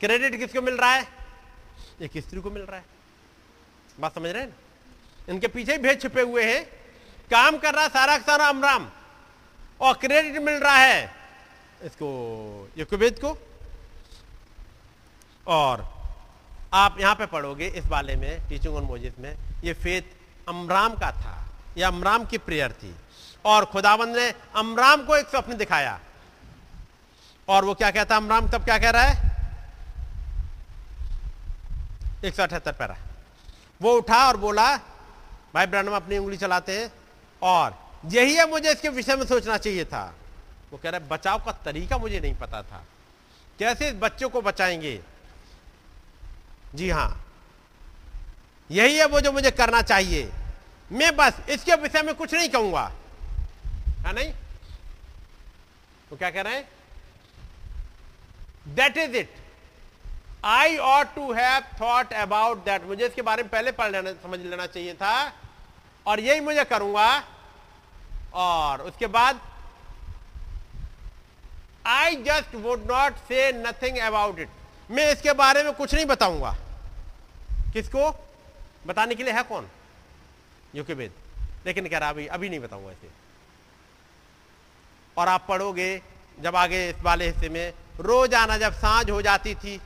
क्रेडिट किसको मिल रहा है? एक स्त्री को मिल रहा है। बात समझ रहे हैं इनके पीछे भेद छुपे हुए हैं। काम कर रहा सारा सारा अमराम, और क्रेडिट मिल रहा है इसको, युकुबेद को। और आप यहाँ पे पढ़ोगे इस वाले में, टीचिंग ऑन मोजिस में, ये फेथ अमराम का था यह अमराम की प्रेयर थी। और खुदाबंद ने अमराम को एक स्वप्न दिखाया। और वो क्या कहता अमराम, तब क्या कह रहा है? एक सौ अठहत्तर पैरा। वो उठा और बोला, भाई ब्रहणम अपनी उंगली चलाते हैं और यही है मुझे इसके विषय में सोचना चाहिए था। वो कह रहा है, बचाव का तरीका मुझे नहीं पता था। कैसे इस बच्चों को बचाएँगे? जी हाँ। यही है वो जो मुझे करना चाहिए। मैं बस इसके विषय में कुछ नहीं कहूँगा। है नहीं? वो क्या कह रहे हैं? That is it I ought to have thought about that मुझे इसके बारे में पहले पढ़ लेना, समझ लेना चाहिए था। और यही मुझे करूँगा। और उसके बाद I just would not say nothing about it मैं इसके बारे में कुछ नहीं बताऊँगा। किसको? बताने के लिए है कौन? युके वेद लेकिन कह रहा अभी अभी नहीं बताऊँगा इसे। और आप पढ़ोगे, जब आगे इस वाले हिस्से में रोज आना जब साँझ हो जाती थी,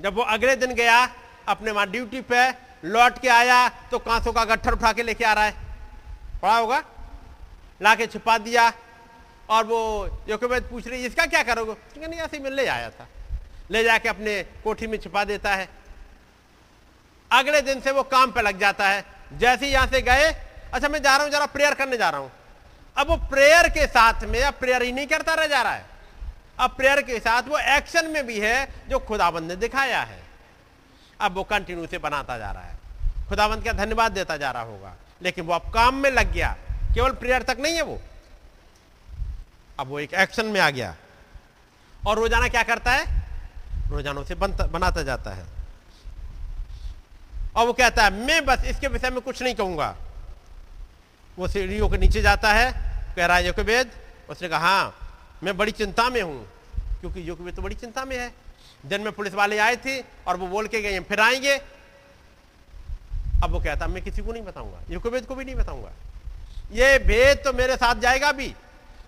जब वो अगले दिन गया, अपने वहाँ ड्यूटी पे लौट के आया तो कांसों का गट्ठर उठा के लेके आ रहा है। पढ़ा होगा? लाके छुपा दिया, और वो योकोबेद पूछ रही, इसका क्या करोगे? नहीं, ऐसे में ले आया था। ले जाके अपने कोठी में छिपा देता है। अगले दिन से वो काम पे लग जाता है। जैसे यहाँ से गए अच्छा मैं जा रहा हूँ, जरा प्रेयर करने जा रहा हूँ। अब वो प्रेयर के साथ में, अब प्रेयर ही नहीं करता रह जा रहा है। अब प्रेयर के साथ वो एक्शन में भी है जो खुदाबंद ने दिखाया है। अब वो कंटिन्यू से बनाता जा रहा है। खुदाबंद का धन्यवाद देता जा रहा होगा। लेकिन वो अब काम में लग गया। केवल प्रेयर तक नहीं है वो। अब वो एक एक्शन में आ गया। और रोज़ाना क्या करता है? रोज़ाना से बनाता जाता है। और वो कहता है, मैं बस इसके विषय में कुछ नहीं कहूँगा। वो सीढ़ियों के नीचे जाता है, कह रहा है योगवेद उसने कहा हाँ मैं बड़ी चिंता में हूँ, क्योंकि योगवेद तो बड़ी चिंता में है। दिन में पुलिस वाले आए थे और वो बोल के गए, फिर आएँगे। अब वो कहता, मैं किसी को नहीं बताऊँगा योगवेद को भी नहीं बताऊँगा। ये भेद तो मेरे साथ जाएगा भी,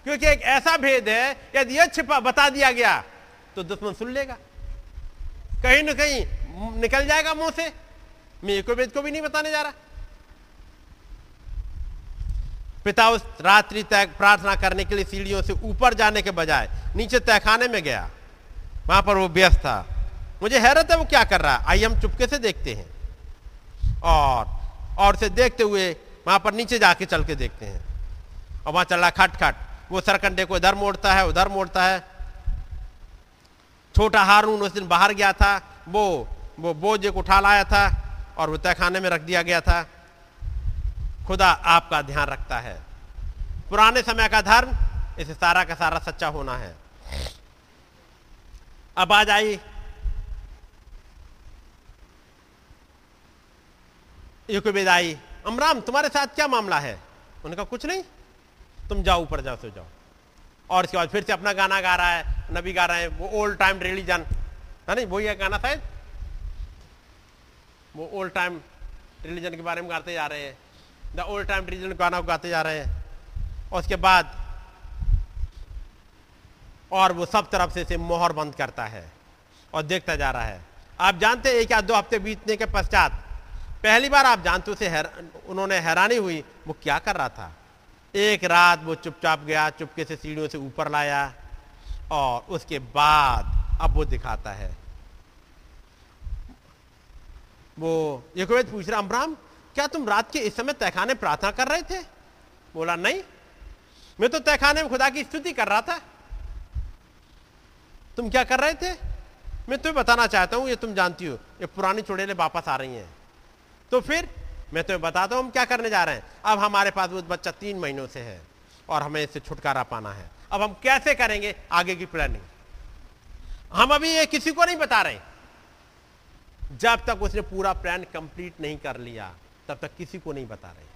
क्योंकि एक ऐसा भेद है, यदि यह छिपा बता दिया गया तो दुश्मन सुन लेगा। कहीं ना कहीं निकल जाएगा मुँह से। मैं वेद को भी नहीं बताने जा रहा। पिता उस रात्रि तक प्रार्थना करने के लिए सीढ़ियों से ऊपर जाने के बजाय नीचे तहखाने में गया। वहाँ पर वो व्यस्त था। मुझे हैरत है वो क्या कर रहा है? आइए हम चुपके से देखते हैं। और और से देखते हुए वहाँ पर नीचे जाके चल के देखते हैं। और वहाँ चल रहा खट खट। वो सरकंडे को इधर मोड़ता है, उधर मोड़ता है। छोटा हारून उस दिन बाहर गया था। वो वो बोझ को उठा लाया था। और वो तहखाने में रख दिया गया था। खुदा आपका ध्यान रखता है। पुराने समय का धर्म, इसे सारा का सारा सच्चा होना है। अब आ जाइए। युगवेद आई। अमराम, तुम्हारे साथ क्या मामला है? उनका कुछ नहीं। तुम जाओ, ऊपर जाओ, सो जाओ। और इसके बाद फिर से अपना गाना गा रहा है, नबी गा रहे हैं, वो ओल्ड टाइम रिलीजन है नहीं? वही है गाना शायद। वो ओल्ड टाइम रिलीजन के बारे में गाते जा रहे हैं। द ओल्ड टाइम रिलीजन गाना गाते जा रहे हैं। और उसके बाद और वो सब तरफ़ से इसे मोहर बंद करता है और देखता जा रहा है। आप जानते हैं एक या दो हफ़्ते बीतने के पश्चात पहली बार आप जानते उसे हैर, उन्होंने हैरानी हुई वो क्या कर रहा था? एक रात वो चुपचाप गया चुपके से सीढ़ियों से ऊपर लाया और उसके बाद अब वो दिखाता है वो यकोवेद पूछ रहा अमराम क्या तुम रात के इस समय तहखाने प्रार्थना कर रहे थे? बोला, नहीं, मैं तो तहखाने में खुदा की स्तुति कर रहा था। तुम क्या कर रहे थे? मैं तुम्हें बताना चाहता हूँ, ये तुम जानती हो, ये पुरानी चुड़ैलें वापस आ रही हैं। तो फिर मैं तुम्हें बताता हूँ, हम क्या करने जा रहे हैं। अब हमारे पास वो बच्चा तीन महीनों से है और हमें इससे छुटकारा पाना है। अब हम कैसे करेंगे आगे की प्लानिंग हम अभी ये किसी को नहीं बता रहे। जब तक उसने पूरा प्लान कंप्लीट नहीं कर लिया, तब तक किसी को नहीं बता रहे।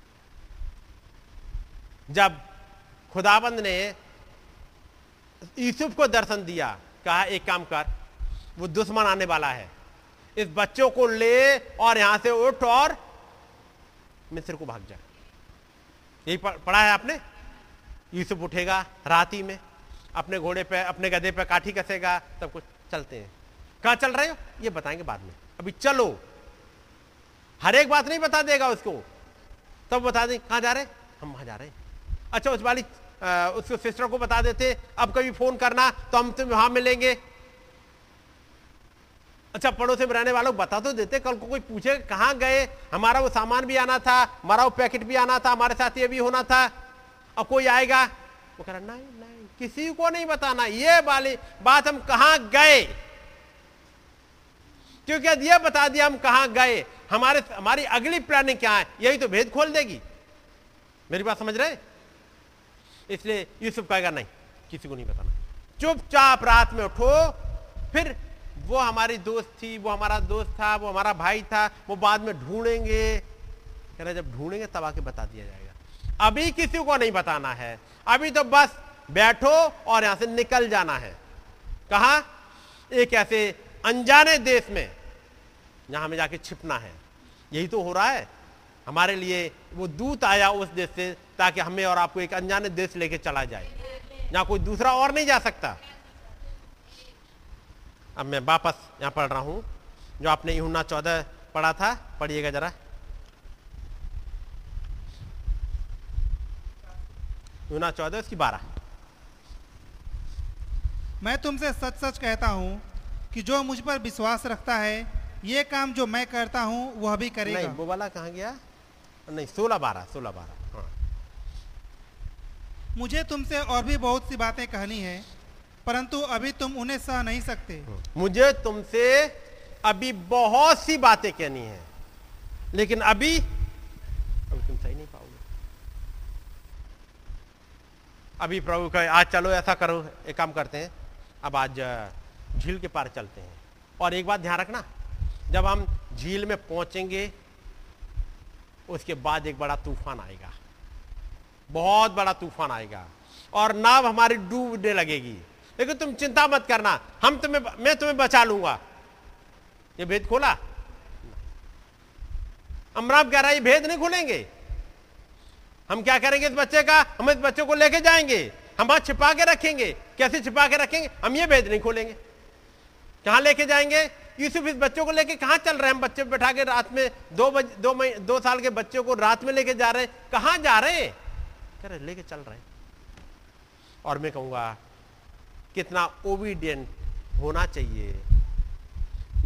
जब खुदाबंद ने यूसुफ को दर्शन दिया, कहा, एक काम कर, वो दुश्मन आने वाला है। इस बच्चों को ले और यहाँ से उठ और मिस्र को भाग जा। यही पढ़ा है आपने? यूसुफ उठेगा रात ही में, अपने घोड़े पे, अपने गधे पे काठी कसेगा सब कुछ चलते हैं। कहा चल रहे हो? ये बताएँगे बाद में। अभी चलो। हर एक बात नहीं बता देगा उसको। तब बता दें, कहाँ जा रहे हम वहाँ जा रहे अच्छा उस वाली उसको सिस्टर को बता देते अब कभी फ़ोन करना तो हम तुम्हें वहाँ मिलेंगे। अच्छा पड़ोस में रहने वालों बता तो देते, कल को कोई पूछे, कहाँ गए? हमारा वो सामान भी आना था, हमारा वो पैकेट भी आना था, हमारे साथ ये भी होना था। और कोई आएगा, वो कह रहा, नहीं नहीं, किसी को नहीं बताना, ये वाली बात हम कहाँ गए? क्योंकि यदि ये बता दिया हम कहाँ गए, हमारे, हमारी अगली प्लानिंग क्या है, यही तो भेद खोल देगी। मेरी बात समझ रहे इसलिए यूसुफ कहेगा, नहीं, किसी को नहीं बताना। चुपचाप रात में उठो, फिर वो हमारी दोस्त थी, वो हमारा दोस्त था, वो हमारा भाई था, वो बाद में ढूंढेंगे। कह रहे जब ढूंढेंगे तब आके बता दिया जाएगा। अभी किसी को नहीं बताना है। अभी तो बस बैठो और यहाँ से निकल जाना है। कहा? एक ऐसे अनजाने देश में जहाँ हमें जाके छिपना है। यही तो हो रहा है। हमारे लिए वो दूत आया उस देश से ताकि हमें और आपको एक अनजाने देश लेके चला जाए। जहाँ कोई दूसरा और नहीं जा सकता। अब मैं वापस यहाँ पढ़ रहा हूँ, जो आपने यूना चौदह पढ़ा था, पढ़िएगा जरा। यूना चौदह, उसकी बारह। मैं तुमसे सच सच कहता हूँ कि जो मुझ पर विश्वास रखता है ये काम जो मैं करता हूँ वह भी करेगा। नहीं वो वाला कहाँ गया? नहीं सोलह बारह सोलह बारह। हाँ। मुझे तुमसे और भी बहुत सी बातें कहनी है परंतु अभी तुम उन्हें सह नहीं सकते। मुझे तुमसे अभी बहुत सी बातें कहनी है लेकिन अभी अभी तुम सही नहीं पाओगे। अभी प्रभु कहे आज चलो ऐसा करो एक काम करते हैं अब आज झील के पार चलते हैं। और एक बात ध्यान रखना जब हम झील में पहुँचेंगे, उसके बाद एक बड़ा तूफ़ान आएगा। बहुत बड़ा तूफ़ान आएगा और नाव हमारी डूबने लगेगी। लेकिन तुम चिंता मत करना, हम तुम्हें मैं तुम्हें बचा लूँगा। ये भेद खोला? अमराम कह रहा है, ये भेद नहीं खोलेंगे। हम क्या करेंगे इस बच्चे का? हम इस बच्चे को लेके जाएँगे। हम वहाँ छिपा के रखेंगे। कैसे छिपा के रखेंगे? हम ये भेद नहीं खोलेंगे। कहाँ लेके जाएँगे? यूसुफ इस बच्चों को लेके कहाँ चल रहे हैं? हम बच्चे बैठा के रात में दो बज, दो मही, दो साल के बच्चों को रात में लेके जा रहे हैं। कहाँ जा रहे हैं? कह रहे लेके चल रहे हैं। और मैं कहूँगा कितना ओबीडियंट होना चाहिए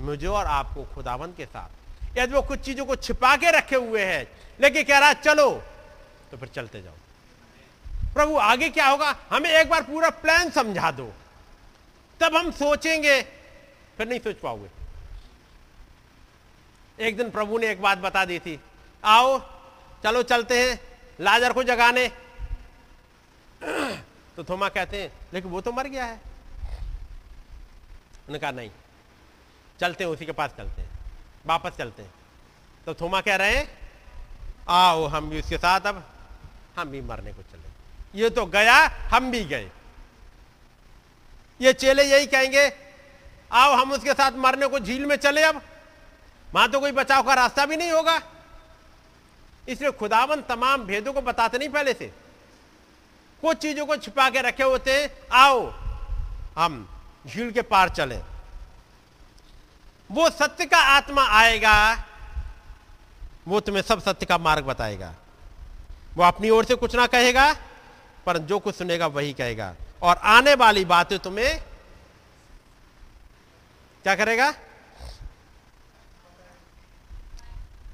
मुझे और आपको खुदावन के साथ। यदि वो कुछ चीज़ों को छिपा के रखे हुए हैं लेकिन कह रहा चलो तो फिर चलते जाओ। प्रभु आगे क्या होगा? हमें एक बार पूरा प्लान समझा दो। तब हम सोचेंगे फिर नहीं सोच पाओगे। एक दिन प्रभु ने एक बात बता दी थी। आओ, चलो चलते हैं, लाजर को जगाने। *clears throat* तो थोमा कहते हैं, लेकिन वो तो मर गया है। उन्होंने कहा, नहीं, चलते हैं, उसी के पास चलते हैं, वापस चलते हैं। तो थोमा कह रहे हैं, आओ, हम भी उसके साथ अब, हम भी मरने को चले ये तो गया, हम भी गए। ये चेले यही कहेंगे, आओ, हम उसके साथ मरने को झील में चले अब वहाँ तो कोई बचाव का रास्ता भी नहीं होगा। इसलिए खुदावन तमाम भेदों को बताते नहीं पहले से। कुछ चीज़ों को छिपा के रखे होते आओ, हम झील के पार चले। वो सत्य का आत्मा आएगा, वो तुम्हें सब सत्य का मार्ग बताएगा। वो अपनी ओर से कुछ ना कहेगा, पर जो कुछ सुनेगा वही कहेगा। और आने वाली बातें तुम्हें क्या करेगा?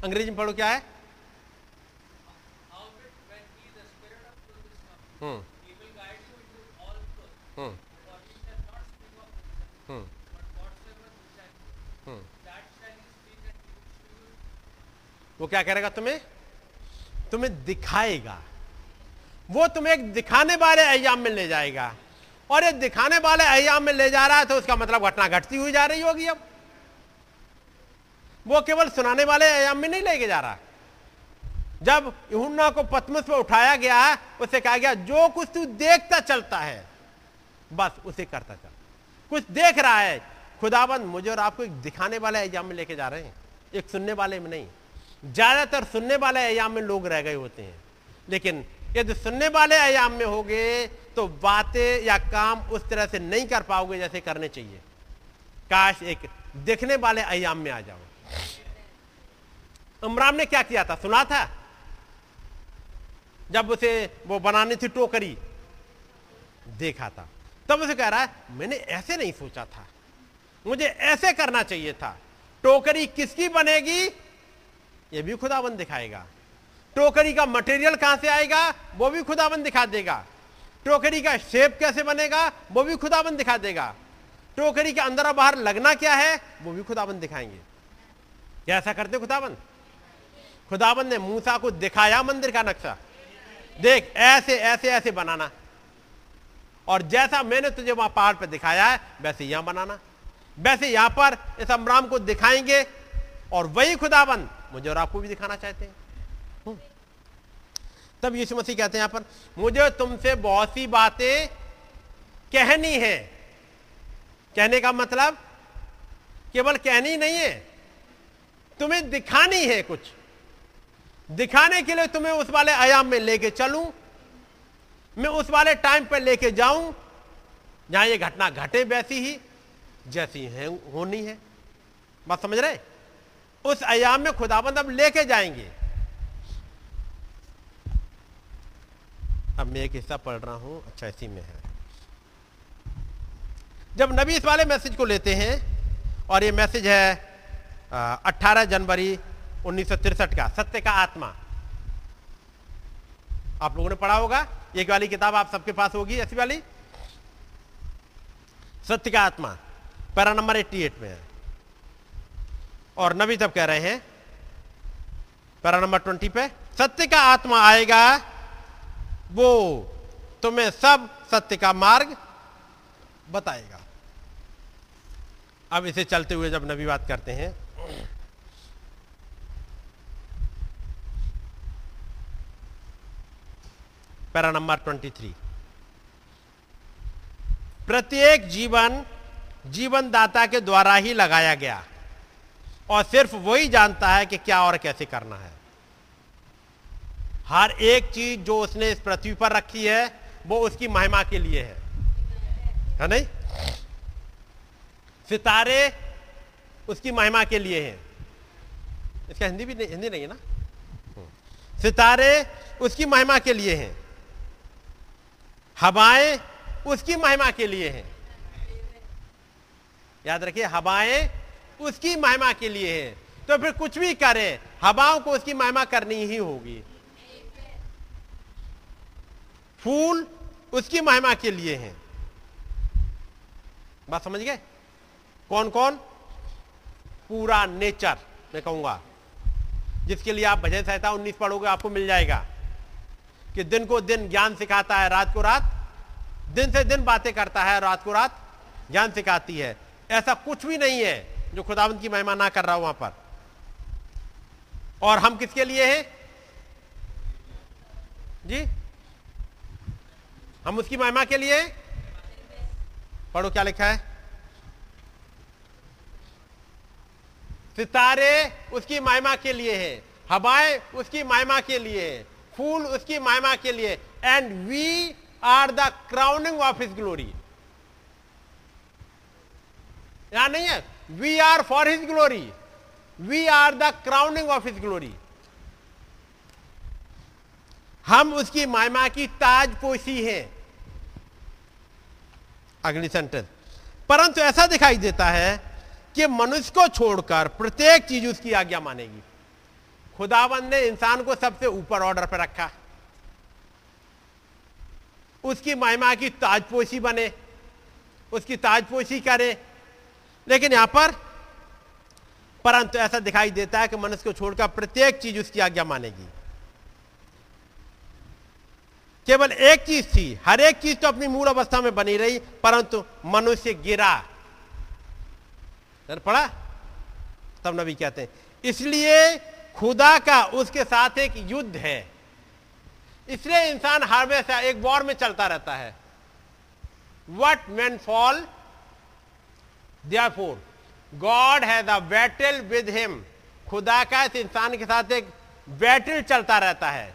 अंग्रेज़ी में पढ़ो क्या है? हम्म। हम्म। हम्म। हम्म। वो क्या करेगा तुम्हें? तुम्हें दिखाएगा। वो तुम्हें एक दिखाने वाले अयाम में ले जाएगा। और ये दिखाने वाले अयाम में ले जा रहा है तो उसका मतलब घटना घटती हुई जा रही होगी अब। वो केवल सुनाने वाले आयाम में नहीं लेके जा रहा। जब यूहन्ना को पतमस पे उठाया गया, उसे कहा गया, जो कुछ तू देखता चलता है, बस उसे करता चल। कुछ देख रहा है, खुदाबंद, मुझे और आपको एक दिखाने वाले अयाम में लेके जा रहे हैं, एक सुनने वाले में नहीं। ज़्यादातर सुनने वाले अयाम में लोग रह गए होते हैं, लेकिन यदि सुनने वाले अयाम में होगे तो बातें या काम उस तरह से नहीं कर पाओगे जैसे करने चाहिए। काश एक देखने वाले अयाम में आ जाओ। इमरान ने क्या किया था? सुना था? जब उसे वो बनानी थी टोकरी, देखा था। तब उसे कह रहा है, मैंने ऐसे नहीं सोचा था। मुझे ऐसे करना चाहिए था। टोकरी किसकी बनेगी? ये भी खुदाबंद दिखाएगा। टोकरी का मटेरियल कहाँ से आएगा? वो भी खुदाबंद दिखा देगा। टोकरी का शेप कैसे बनेगा? वो भी खुदाबंद दिखा देगा। टोकरी के अंदर और बाहर लगना क्या है? वो भी खुदाबंद दिखाएँगे। क्या ऐसा करते खुदाबंद? खुदाबंद ने मूसा को दिखाया मंदिर का नक्शा। देख, ऐसे ऐसे ऐसे बनाना। और जैसा मैंने तुझे वहाँ पहाड़ पर दिखाया है, वैसे यहाँ बनाना। वैसे यहाँ पर इस अमराम को दिखाएँगे, और वही खुदाबंद मुझे और आपको भी दिखाना चाहते हैं। हम्म। तब यीशु मसीह कहते हैं यहाँ पर, मुझे तुमसे बहुत सी बातें कहनी है। कहने का मतलब केवल कहनी नहीं है, तुम्हें दिखानी है कुछ। दिखाने के लिए तुम्हें उस वाले आयाम में लेके चलूँ। मैं उस वाले टाइम पर लेके जाऊँ, जहाँ ये घटना घटे वैसी ही, जैसी है, होनी है। बात समझ रहे? उस आयाम में खुदाबंद अब लेके जाएँगे। अब मैं एक हिस्सा पढ़ रहा हूँ अच्छा इसी में है। जब नबी इस वाले मैसेज को लेते हैं, और ये मैसेज है 18 जनवरी उन्नीस का, सत्य का आत्मा। आप लोगों ने पढ़ा होगा, एक वाली किताब आप सबके पास होगी, ऐसी वाली? सत्य का आत्मा, पैरा नंबर 88 में है। और नबी तब कह रहे हैं, पैरा नंबर 20 पे, सत्य का आत्मा आएगा, वो तुम्हें सब सत्य का मार्ग बताएगा। अब इसे चलते हुए जब नबी बात करते हैं पैरा नंबर 23 प्रत्येक जीवन जीवन दाता के द्वारा ही लगाया गया और सिर्फ़ वही जानता है कि क्या और कैसे करना है। हर एक चीज़ जो उसने इस पृथ्वी पर रखी है, वो उसकी महिमा के लिए है। है नहीं? सितारे उसकी महिमा के लिए हैं। इसका हिंदी भी नहीं, हिंदी नहीं है ना? सितारे उसकी महिमा के लिए हैं। हवाएँ उसकी महिमा के लिए हैं। याद रखिए, हवाएँ उसकी महिमा के लिए हैं। तो फिर कुछ भी करें, हवाओं को उसकी महिमा करनी ही होगी। फूल उसकी महिमा के लिए हैं। बात समझ गए? कौन कौन पूरा नेचर, मैं कहूँगा। जिसके लिए आप भजन संहिता उन्नीस पढ़ोगे, आपको मिल जाएगा। कि दिन को दिन ज्ञान सिखाता है, रात को रात, दिन से दिन बातें करता है, रात को रात ज्ञान सिखाती है। ऐसा कुछ भी नहीं है जो खुदावंत की महिमा ना कर रहा हो वहाँ पर। और हम किसके लिए हैं? जी? हम उसकी महिमा के लिए पढ़ो क्या लिखा है? सितारे उसकी महिमा के लिए हैं, हवाएँ उसकी महिमा के लिए हैं। फूल उसकी महिमा के लिए। And we are the crowning of his glory यहाँ नहीं है? We are for his glory we are the crowning of his glory हम उसकी महिमा की ताजपोशी हैं। अगली सेंटेंस परंतु ऐसा दिखाई देता है कि मनुष्य को छोड़कर प्रत्येक चीज़ उसकी आज्ञा मानेगी। खुदाबंद ने इंसान को सबसे ऊपर ऑर्डर पर रखा। उसकी महिमा की ताजपोशी बने, उसकी ताजपोशी करे। लेकिन यहाँ पर, परंतु ऐसा दिखाई देता है कि मनुष्य को छोड़कर प्रत्येक चीज़ उसकी आज्ञा मानेगी। केवल एक चीज़ थी, हर एक चीज़ तो अपनी मूल अवस्था में बनी रही, परंतु मनुष्य गिरा। पढ़ा? तब नबी कहते हैं, इसलिए खुदा का, उसके साथ एक युद्ध है। इसलिए इंसान हमेशा एक वॉर में चलता रहता है। वट मैन फॉल दिया for God has a battle with him खुदा का इस इंसान के साथ एक बैटल चलता रहता है।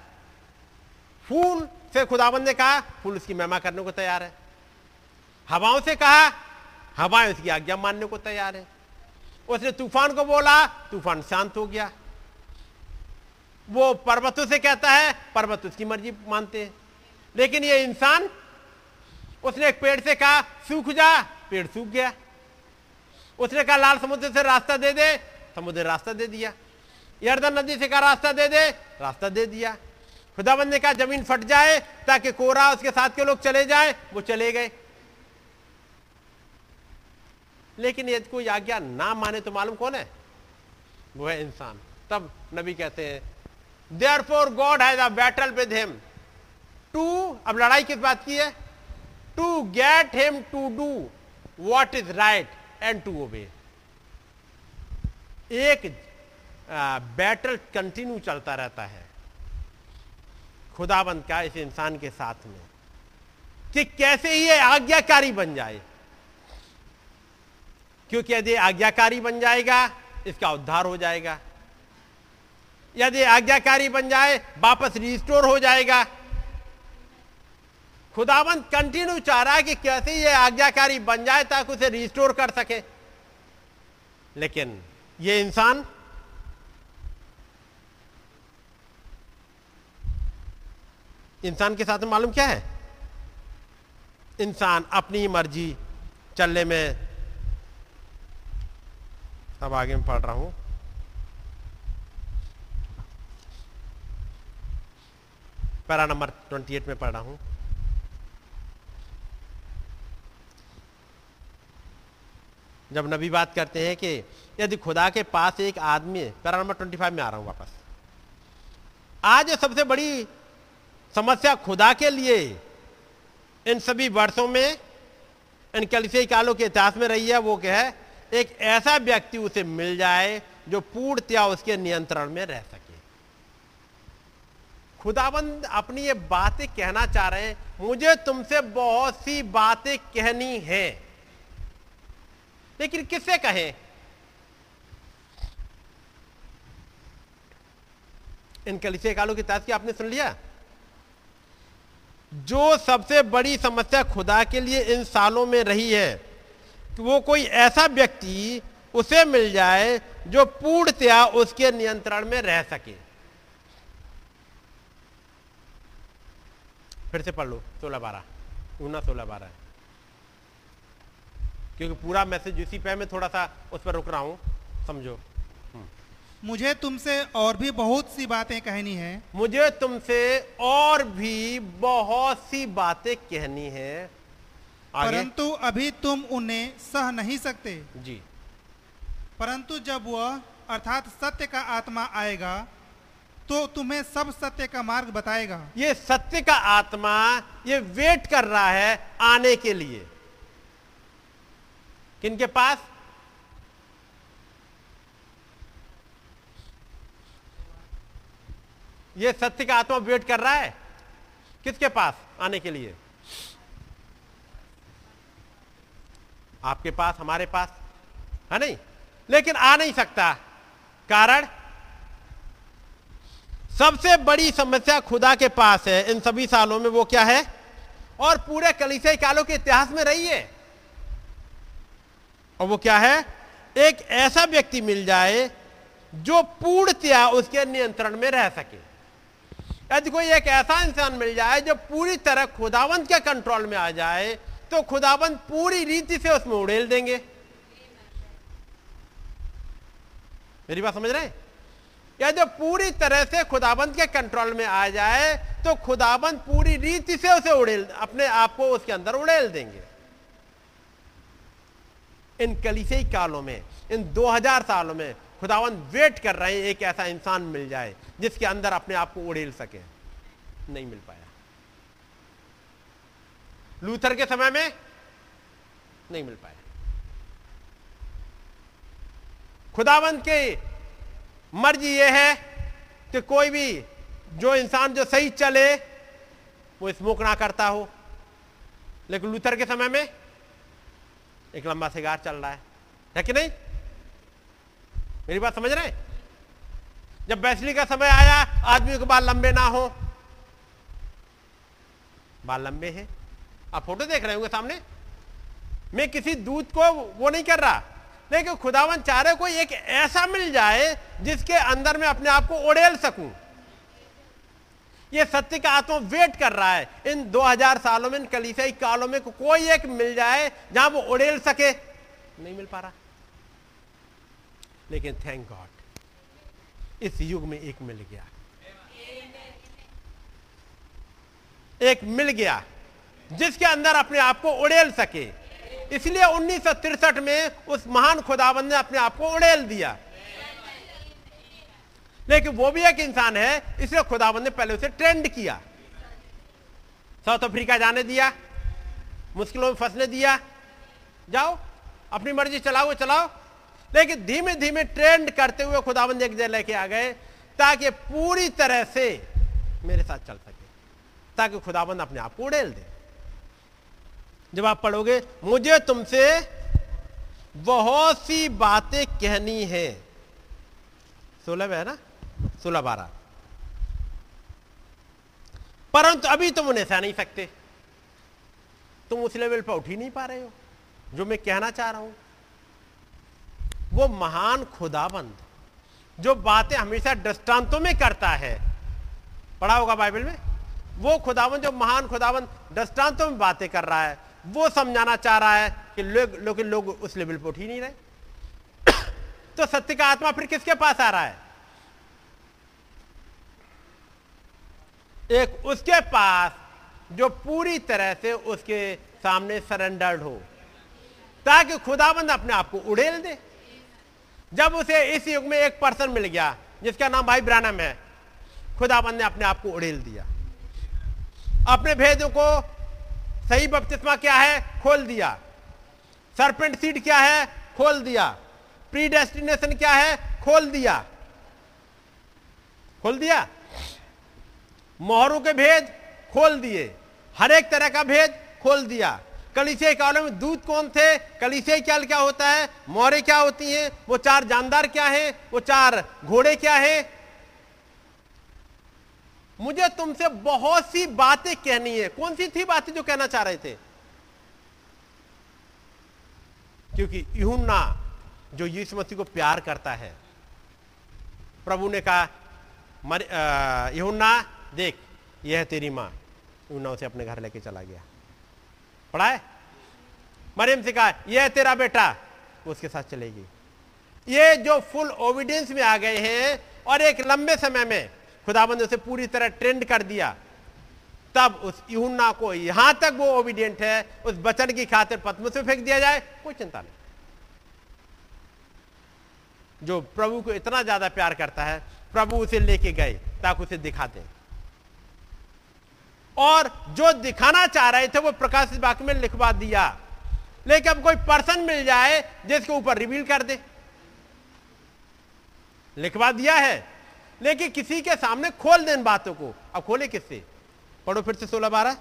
फूल से खुदाबंद ने कहा, फूल उसकी महिमा करने को तैयार है। हवाओं से कहा, हवाएँ उसकी आज्ञा मानने को तैयार है। उसने तूफ़ान को बोला, तूफ़ान शांत हो गया। वो पर्वतों से कहता है, पर्वत उसकी मर्ज़ी मानते हैं। लेकिन ये इंसान, उसने एक पेड़ से कहा, सूख जा। पेड़ सूख गया। उसने कहा, लाल समुद्र से रास्ता दे दे। समुद्र रास्ता दे दिया। यर्दन नदी से कहा, रास्ता दे दे। रास्ता दे दिया। खुदाबंद ने कहा, ज़मीन फट जाए ताकि कोरा उसके साथ के लोग चले जाए। वो चले गए। लेकिन यदि कोई आज्ञा ना माने तो मालूम कौन है? वो है इंसान। तब नबी कहते हैं therefore God has a battle with him to अब लड़ाई किस बात की है? To get him to do what is right and to obey एक बैटल कंटिन्यू चलता रहता है। खुदाबंद का इस इंसान के साथ में। कि कैसे ये आज्ञाकारी बन जाए। क्योंकि यदि आज्ञाकारी बन जाएगा, इसका उद्धार हो जाएगा। यदि आज्ञाकारी बन जाए, वापस रिस्टोर हो जाएगा। खुदाबंद कंटिन्यू चाह रहा है कि कैसे ये आज्ञाकारी बन जाए ताकि उसे रिस्टोर कर सके। लेकिन ये इंसान इंसान के साथ में मालूम क्या है? इंसान अपनी मर्ज़ी चलने में, अब आगे में पढ़ रहा हूँ। पैरा नंबर 28 में पढ़ रहा हूँ। जब नबी बात करते हैं कि यदि खुदा के पास एक आदमी पैरा नंबर 25 में आ रहा हूँ वापस। आज सबसे बड़ी समस्या खुदा के लिए इन सभी वर्षों में, इन कलिसियाई कालों के इतिहास में रही है, वो क्या है एक ऐसा व्यक्ति उसे मिल जाए जो पूर्णतया उसके नियंत्रण में रह सके। खुदाबंद अपनी ये बातें कहना चाह रहे हैं, मुझे तुमसे बहुत सी बातें कहनी है। लेकिन किससे कहें? इन कलिसिया कालों की ताज की आपने सुन लिया? जो सबसे बड़ी समस्या खुदा के लिए इन सालों में रही है, कि वो कोई ऐसा व्यक्ति उसे मिल जाए जो पूर्णतया उसके नियंत्रण में रह सके। फिर से पढ़ लो सोलह बारह ऊना सोलह बारह है क्योंकि पूरा मैसेज इसी पे मैं थोड़ा सा उस पर रुक रहा हूँ समझो मुझे तुमसे और भी बहुत सी बातें कहनी है। मुझे तुमसे और भी बहुत सी बातें कहनी है। आगे। परंतु अभी तुम उन्हें सह नहीं सकते। जी। परंतु जब वह अर्थात सत्य का आत्मा आएगा तो तुम्हें सब सत्य का मार्ग बताएगा। ये सत्य का आत्मा ये वेट कर रहा है आने के लिए। किनके पास? ये सत्य का आत्मा वेट कर रहा है। किसके पास? आने के लिए। आपके पास, हमारे पास? है नहीं? लेकिन आ नहीं सकता। कारण? सबसे बड़ी समस्या खुदा के पास है। इन सभी सालों में वो क्या है? और पूरे कलिसिया कालों के इतिहास में रही है और वो क्या है? एक ऐसा व्यक्ति मिल जाए जो पूर्णतया उसके नियंत्रण में रह सके। यदि कोई एक ऐसा इंसान मिल जाए जो पूरी तरह खुदावंत के कंट्रोल में आ जाए तो खुदावंत पूरी रीति से उसमें उड़ेल देंगे। मेरी बात समझ रहे हैं? या जो पूरी तरह से खुदाबंद के कंट्रोल में आ जाए तो खुदाबंद पूरी रीति से उसे उड़ेल, अपने आप को उसके अंदर उड़ेल देंगे। इन कलिसे कालों में, इन 2000 सालों में खुदावंद वेट कर रहे हैं, एक ऐसा इंसान मिल जाए, जिसके अंदर अपने आप को उड़ेल सके। नहीं मिल पाया। लूथर के समय में नहीं मिल पाया। खुदावंत की मर्ज़ी यह है कि कोई भी, जो इंसान जो सही चले, वो स्मोक ना करता हो। लेकिन लूथर के समय में एक लंबा सिगार चल रहा है। है कि नहीं? मेरी बात समझ रहे जब बैसली का समय आया आदमी के बाल लंबे ना हो। बाल लंबे हैं। आप फ़ोटो देख रहे होंगे सामने। मैं किसी दूत को वो नहीं कर रहा। लेकिन खुदावन चाह कोई एक ऐसा मिल जाए जिसके अंदर मैं अपने आप को उड़ेल सकूँ। ये सत्य का आत्मा वेट कर रहा है। इन 2000 सालों में, इन कलीसियाई कालों में को कोई एक मिल जाए जहाँ वो उड़ेल सके। नहीं मिल पा रहा। लेकिन थैंक गॉड इस युग में एक मिल गया। एक मिल गया जिसके अंदर अपने आप को उड़ेल सके। इसलिए उन्नीस में उस महान खुदाबंद ने अपने आप को उड़ेल दिया। लेकिन वो भी एक इंसान है, इसलिए खुदाबंद ने पहले उसे ट्रेंड किया। साउथ अफ्रीका जाने दिया, मुश्किलों में फंसने दिया। जाओ, अपनी मर्ज़ी चलाओ चलाओ। लेकिन धीमे धीमे ट्रेंड करते हुए खुदाबंद एक जगह लेके आ गए, ताकि पूरी तरह से मेरे साथ चल सके, ताकि खुदाबंद अपने आप को उड़ेल दे। जब आप पढ़ोगे, मुझे तुमसे बहुत सी बातें कहनी है। सोलह में है ना? सोलह बारह। परंतु अभी तुम उन्हें सह नहीं सकते। तुम उस लेवल पर उठ ही नहीं पा रहे हो, जो मैं कहना चाह रहा हूँ। वो महान खुदाबंद, जो बातें हमेशा दृष्टांतों में करता है। पढ़ा होगा बाइबल में? वो खुदाबंद, जो महान खुदाबंद दृष्टांतों में बातें कर रहा है। वो समझाना चाह रहा है कि लोग लोग लोग उस लेवल पर उठ ही नहीं रहे। *coughs* तो सत्य का आत्मा फिर किसके पास आ रहा है? एक उसके पास जो पूरी तरह से उसके सामने सरेंडर्ड हो, ताकि खुदाबंद अपने आप को उड़ेल दे। जब उसे इस युग में एक पर्सन मिल गया, जिसका नाम भाई ब्रानम है, खुदाबंद ने अपने आप को उड़ेल दिया। अपने भेदों को सही बपतिस्मा क्या है? खोल दिया। सरपेंट सीड क्या है? खोल दिया। प्री डेस्टिनेशन क्या है? खोल दिया। खोल दिया? मोहरों के भेद, खोल दिए। हर एक तरह का भेद, खोल दिया। कलिसे कालों में दूध कौन थे? कलिसे क्या क्या होता है? मोहरे क्या होती हैं? वो चार जानदार क्या हैं? वो चार घोड़े क्या हैं? मुझे तुमसे बहुत सी बातें कहनी है। कौन सी थी बातें जो कहना चाह रहे थे? क्योंकि यूना जो यीशु मसीह को प्यार करता है, प्रभु ने कहा यूना देख, यह है तेरी माँ। यूना उसे अपने घर लेके चला गया। पढ़ा है? मरियम से कहा, यह है तेरा बेटा। उसके साथ चलेगी ये जो फुल ओविडेंस में आ गए हैं, और एक लंबे समय में खुदाबंद उसे पूरी तरह ट्रेंड कर दिया। तब उस यूना को यहाँ तक वो ओबिडियंट है, उस बचन की खातिर पद्म से फेंक दिया जाए, कोई चिंता नहीं। जो प्रभु को इतना ज़्यादा प्यार करता है, प्रभु उसे लेके गए ताकि उसे दिखा दे। और जो दिखाना चाह रहे थे, वो प्रकाशित वाक्य में लिखवा दिया। लेकिन अब कोई पर्सन मिल जाए, जिसके ऊपर रिवील कर दे। लिखवा दिया है। लेकिन किसी के सामने खोल दे बातों को। अब खोले किससे? पढ़ो फिर से सोलह बारह।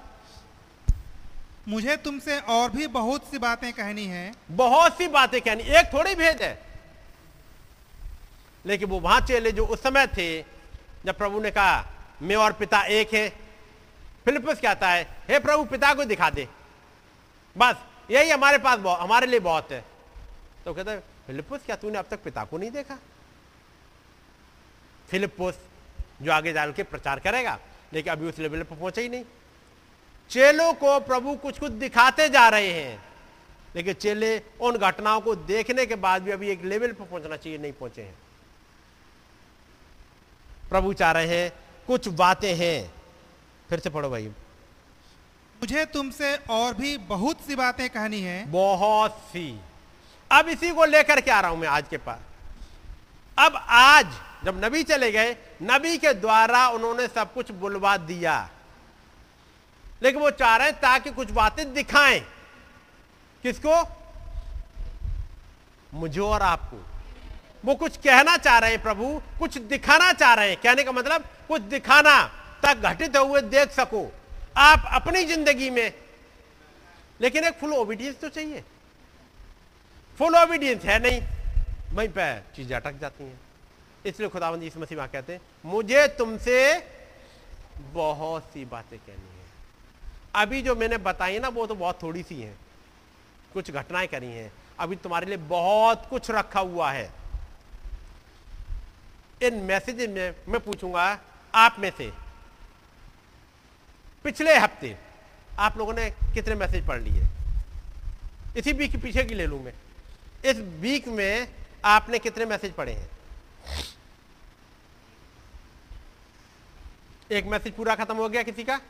मुझे तुमसे और भी बहुत सी बातें कहनी है। बहुत सी बातें कहनी। एक थोड़ी भेद है। लेकिन वो वहाँ चले जो उस समय थे जब प्रभु ने कहा मैं और पिता एक है। फिलिपस कहता है हे प्रभु पिता को दिखा दे। बस यही हमारे पास हमारे लिए बहुत है। तो कहता है फिलिपस क्या तूने अब तक पिता को नहीं देखा? फिलिपोस जो आगे जाल के प्रचार करेगा। लेकिन अभी उस लेवल पर पहुँचे ही नहीं। चेलों को प्रभु कुछ कुछ दिखाते जा रहे हैं। लेकिन चेले उन घटनाओं को देखने के बाद भी अभी एक लेवल पर पहुँचना चाहिए नहीं पहुँचे हैं। प्रभु चाह रहे हैं कुछ बातें हैं। फिर से पढ़ो भाई। मुझे तुमसे और भी बहुत सी बातें कहनी है। बहुत सी। अब इसी को लेकर के आ रहा हूँ मैं आज के पास। अब आज जब नबी चले गए, नबी के द्वारा उन्होंने सब कुछ बुलवा दिया। लेकिन वो चाह रहे हैं ताकि कुछ बातें दिखाएँ। किसको? मुझे और आपको। वो कुछ कहना चाह रहे हैं प्रभु, कुछ दिखाना चाह रहे हैं। कहने का मतलब कुछ दिखाना, तक घटित हुए देख सको। आप अपनी ज़िंदगी में, लेकिन एक फुल ओबीडियंस तो चाहिए। फुल ओबीडियंस है नहीं। वहीं पर चीज़ें अटक जाती हैं। इसलिए खुदावंद इस मसीह कहते हैं, मुझे तुमसे बहुत सी बातें कहनी है। अभी जो मैंने बताई ना, वो तो बहुत थोड़ी सी हैं। कुछ घटनाएँ करी हैं। अभी तुम्हारे लिए बहुत कुछ रखा हुआ है। इन मैसेज में, मैं पूछूँगा, आप में से, पिछले हफ़्ते आप लोगों ने कितने मैसेज पढ़ लिए? इसी वीक पीछे की ले लू मैं। इस वीक में आपने कितने मैसेज पढ़े हैं? एक मैसेज पूरा खत्म हो गया किसी का?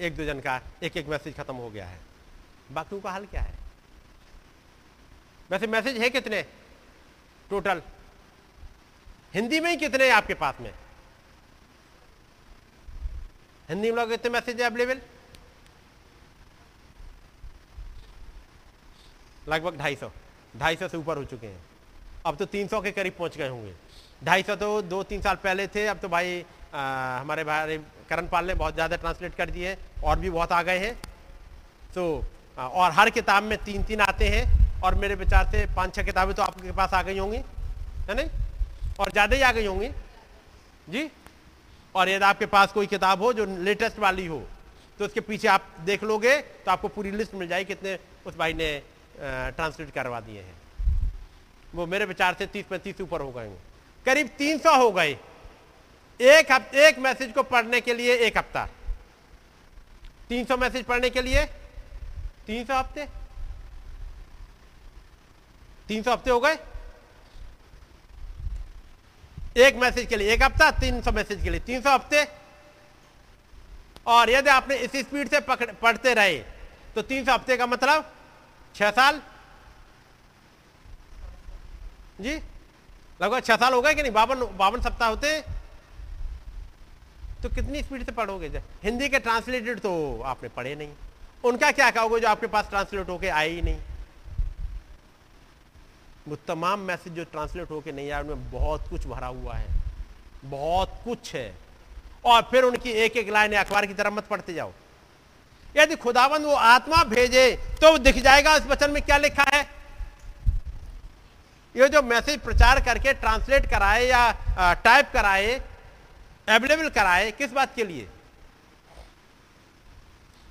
एक दो जन का, एक एक मैसेज खत्म हो गया है। बाकियों का हाल क्या है? वैसे मैसेज है कितने? टोटल हिंदी में ही कितने हैं आपके पास में? हिंदी में लोग कितने मैसेज है अवेलेबल लगभग ढाई सौ। ढाई सौ से ऊपर हो चुके हैं। अब तो तीन सौ के करीब पहुँच गए होंगे। ढाई सौ तो दो तीन साल पहले थे, अब तो भाई आ, हमारे भाई करण पाल ने बहुत ज़्यादा ट्रांसलेट कर दिए और भी बहुत आ गए हैं। तो और हर किताब में तीन तीन आते हैं और मेरे विचार से पाँच छह किताबें तो आपके पास आ गई होंगी है नहीं? और ज़्यादा ही आ गई होंगी। जी? और यदि आपके पास कोई किताब हो जो लेटेस्ट वाली हो तो उसके पीछे आप देख लोगे तो आपको पूरी लिस्ट मिल जाएगी कितने उस भाई ने ट्रांसलेट करवा दिए हैं। वो मेरे विचार से तीस पैंतीस ऊपर हो गए करीब तीन सौ हो गए। एक हफ़्ते एक मैसेज को पढ़ने के लिए एक हफ़्ता। तीन सौ मैसेज पढ़ने के लिए तीन सौ हफ़्ते। तीन सौ हफ़्ते हो गए। एक मैसेज के लिए एक हफ़्ता, तीन सौ मैसेज के लिए तीन सौ हफ़्ते। और यदि आपने इस स्पीड से पढ़ते रहे तो तीन सौ हफ़्ते का मतलब छह साल। जी? लगभग छह साल हो गए कि नहीं? बावन बावन सप्ताह होते तो कितनी स्पीड से पढ़ोगे? हिंदी के ट्रांसलेटेड तो आपने पढ़े नहीं। उनका क्या कहोगे जो आपके पास ट्रांसलेट होके आए ही नहीं? वो तमाम मैसेज जो ट्रांसलेट होके नहीं आए, उनमें बहुत कुछ भरा हुआ है। बहुत कुछ है। और फिर उनकी एक एक लाइन अखबार की तरह मत पढ़ते जाओ। यदि खुदाबंद वो आत्मा भेजे तो दिख जाएगा, इस वचन में क्या लिखा है? ये जो मैसेज प्रचार करके ट्रांसलेट कराए या टाइप कराए अवेलेबल कराए किस बात के लिए?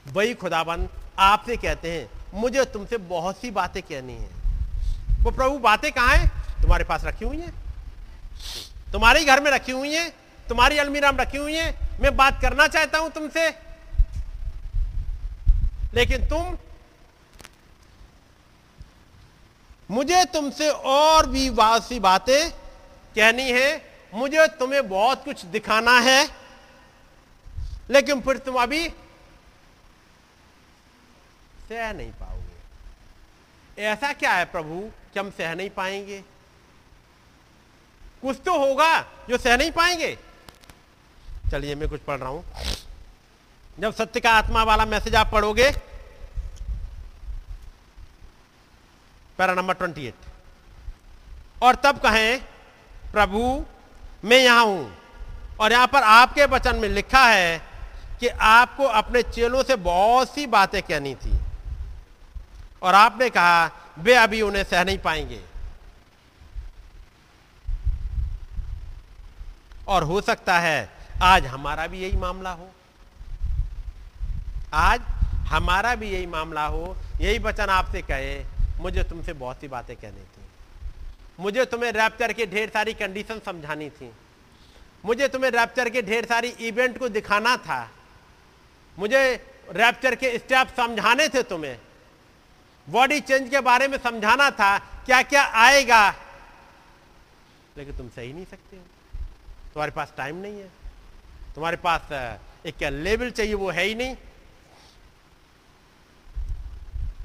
वही खुदाबंद, आपसे कहते हैं, मुझे तुमसे बहुत सी बातें कहनी है। वो प्रभु, बातें कहाँ हैं? तुम्हारे पास रखी हुई हैं। तुम्हारे घर में रखी हुई हैं, तुम्हारी अलमीरा में रखी हुई हैं। मैं बात करना चाहता हूँ तुमसे। लेकिन तुम, मुझे तुमसे और भी बहुत सी बातें कहनी है। मुझे तुम्हें बहुत कुछ दिखाना है, लेकिन फिर तुम अभी सह नहीं पाओगे। ऐसा क्या है प्रभु, कि हम सह नहीं पाएँगे? कुछ तो होगा जो सह नहीं पाएँगे। चलिए, मैं कुछ पढ़ रहा हूँ। जब सत्य का आत्मा वाला मैसेज आप पढ़ोगे, पैरा नंबर ट्वेंटी एट। और तब कहें, प्रभु मैं यहाँ हूँ। और यहाँ पर आपके वचन में लिखा है कि आपको अपने चेलों से बहुत सी बातें कहनी थी। और आपने कहा, वे अभी उन्हें सह नहीं पाएँगे। और हो सकता है, आज हमारा भी यही मामला हो। आज हमारा भी यही मामला हो। यही वचन आपसे कहे, मुझे तुमसे बहुत सी बातें कहनी थी। मुझे तुम्हें रैप्चर की ढेर सारी कंडीशन समझानी थी। मुझे तुम्हें रैप्चर के ढेर सारी इवेंट को दिखाना था। मुझे रैप्चर के स्टेप समझाने थे तुम्हें। बॉडी चेंज के बारे में समझाना था क्या क्या आएगा। लेकिन तुम सही नहीं सकते हो। तुम्हारे पास टाइम नहीं है। तुम्हारे पास एक क्या लेवल चाहिए, वो है ही नहीं।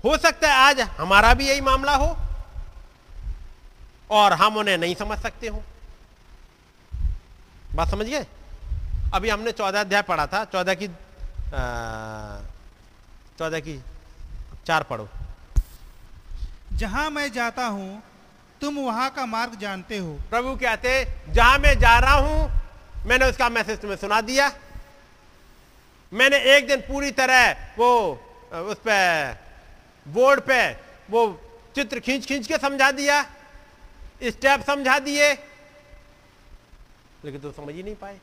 हो सकता है आज हमारा भी यही मामला हो। और हम उन्हें नहीं समझ सकते हो। बात समझिए अभी हमने चौदह अध्याय पढ़ा था चौदह की चौदह की चार पढ़ो। जहाँ मैं जाता हूँ तुम वहाँ का मार्ग जानते हो। प्रभु कहते जहाँ मैं जा रहा हूँ मैंने उसका मैसेज तुम्हें सुना दिया। मैंने एक दिन पूरी तरह वो उस पर बोर्ड पे वो चित्र खींच खींच के समझा दिया। स्टेप समझा दिए। लेकिन तो समझ ही नहीं पाए।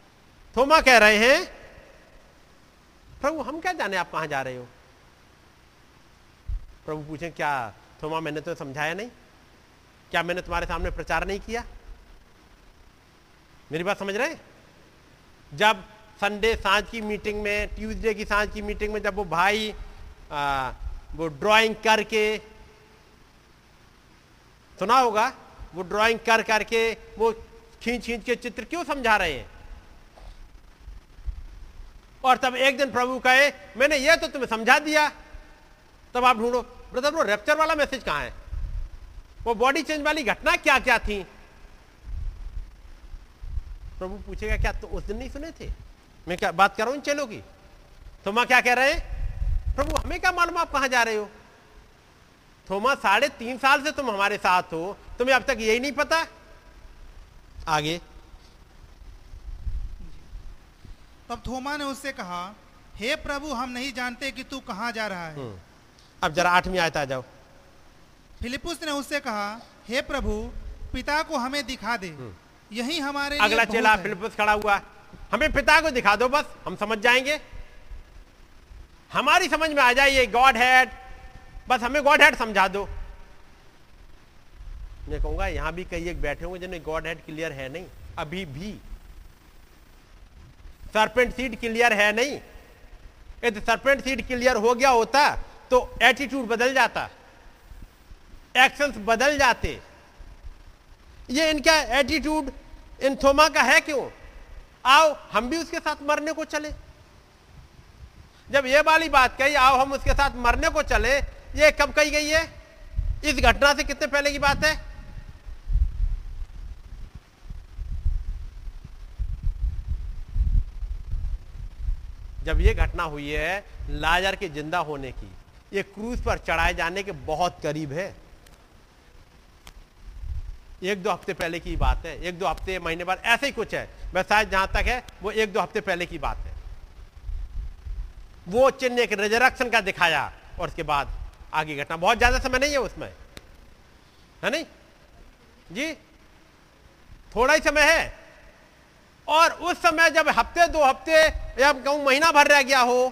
थोमा कह रहे हैं प्रभु हम क्या जाने आप कहाँ जा रहे हो? प्रभु पूछे क्या थोमा मैंने तो समझाया नहीं? क्या मैंने तुम्हारे सामने प्रचार नहीं किया? मेरी बात समझ रहे? जब संडे साँझ की मीटिंग में ट्यूसडे की साँझ की मीटिंग में जब वो भाई आ, वो ड्राइंग करके सुना होगा वो ड्राइंग कर करके वो खींच खींच के चित्र क्यों समझा रहे हैं? और तब एक दिन प्रभु कहे, मैंने ये तो तुम्हें समझा दिया। तब आप ढूंढो, ब्रदर, वो रेप्चर वाला मैसेज कहाँ है? वो बॉडी चेंज वाली घटना क्या क्या थी? प्रभु पूछेगा, क्या तो उस दिन नहीं सुने थे? मैं क्या, बात कर रहा हूँ चलो की? तो माँ क्या कह रहे हैं, प्रभु, हमें क्या मालूम आप कहाँ जा रहे हो? थोमा साढ़े तीन साल से तुम हमारे साथ हो। तुम्हें अब तक यही नहीं पता? आगे। तब थोमा ने उससे कहा हे प्रभु हम नहीं जानते कि तू कहाँ जा रहा है। हम्म। अब जरा आठवीं आयत आ जाओ। फिलिपुस ने उससे कहा हे प्रभु पिता को हमें दिखा दे। यही हमारे अगला चेला। फिलिपस खड़ा हुआ। हमें पिता को दिखा दो बस हम समझ जाएँगे। हमारी समझ में आ जाए ये गॉड हेड बस हमें गॉड हेड समझा दो। मैं कहूँगा, यहाँ भी कई एक बैठे होंगे जिन्हें गॉड हेड क्लियर है नहीं। अभी भी। सरपेंट सीट क्लियर है नहीं। यदि सरपेंट सीट क्लियर हो गया होता तो एटीट्यूड बदल जाता। एक्शंस बदल जाते। ये इनका एटीट्यूड इन थोमा का है क्यों? आओ, हम भी उसके साथ मरने को चले। जब ये वाली बात कही, आओ, हम उसके साथ मरने को चले ये कब कही गई है? इस घटना से कितने पहले की बात है? जब ये घटना हुई है, लाजर के ज़िंदा होने की, ये क्रूज पर चढ़ाए जाने के बहुत करीब है। एक दो हफ़्ते पहले की बात है, एक दो हफ़्ते, महीने बाद, ऐसे ही कुछ है। मैं शायद जहाँ तक है, वो एक दो हफ़्ते पहले की बात है। वो चिन्ह एक रिजरक्शन का दिखाया, और उसके बाद आगे घटना। बहुत ज़्यादा समय नहीं है उसमें। है नहीं? जी? थोड़ा ही समय है। और उस समय जब हफ़्ते, दो हफ़्ते या कहूँ महीना भर रह गया हो,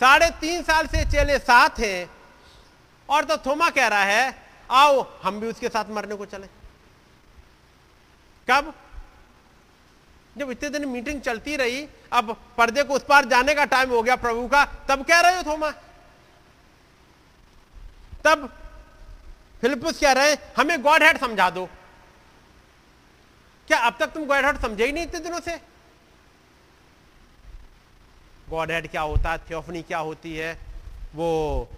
साढ़े तीन साल से चेले साथ हैं और तो थोमा कह रहा है, आओ, हम भी उसके साथ मरने को चले। कब? जब इतने दिन मीटिंग चलती रही, अब पर्दे को उस पार जाने का टाइम हो गया प्रभु का, तब कह रहे हो थोमा तब फिलिपस कह रहे हैं, हमें गॉड हेड समझा दो। क्या अब तक तुम गॉड हेड समझे ही नहीं इतने दिनों से? गॉड हेड क्या होता है? थियोफनी क्या होती है? वो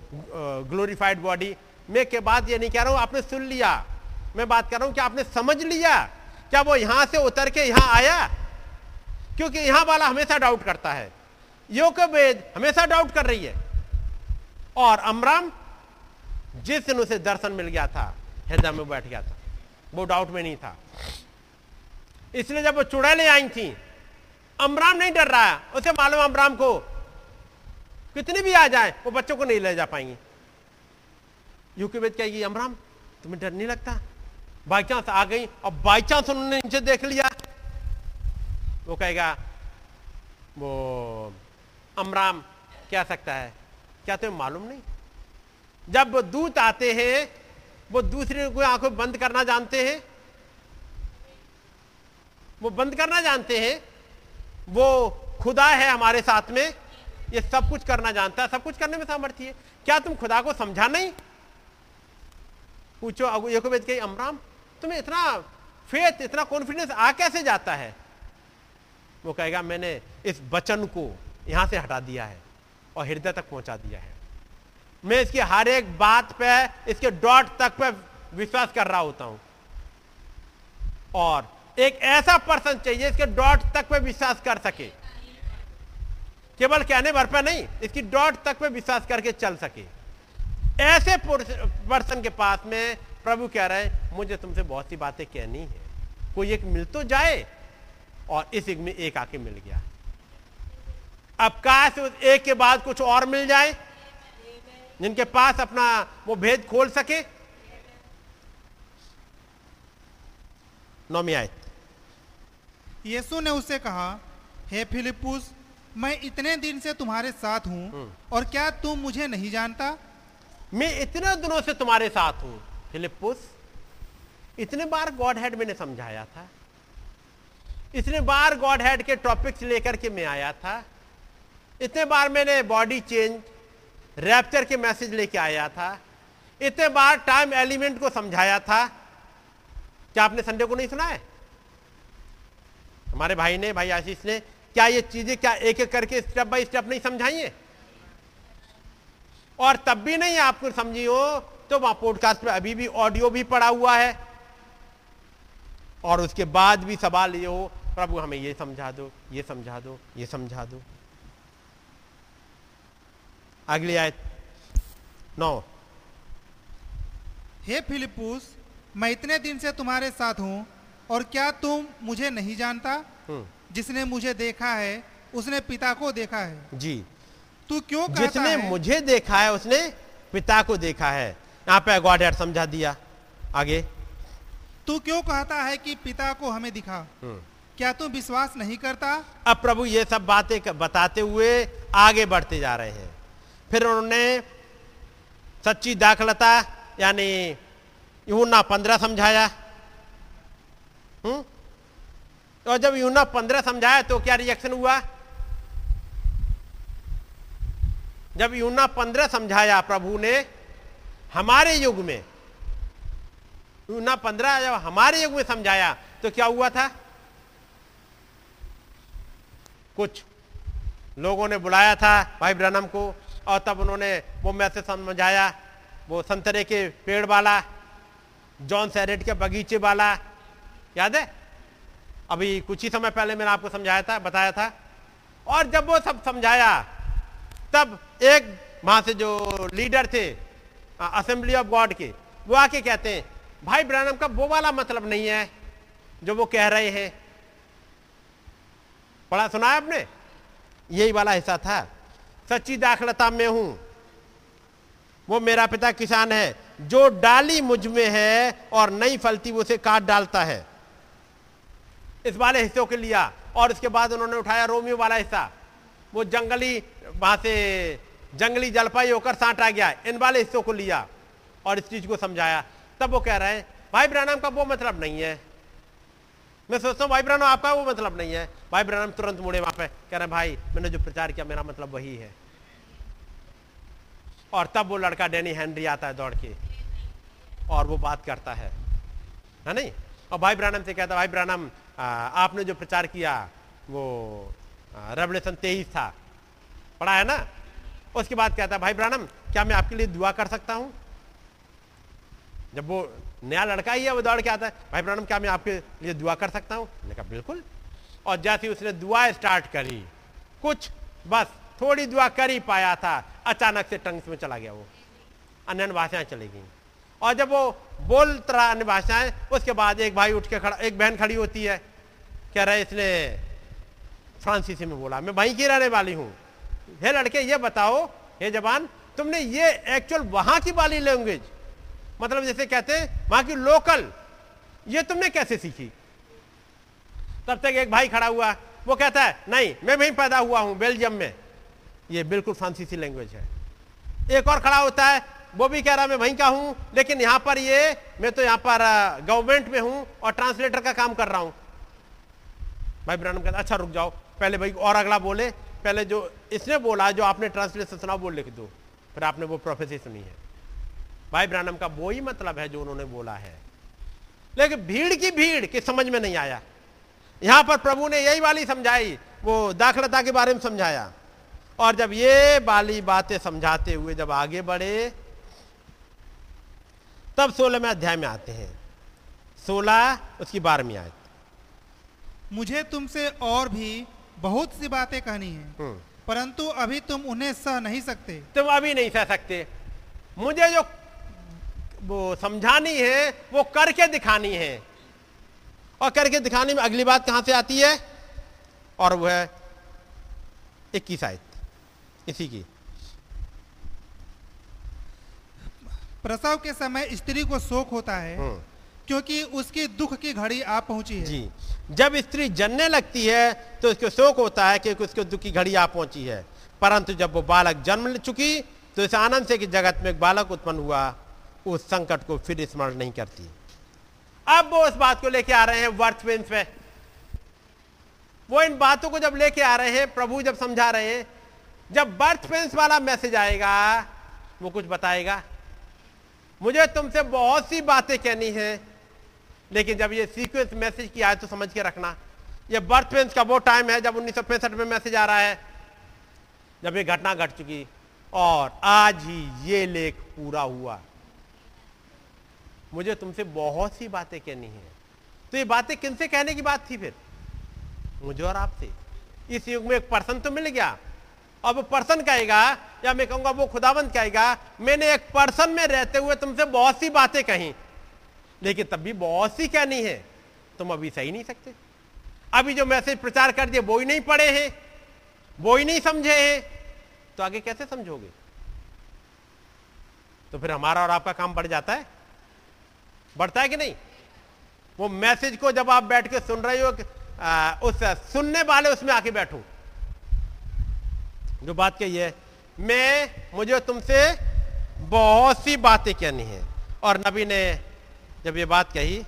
ग्लोरीफाइड बॉडी मैं के बाद ये नहीं कह रहा हूँ, आपने सुन लिया। मैं बात कर रहा हूँ कि आपने समझ लिया? क्या वो यहाँ से उतर के यहाँ आया? क्योंकि यहाँ वाला हमेशा डाउट करता है। वेद हमेशा डाउट कर रही है। और अमराम जिस दिन उसे दर्शन मिल गया था, हृदय में बैठ गया था। वो डाउट में नहीं था। इसलिए जब वो चुड़ैले आई थी, अमराम नहीं डर रहा है। उसे मालूम अमराम को कितने भी आ जाए, वो बच्चों को नहीं ले जा पाएँगे। यूके कहेगी अमराम, तुम्हें डर नहीं लगता? बाई चांस आ गई और बाई चांस उन्होंने नीचे देख लिया। वो कहेगा, वो अमराम, क्या सकता है? क्या तुम्हें मालूम नहीं? जब दूत आते हैं, वो दूसरे को आँखों बंद करना जानते हैं। वो बंद करना जानते हैं। वो खुदा है हमारे साथ में, ये सब कुछ करना जानता है। सब कुछ करने में सामर्थ्य है। क्या तुम खुदा को समझा नहीं? पूछो ये को अमराम, तुम्हें इतना फेथ इतना कॉन्फिडेंस आ कैसे जाता है? वो कहेगा, मैंने इस वचन को यहाँ से हटा दिया है और हृदय तक पहुँचा दिया है। मैं इसकी हर एक बात पे, इसके डॉट तक पे विश्वास कर रहा होता हूँ। और एक ऐसा पर्सन चाहिए इसके डॉट तक पे विश्वास कर सके। केवल कहने भर पे नहीं, इसकी डॉट तक पे विश्वास करके चल सके। ऐसे पर्सन के पास में प्रभु कह रहे हैं, मुझे तुमसे बहुत सी बातें कहनी है। कोई एक मिल तो जाए, और इस एक में एक आके मिल गया। अब काश उस एक के बाद कुछ और मिल जाए जिनके पास अपना वो भेद खोल सके। नौमी आयत। यीशु ने उसे कहा हे फिलिपुस मैं इतने दिन से तुम्हारे साथ हूँ और क्या तुम मुझे नहीं जानता? मैं इतने दिनों से तुम्हारे साथ हूँ फिलिपुस इतने बार गॉड हेड मैंने समझाया था। इतने बार गॉड हेड के टॉपिक्स लेकर के मैं आया था। इतने बार मैंने बॉडी चेंज रैप्चर के मैसेज लेके आया था। इतने बार टाइम एलिमेंट को समझाया था। क्या आपने संडे को नहीं सुना है? हमारे भाई ने, भाई आशीष ने, क्या ये चीज़ें क्या एक एक करके स्टेप बाय स्टेप नहीं समझाई है? और तब भी नहीं आपको समझी हो तो वहाँ पॉडकास्ट पे अभी भी ऑडियो भी पड़ा हुआ है। और उसके बाद भी सवाल ये हो, प्रभु हमें ये समझा दो, ये समझा दो, ये समझा दो। अगली आयत। नौ। हे फिलिपुस मैं इतने दिन से तुम्हारे साथ हूँ और क्या तुम मुझे नहीं जानता? हम्म, जिसने मुझे देखा है उसने पिता को देखा है। जी। तू क्यों कहता जिसने है? मुझे देखा है उसने पिता को देखा है। यहाँ पे गॉड हेड समझा दिया। आगे। तू क्यों कहता है कि पिता को हमें दिखा? हम्म। क्या तू विश्वास नहीं करता? अब प्रभु ये सब बातें बताते हुए आगे बढ़ते जा रहे हैं। फिर उन्होंने सच्ची दाखलता, यानी यूना पंद्रह समझाया। हम्म? और जब यूना पंद्रह समझाया तो क्या रिएक्शन हुआ? जब यूना पंद्रह समझाया प्रभु ने, हमारे युग में यूना पंद्रह जब हमारे युग में समझाया तो क्या हुआ था? कुछ लोगों ने बुलाया था भाई ब्रनम को और तब उन्होंने वो मैसेज समझाया, वो संतरे के पेड़ वाला, जॉन सैरेट के बगीचे वाला, याद है? अभी कुछ ही समय पहले मैंने आपको समझाया था, बताया था। और जब वो सब समझाया, तब एक वहाँ से जो लीडर थे असेंबली ऑफ़ गॉड के, वो आके कहते हैं, भाई ब्रैनम, का वो वाला मतलब नहीं है जो वो कह रहे हैं। पढ़ा, सुना है आपने? यही वाला हिस्सा था। सच्ची दाखलता में हूँ। वो मेरा पिता किसान है। जो डाली मुझमें है और नई फलती, वो उसे काट डालता है। इस वाले हिस्सों के लिया और उसके बाद उन्होंने उठाया रोमियो वाला हिस्सा। वो जंगली, वहाँ से जंगली जलपाई होकर सांटा गया। इन वाले हिस्सों को लिया और इस चीज़ को समझाया। तब वो कह रहे हैं, भाई ब्रानम का वो मतलब नहीं है। मैं सोचता हूँ भाई ब्रानम आपका वो मतलब नहीं है। भाई ब्रानम तुरंत मुड़े वहाँ पे। कह रहे भाई, मैंने जो प्रचार किया, मेरा मतलब वही है। और तब वो लड़का डेनी हेनरी आता है दौड़ के। और वो बात करता है। है नहीं? और भाई ब्रानम से कहता भाई ब्रानम आपने जो प्रचार किया, वो रेवलेशन तेईस था। पढ़ा है ना? उसके बाद कहता है भाई ब्रानम क्या मैं आपके लिए दुआ कर सकता हूँ? जब वो नया लड़का ही है, वो दौड़ के आता है। भाई प्रणाम, क्या मैं आपके लिए दुआ कर सकता हूँ? मैंने कहा, बिल्कुल। और जैसे उसने दुआ स्टार्ट करी, कुछ बस थोड़ी दुआ कर ही पाया था। अचानक से टंग्स में चला गया वो। अन्य भाषाएँ चली गई। और जब वो बोल रहा अन्य भाषाएँ, उसके बाद एक भाई उठ के खड़ा, एक बहन खड़ी होती है। कह रहे इसने फ्रांसीसी में बोला, मैं वहीं की रहने वाली हूँ। हे लड़के, ये बताओ, हे जवान, तुमने ये एक्चुअल वहाँ की वाली लैंग्वेज मतलब जैसे कहते हैं, वहाँ की लोकल ये तुमने कैसे सीखी? तब तक एक भाई खड़ा हुआ, वो कहता है, नहीं, मैं वहीं पैदा हुआ हूँ, बेल्जियम में। ये बिल्कुल फ्रांसीसी लैंग्वेज है। एक और खड़ा होता है, वो भी कह रहा है मैं वहीं का हूँ, लेकिन यहाँ पर ये, मैं तो यहाँ पर गवर्नमेंट में हूँ और ट्रांसलेटर का काम कर रहा हूँ। भाई ब्रानम कहता अच्छा रुक जाओ, पहले भाई और अगला बोले, पहले जो, इसने बोला, जो आपने ट्रांसलेशन सुना वो लिख दो। फिर आपने वो प्रोफेसी सुनी है। भाई ब्रानम का वो ही मतलब है जो उन्होंने बोला है। लेकिन भीड़ की भीड़ की समझ में नहीं आया। यहाँ पर प्रभु ने यही वाली समझाई वो दाखलता के बारे में समझाया। और जब ये वाली बातें समझाते हुए जब आगे बढ़े तब सोलहवें अध्याय में आते हैं। सोलह उसकी बारहवीं आयत। मुझे तुमसे और भी बहुत सी बातें कहनी है हम्म। परंतु अभी तुम उन्हें सह नहीं सकते। तुम अभी नहीं सह सकते। मुझे जो वो समझानी है वो करके दिखानी है। और करके दिखाने में अगली बात कहाँ से आती है? और वो है इक्कीस आयत। इसी की। प्रसव के समय स्त्री को शोक होता है हम्म। क्योंकि उसकी दुख की घड़ी आ पहुँची है। जी। जब स्त्री जनने लगती है तो उसको शोक होता है क्योंकि उसको दुख की घड़ी आ पहुँची है। परंतु जब वो बालक जन्म ले चुकी तो इस आनंद से कि जगत में एक बालक उत्पन्न हुआ। उस संकट को फिर स्मरण नहीं करती। अब वो उस बात को लेके आ रहे हैं वर्थ पे वो इन बातों को जब लेके आ रहे हैं, प्रभु जब समझा रहे हैं, जब बर्थ पेंस वाला मैसेज आएगा, वो कुछ बताएगा। मुझे तुमसे बहुत सी बातें कहनी है, लेकिन जब ये सीक्वेंस मैसेज की आए तो समझ के रखना, ये बर्थ पेंस का वो टाइम है जब उन्नीस सौ पैंसठ में मैसेज आ रहा है, जब ये घटना घट चुकी, और आज ही ये लेख पूरा हुआ। मुझे तुमसे बहुत सी बातें कहनी है। तो ये बातें किनसे कहने की बात थी फिर? मुझे और आपसे। इस युग में एक पर्सन तो मिल गया। अब वो पर्सन कहेगा, या मैं कहूँगा, वो खुदावंत कहेगा, मैंने एक पर्सन में रहते हुए तुमसे बहुत सी बातें कही। लेकिन तब भी बहुत सी कहनी है। तुम अभी सही नहीं सकते। अभी जो मैसेज प्रचार कर दिए, वो ही नहीं पढ़े हैं। वो ही नहीं समझे हैं। तो आगे कैसे समझोगे? तो फिर हमारा और आपका काम बढ़ जाता है। बढ़ता है कि नहीं? वो मैसेज को जब आप बैठ के सुन रहे हो आ, उस सुनने वाले उसमें आके बैठो। जो बात कही है मैं मुझे तुमसे बहुत सी बातें कहनी है। और नबी ने जब ये बात कही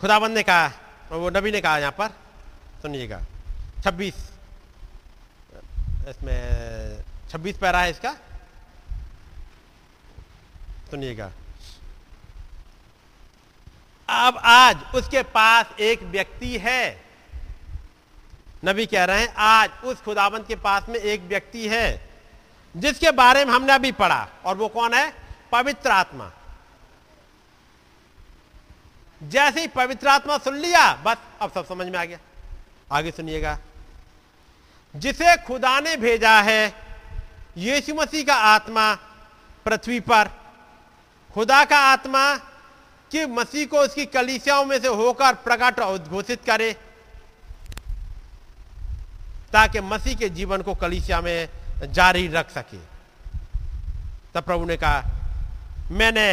खुदाबंद ने कहा वो नबी ने कहा यहाँ पर सुनिएगा छब्बीस इसमें छब्बीस पैरा है इसका? सुनिएगा। अब आज उसके पास एक व्यक्ति है। नबी कह रहे हैं, आज उस खुदाबंद के पास में एक व्यक्ति है, जिसके बारे में हमने अभी पढ़ा, और वो कौन है? पवित्र आत्मा। जैसे ही पवित्र आत्मा सुन लिया, बस अब सब समझ में आ गया। आगे सुनिएगा। जिसे खुदा ने भेजा है, यीशु मसीह का आत्मा पृथ्वी पर, खुदा का आत्मा कि मसीह को उसकी कलीसियाओं में से होकर प्रकट और उद्घोषित करे, ताकि मसीह के जीवन को कलिसिया में जारी रख सके। तब प्रभु ने कहा, मैंने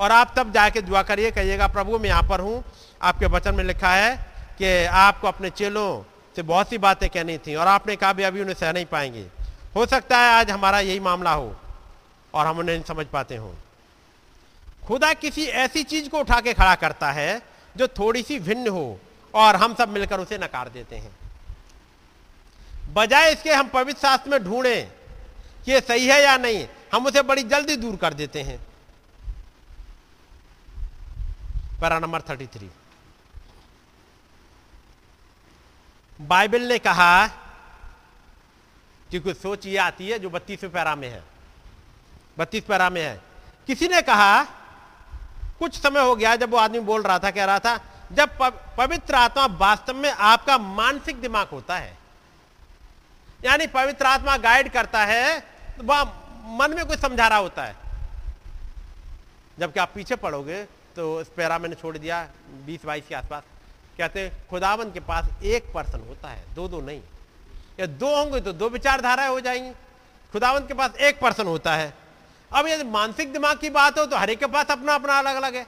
और आप तब जाके दुआ करिए, कहिएगा, प्रभु, मैं यहाँ पर हूँ। आपके वचन में लिखा है कि आपको अपने चेलों से बहुत सी बातें कहनी थी, और आपने कहा भी अभी उन्हें सह नहीं पाएँगे। हो सकता है आज हमारा यही मामला हो, और हम उन्हें नहीं समझ पाते हो। खुदा किसी ऐसी चीज़ को उठा के खड़ा करता है जो थोड़ी सी भिन्न हो और हम सब मिलकर उसे नकार देते हैं। बजाय इसके हम पवित्र शास्त्र में ढूंढे कि ये सही है या नहीं, हम उसे बड़ी जल्दी दूर कर देते हैं। Para number thirty three. Bible ने कहा कि कुछ सोच ये आती है जो बत्तीसवें पैरा में है। बत्तीस पैरा में है। किसी ने कहा कुछ समय हो गया जब वो आदमी बोल रहा था, कह रहा था, जब पवित्र आत्मा वास्तव में आपका मानसिक दिमाग होता है, यानी पवित्र आत्मा गाइड करता है तो वह मन में कुछ समझा रहा होता है। जबकि आप पीछे पढ़ोगे तो इस पैरा मैंने छोड़ दिया, बीस बाईस के आसपास। कहते खुदावन के पास एक पर्सन होता है, दो दो नहीं। या दो होंगे तो दो विचारधाराएँ हो जाएँगी। खुदावन के पास एक पर्सन होता है अब यदि मानसिक दिमाग की बात हो तो हर एक के पास अपना अपना अलग अलग है।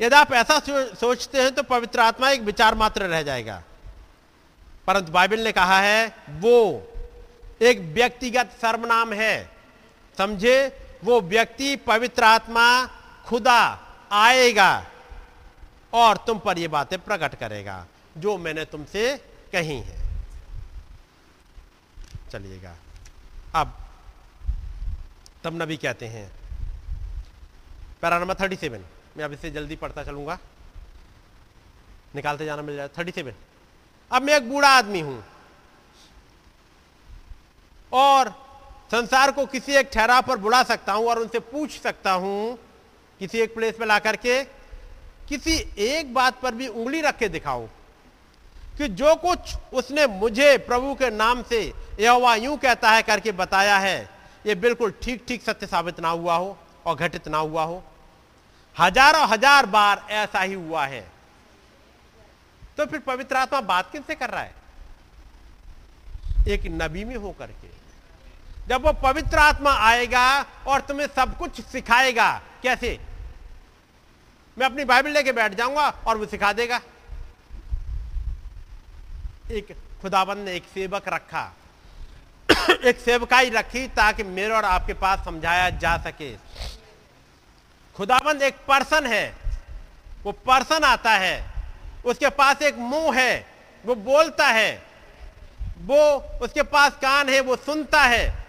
यदि आप ऐसा सोचते हैं तो पवित्र आत्मा एक विचार मात्र रह जाएगा। परंतु बाइबल ने कहा है, वो एक व्यक्तिगत सर्वनाम है। समझे? वो व्यक्ति पवित्र आत्मा खुदा आएगा और तुम पर ये बातें प्रकट करेगा, जो मैंने तुमसे कही है। चलिएगा। अब, तब नबी कहते हैं, पैरा नंबर थर्टी सेवन मैं अब इसे जल्दी पढ़ता चलूँगा। निकालते जाना मिल जाए थर्टी सेवन अब मैं एक बूढ़ा आदमी हूँ। और संसार को किसी एक ठहराव पर बुला सकता हूँ और उनसे पूछ सकता हूँ, किसी एक प्लेस पर ला करके किसी एक बात पर भी उंगली रख के दिखाओ कि जो कुछ उसने मुझे प्रभु के नाम से यहोवा यूँ कहता है करके बताया है, ये बिल्कुल ठीक ठीक सत्य साबित ना हुआ हो और घटित ना हुआ हो। हज़ारों हज़ार बार ऐसा ही हुआ है। तो फिर पवित्र आत्मा बात किन से कर रहा है? एक नबी में होकर के। जब वो पवित्र आत्मा आएगा और तुम्हें सब कुछ सिखाएगा, कैसे? मैं अपनी बाइबल लेके बैठ जाऊँगा और वो सिखा देगा। एक खुदाबंद ने एक सेवक रखा। *coughs* एक सेवकाई रखी ताकि मेरे और आपके पास समझाया जा सके। खुदाबंद एक पर्सन है। वो पर्सन आता है। उसके पास एक मुँह है। वो बोलता है। वो उसके पास कान है। वो सुनता है।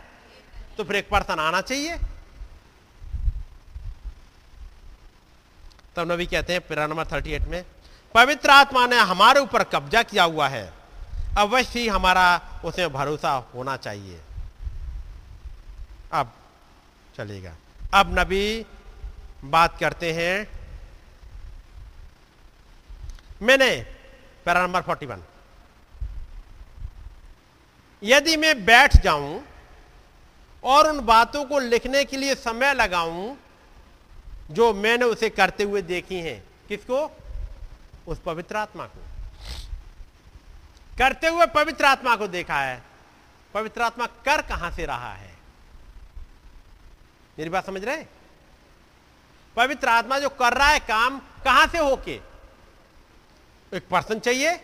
तो फिर एक पर्सन आना चाहिए। तब नबी कहते हैं थर्टी एट में, पवित्र आत्मा ने हमारे ऊपर कब्जा किया हुआ है। अवश्य ही हमारा उसमें भरोसा होना चाहिए। अब चलेगा। अब नबी बात करते हैं। मैंने पैरा नंबर फोर्टी वन यदि मैं बैठ जाऊँ और उन बातों को लिखने के लिए समय लगाऊँ, जो मैंने उसे करते हुए देखी हैं, किसको? उस पवित्र आत्मा को। करते हुए पवित्र आत्मा को देखा है। पवित्र आत्मा कर कहाँ से रहा है? मेरी बात समझ रहे पवित्र आत्मा जो कर रहा है काम कहाँ से होके? एक पर्सन चाहिए?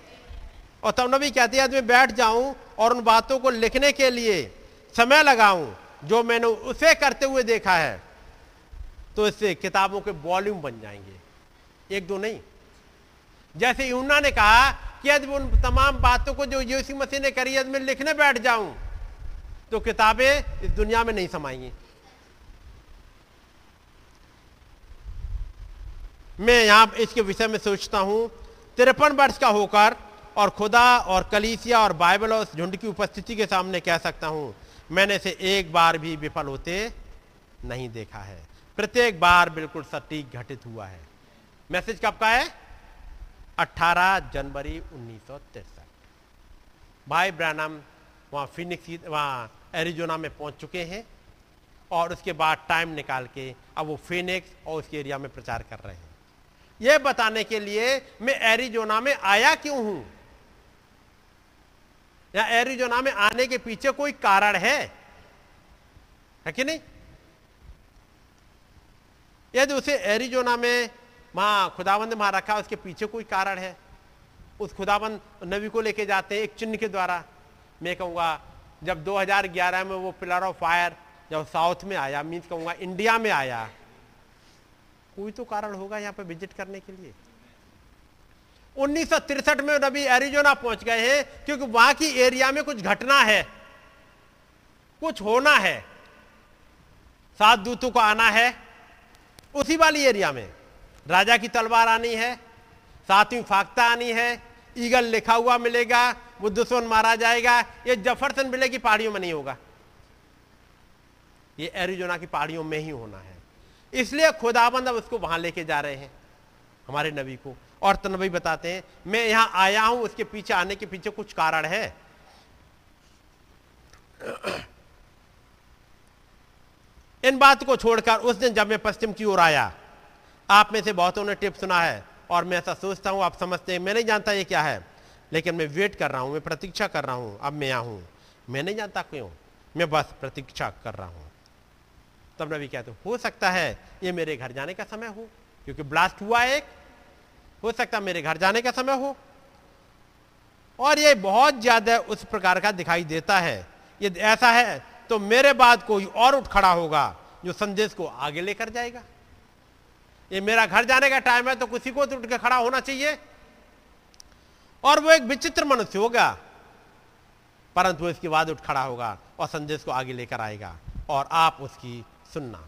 और तब नबी कहती है मैं बैठ जाऊँ और उन बातों को लिखने के लिए समय लगाऊँ जो मैंने उसे करते हुए देखा है। तो इससे किताबों के वॉल्यूम बन जाएँगे। एक दो नहीं। जैसे यूना ने कहा कि यदि उन तमाम बातों को जो यीशु मसीह ने करी, यदि मैं लिखने बैठ जाऊँ तो किताबें इस दुनिया में नहीं समाएँगी। मैं यहाँ इसके विषय में सोचता हूँ, तिरपन वर्ष का होकर और खुदा और कलीसिया और बाइबल और झुंड की उपस्थिति के सामने कह सकता हूँ, मैंने इसे एक बार भी विफल होते नहीं देखा है। प्रत्येक बार बिल्कुल सटीक घटित हुआ है। मैसेज कब का है? 18 जनवरी उन्नीस भाई ब्रानम, वहाँ फिनिक्स वहाँ एरिजोना में पहुँच चुके हैं और उसके बाद टाइम निकाल के अब वो फिनिक्स और उसके एरिया में प्रचार कर रहे हैं। यह बताने के लिए मैं एरिजोना में आया क्यों हूँ? या एरिजोना में आने के पीछे कोई कारण है? है कि नहीं? यदि उसे एरिजोना में वहाँ खुदाबंद वहाँ रखा उसके पीछे कोई कारण है? उस खुदाबंद नबी को लेके जाते हैं एक चिन्ह के द्वारा। मैं कहूँगा, जब 2011 में वो पिलर ऑफ़ फायर, जब साउथ में आया मीन्स कहूँगा इंडिया में आया, कोई तो कारण होगा यहाँ पर विज़िट करने के लिए। उन्नीस में नबी एरिजोना पहुँच गए हैं, क्योंकि वहाँ की एरिया में कुछ घटना है, कुछ होना है। सात दूतों को आना है, उसी वाली एरिया में। राजा की तलवार आनी है सातवीं फाख्ता आनी है, ईगल लिखा हुआ मिलेगा, वो दुश्मन मारा जाएगा, ये जफरसन बिले की पहाड़ियों में नहीं होगा। ये एरिजोना की पहाड़ियों में ही होना है। इसलिए खुदाबंद अब उसको वहाँ लेके जा रहे हैं, हमारे नबी को। और तनबी बताते हैं, मैं यहाँ आया हूँ, उसके पीछे आने के पीछे कुछ कारण है। *clears throat* इन बात को छोड़कर उस दिन जब मैं पश्चिम की ओर आया आप में से बहुतों ने टिप सुना है और मैं ऐसा सोचता हूँ, आप समझते हैं, मैं नहीं जानता ये क्या है, लेकिन मैं वेट कर रहा हूँ, मैं प्रतीक्षा कर रहा हूँ, अब मैं यहाँ हूँ। मैं नहीं जानता क्यों, मैं बस प्रतीक्षा कर रहा हूँ। तब नबी कहते, हो सकता है ये मेरे घर जाने का समय हो, क्योंकि ब्लास्ट हुआ एक, हो सकता मेरे घर जाने का समय हो। और ये बहुत ज़्यादा उस प्रकार का दिखाई देता है। ये ऐसा है तो मेरे बाद कोई और उठ खड़ा होगा, जो संदेश को आगे लेकर जाएगा। ये मेरा घर जाने का टाइम है तो किसी को तो उठ के खड़ा होना चाहिए। और वो एक विचित्र मनुष्य होगा, परंतु इसके बाद उठ खड़ा होगा और संदेश को आगे लेकर आएगा और आप उसकी सुनना।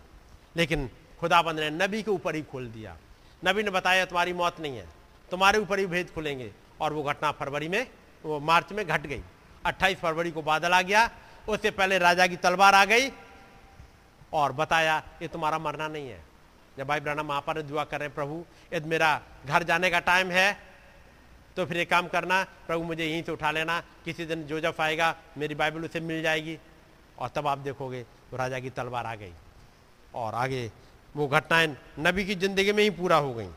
लेकिन खुदाबंद ने नबी के ऊपर ही खोल दिया। नबी ने बताया, तुम्हारी मौत नहीं है, तुम्हारे ऊपर ही भेद खुलेंगे। और वो घटना फरवरी में, वो मार्च में घट गई। 28 फरवरी को बादल आ गया, उससे पहले राजा की तलवार आ गई और बताया, ये तुम्हारा मरना नहीं है। जब भाई ब्राना महापर दुआ कर रहे प्रभु, यदि मेरा घर जाने का टाइम है तो फिर एक काम करना, प्रभु, मुझे यहीं से उठा लेना, किसी दिन जोजफ आएगा, मेरी बाइबल उसे मिल जाएगी। और तब आप देखोगे तो राजा की तलवार आ गई। और आगे, वो घटनाएँ नबी की ज़िंदगी में ही पूरा हो गई।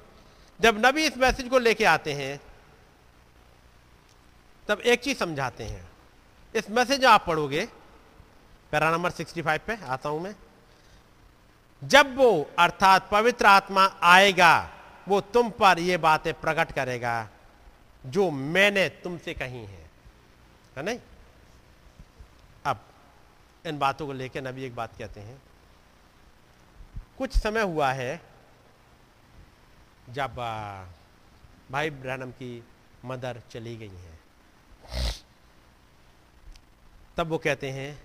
जब नबी इस मैसेज को लेके आते हैं, तब एक चीज़ समझाते हैं। इस मैसेज आप पढ़ोगे, पैरा नंबर 65 पे आता हूँ मैं। जब वो, अर्थात पवित्र आत्मा आएगा, वो तुम पर ये बातें प्रकट करेगा, जो मैंने तुमसे कही हैं। है नहीं? अब, इन बातों को लेकर नबी एक बात कहते हैं। कुछ समय हुआ है, जब भाई ब्रहणम की मदर चली गई हैं। तब वो कहते हैं,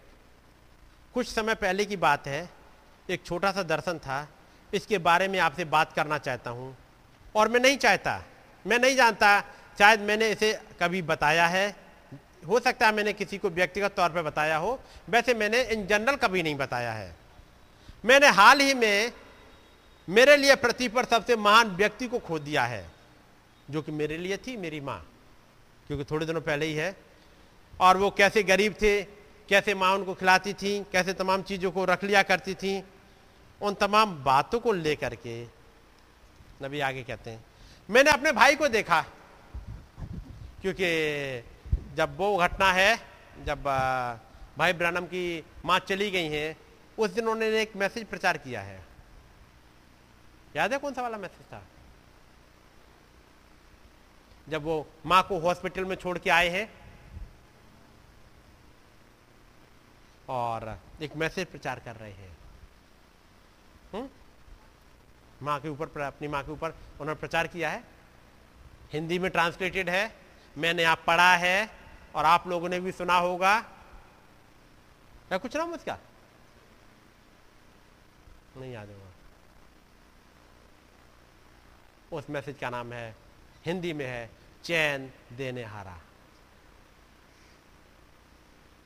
कुछ समय पहले की बात है एक छोटा सा दर्शन था। इसके बारे में आपसे बात करना चाहता हूँ। और मैं नहीं चाहता, मैं नहीं जानता, शायद मैंने इसे कभी बताया है। हो सकता है मैंने किसी को व्यक्तिगत तौर पर बताया हो। वैसे मैंने इन जनरल कभी नहीं बताया है। मैंने हाल ही में मेरे लिए पृथ्वी पर सबसे महान व्यक्ति को खो दिया है, जो कि मेरे लिए थी, मेरी माँ, क्योंकि थोड़े दिनों पहले ही है। और वो कैसे गरीब थे, कैसे माँ उनको खिलाती थी, कैसे तमाम चीज़ों को रख लिया करती थी उन तमाम बातों को लेकर के नबी आगे कहते हैं, मैंने अपने भाई को देखा, क्योंकि जब वो घटना है, जब भाई ब्रानम की माँ चली गई हैं, उस दिन उन्होंने एक मैसेज प्रचार किया है। याद है कौन सा वाला मैसेज था? जब वो माँ को हॉस्पिटल में छोड़ के आए हैं, और एक मैसेज प्रचार कर रहे हैं हम्म? माँ के ऊपर अपनी माँ के ऊपर उन्होंने प्रचार किया है। हिंदी में ट्रांसलेटेड है, मैंने आप पढ़ा है और आप लोगों ने भी सुना होगा। क्या कुछ नाम उसका? नहीं याद होगा उस मैसेज का नाम है, हिंदी में है, चैन देने हारा।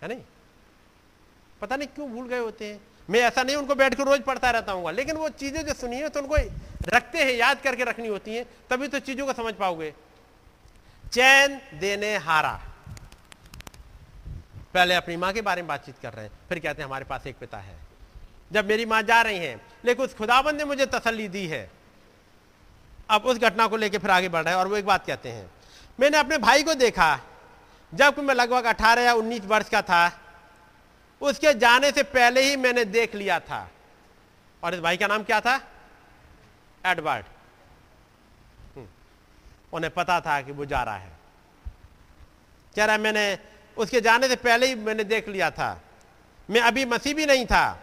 है नहीं? पता नहीं क्यों भूल गए होते हैं। मैं ऐसा नहीं, उनको बैठ कर रोज पढ़ता रहता हूँ लेकिन वो चीज़ें जो सुनी है तो उनको रखते हैं, याद करके रखनी होती हैं, तभी तो चीज़ों को समझ पाओगे। चैन देने हारा। पहले अपनी माँ के बारे में बातचीत कर रहे हैं, फिर कहते हैं, हमारे पास एक पिता है। जब मेरी माँ जा रही हैं, लेकिन उस खुदाबंद ने मुझे तसल्ली दी है। अब उस घटना को लेकर फिर आगे बढ़ रहे हैं और वो एक बात कहते हैं, मैंने अपने भाई को देखा, जब मैं लगभग अठारह या उन्नीस वर्ष का था उसके जाने से पहले ही मैंने देख लिया था। और इस भाई का नाम क्या था? एडवर्ड। हम्म। उन्हें पता था कि वो जा रहा है। कह रहा मैंने उसके जाने से पहले ही मैंने देख लिया था। मैं अभी मसीह भी नहीं था।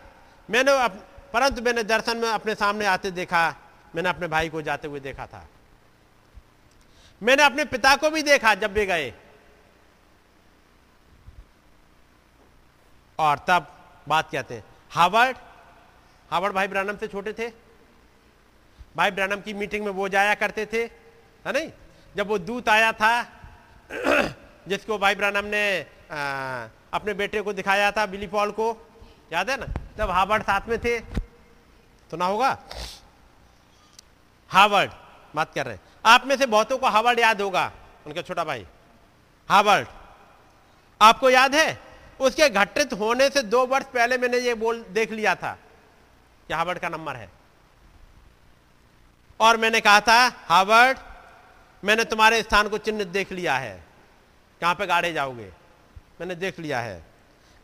मैंने परंतु मैंने दर्शन में अपने सामने आते देखा। मैंने अपने भाई को जाते हुए देखा था। मैंने अपने पिता को भी देखा जब वे गए। और तब बात कहते हैं हावर्ड हावर्ड भाई ब्रानम से छोटे थे। भाई ब्रानम की मीटिंग में वो जाया करते थे है नहीं? जब वो दूत आया था *clears throat* जिसको भाई ब्रानम ने आ, अपने बेटे को दिखाया था बिली पॉल को याद है ना? तब हावर्ड साथ में थे। तो ना होगा? हावर्ड बात कर रहे हैं। आप में से बहुतों को हावर्ड याद होगा उनका छोटा भाई। हावर्ड आपको याद है? उसके घटित होने से दो वर्ष पहले मैंने ये बोल, देख लिया था कि हावर्ड का नंबर है। और मैंने कहा था हावर्ड मैंने तुम्हारे स्थान को चिन्ह देख लिया है। कहाँ पे गाड़े जाओगे? मैंने देख लिया है।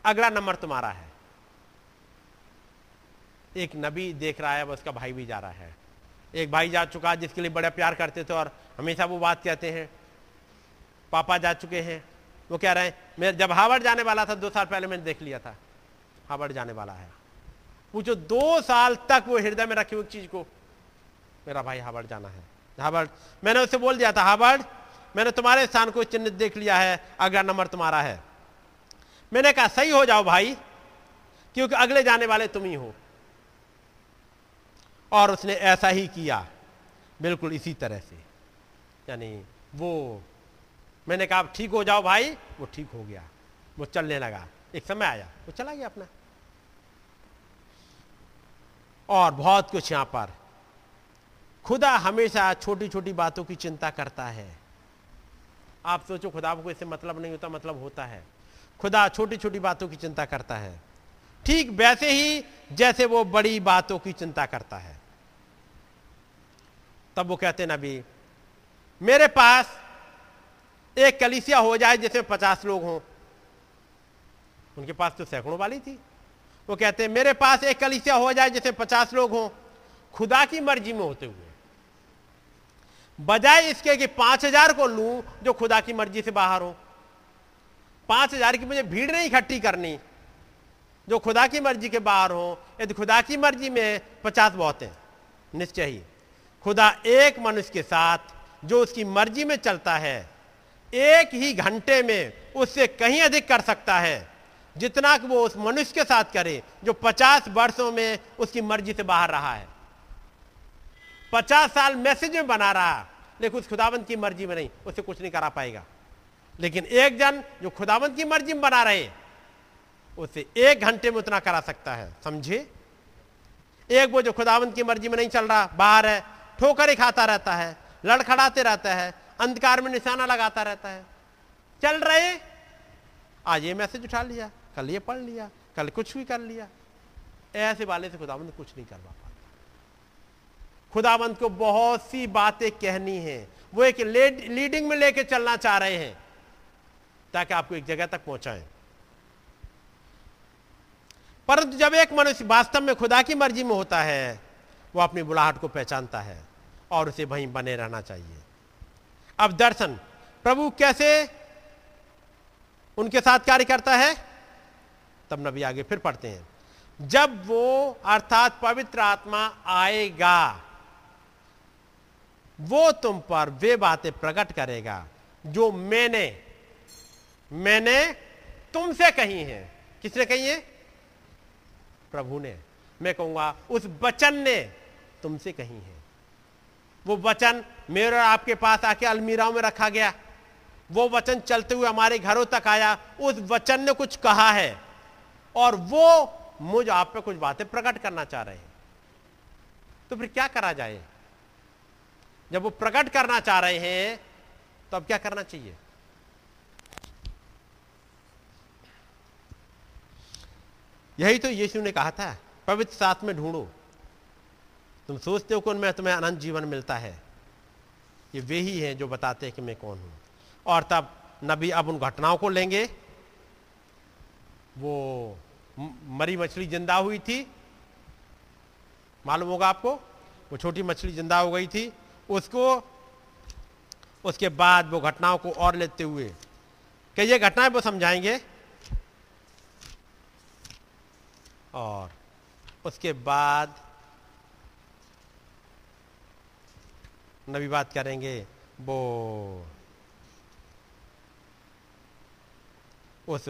अगला नंबर तुम्हारा है। एक नबी देख रहा है उसका भाई भी जा रहा है। एक भाई जा चुका जिसके लिए बड़ा प्यार करते थे और हमेशा वो बात कहते हैं। पापा जा चुके हैं। वो कह रहे हैं, मैं जब हावर्ड जाने वाला था, दो साल पहले मैंने देख लिया था। हावर्ड जाने वाला है। पूछो दो साल तक वो हृदय में रखी हुई चीज़ को, मेरा भाई हावर्ड जाना है। हावर्ड, मैंने उसे बोल दिया था, हावर्ड, मैंने तुम्हारे स्थान को चिन्ह देख लिया है, अगला नंबर तुम्हारा है। मैंने कहा, सही हो जाओ भाई, क्योंकि अगले जाने वाले तुम ही हो। और उसने ऐसा ही किया, बिल्कुल इसी तरह से। यानी वो मैंने कहा ठीक हो जाओ भाई। वो ठीक हो गया। वो चलने लगा। एक समय आया, वो चला गया अपना। और बहुत कुछ यहाँ पर। खुदा हमेशा छोटी छोटी बातों की चिंता करता है। आप सोचो, खुदा को इससे मतलब नहीं होता मतलब होता है। खुदा छोटी छोटी बातों की चिंता करता है। ठीक वैसे ही जैसे वो बड़ी बातों की चिंता करता है। तब वो कहते नबी, मेरे पास एक कलिसिया हो जाए जिसमें पचास लोग हों। उनके पास तो सैकड़ों वाली थी। वो कहते हैं, मेरे पास एक कलिसिया हो जाए जिसमें पचास लोग हों, खुदा की मर्ज़ी में होते हुए। बजाय इसके कि पाँच हज़ार को लू जो खुदा की मर्ज़ी से बाहर हो। पाँच हज़ार की मुझे भीड़ नहीं इकट्ठी करनी, जो खुदा की मर्ज़ी के बाहर हो। यदि खुदा की मर्ज़ी में पचास बहुत है, निश्चय ही। खुदा एक मनुष्य के साथ, जो उसकी मर्ज़ी में चलता है एक ही घंटे में उससे कहीं अधिक कर सकता है, जितना कि वो उस मनुष्य के साथ करे, जो पचास वर्षों में उसकी मर्ज़ी से बाहर रहा है। पचास साल मैसेज में बना रहा, लेकिन उस खुदाबंद की मर्ज़ी में नहीं, उससे कुछ नहीं करा पाएगा। लेकिन एक जन जो खुदाबंद की मर्ज़ी में बना रहे, उसे एक घंटे में उतना करा सकता है। समझे? एक वो जो खुदावंत की मर्ज़ी में नहीं चल रहा, बाहर है, ठोकर ही खाता रहता है, लड़खड़ाते रहता है अंधकार में निशाना लगाता रहता है। चल रहे, आज ये मैसेज उठा लिया, कल ये पढ़ लिया, कल कुछ भी कर लिया। ऐसे वाले से खुदाबंद कुछ नहीं करवा पाता। खुदाबंद को बहुत सी बातें कहनी है। वो एक लीडिंग में लेके चलना चाह रहे हैं, ताकि आपको एक जगह तक पहुंचाएँ। परंतु जब एक मनुष्य वास्तव में खुदा की मर्ज़ी में होता है, वो अपनी बुलाहट को पहचानता है और उसे वहीं बने रहना चाहिए। अब दर्शन। प्रभु कैसे उनके साथ कार्य करता है? तब नबी आगे फिर पढ़ते हैं। जब वो, अर्थात पवित्र आत्मा, आएगा, वो तुम पर वे बातें प्रकट करेगा, जो मैंने मैंने तुमसे कही है। किसने कही है? प्रभु ने। मैं कहूँगा, उस वचन ने तुमसे कही है। वो वचन मेरे और आपके पास आके अलमीराओं में रखा गया। वो वचन चलते हुए हमारे घरों तक आया। उस वचन ने कुछ कहा है। और वो मुझ आप पे कुछ बातें प्रकट करना चाह रहे हैं। तो फिर क्या करा जाए? जब वो प्रकट करना चाह रहे हैं तो अब क्या करना चाहिए? यही तो यीशु ने कहा था, पवित्र साथ में ढूंढो। तुम सोचते हो कौन मैं तुम्हें अनंत जीवन मिलता है। ये वे ही हैं जो बताते हैं कि मैं कौन हूँ। और तब नबी अब उन घटनाओं को लेंगे। वो मरी मछली ज़िंदा हुई थी। मालूम होगा आपको? वो छोटी मछली ज़िंदा हो गई थी। उसको, उसके बाद वो घटनाओं को और लेते हुए। कि ये घटनाएँ वो समझाएँगे? और उसके बाद नबी बात करेंगे, वो उस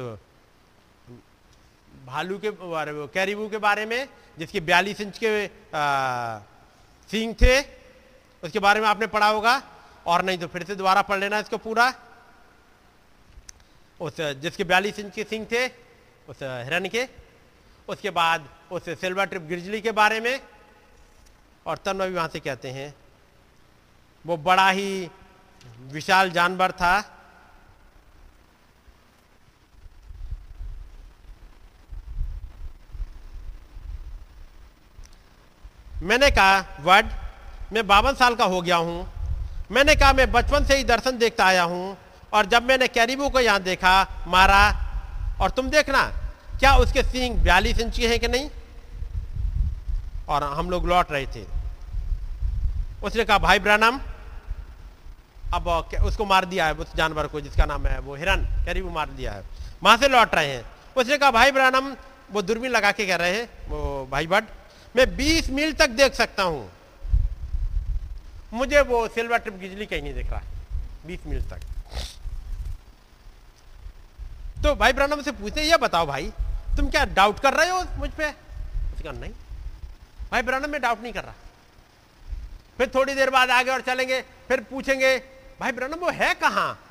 भालू के बारे में, कैरिबू के बारे में, जिसके बयालीस इंच के सींग थे, उसके बारे में आपने पढ़ा होगा, और नहीं तो फिर से दोबारा पढ़ लेना इसको पूरा। उस जिसके बयालीस इंच के सिंह थे, उस हिरण के, उसके बाद उस सिल्वर ट्रिप गिरजली के बारे में, और तब भी वहाँ से कहते हैं वो बड़ा ही विशाल जानवर था। मैंने कहा, वर्ड, मैं बावन साल का हो गया हूँ। मैंने कहा, मैं बचपन से ही दर्शन देखता आया हूँ। और जब मैंने कैरिबू को यहाँ देखा, मारा, और तुम देखना, क्या उसके सींग बयालीस इंच के हैं कि नहीं? और हम लोग लौट रहे थे। उसने कहा, भाई ब्रानम अब उसको मार दिया है, उस जानवर को जिसका नाम है वो हिरन कैरिबू मार दिया है। वहाँ से लौट रहे हैं। उसने कहा, भाई ब्रानम, वो दूरबीन लगा के कह रहे हैं, वो भाई बट, मैं 20 मील तक देख सकता हूँ। मुझे वो सिल्वर ट्रिप गिजली कहीं नहीं दिख रहा बीस मील तक। तो भाई ब्रनम से पूछते, ये बताओ भाई, तुम क्या डाउट कर रहे हो मुझ पर उसका नहीं। भाई ब्रनम, में डाउट नहीं कर रहा। फिर थोड़ी देर बाद आगे और चलेंगे, फिर पूछेंगे भाई ब्रनम वो है कहाँ?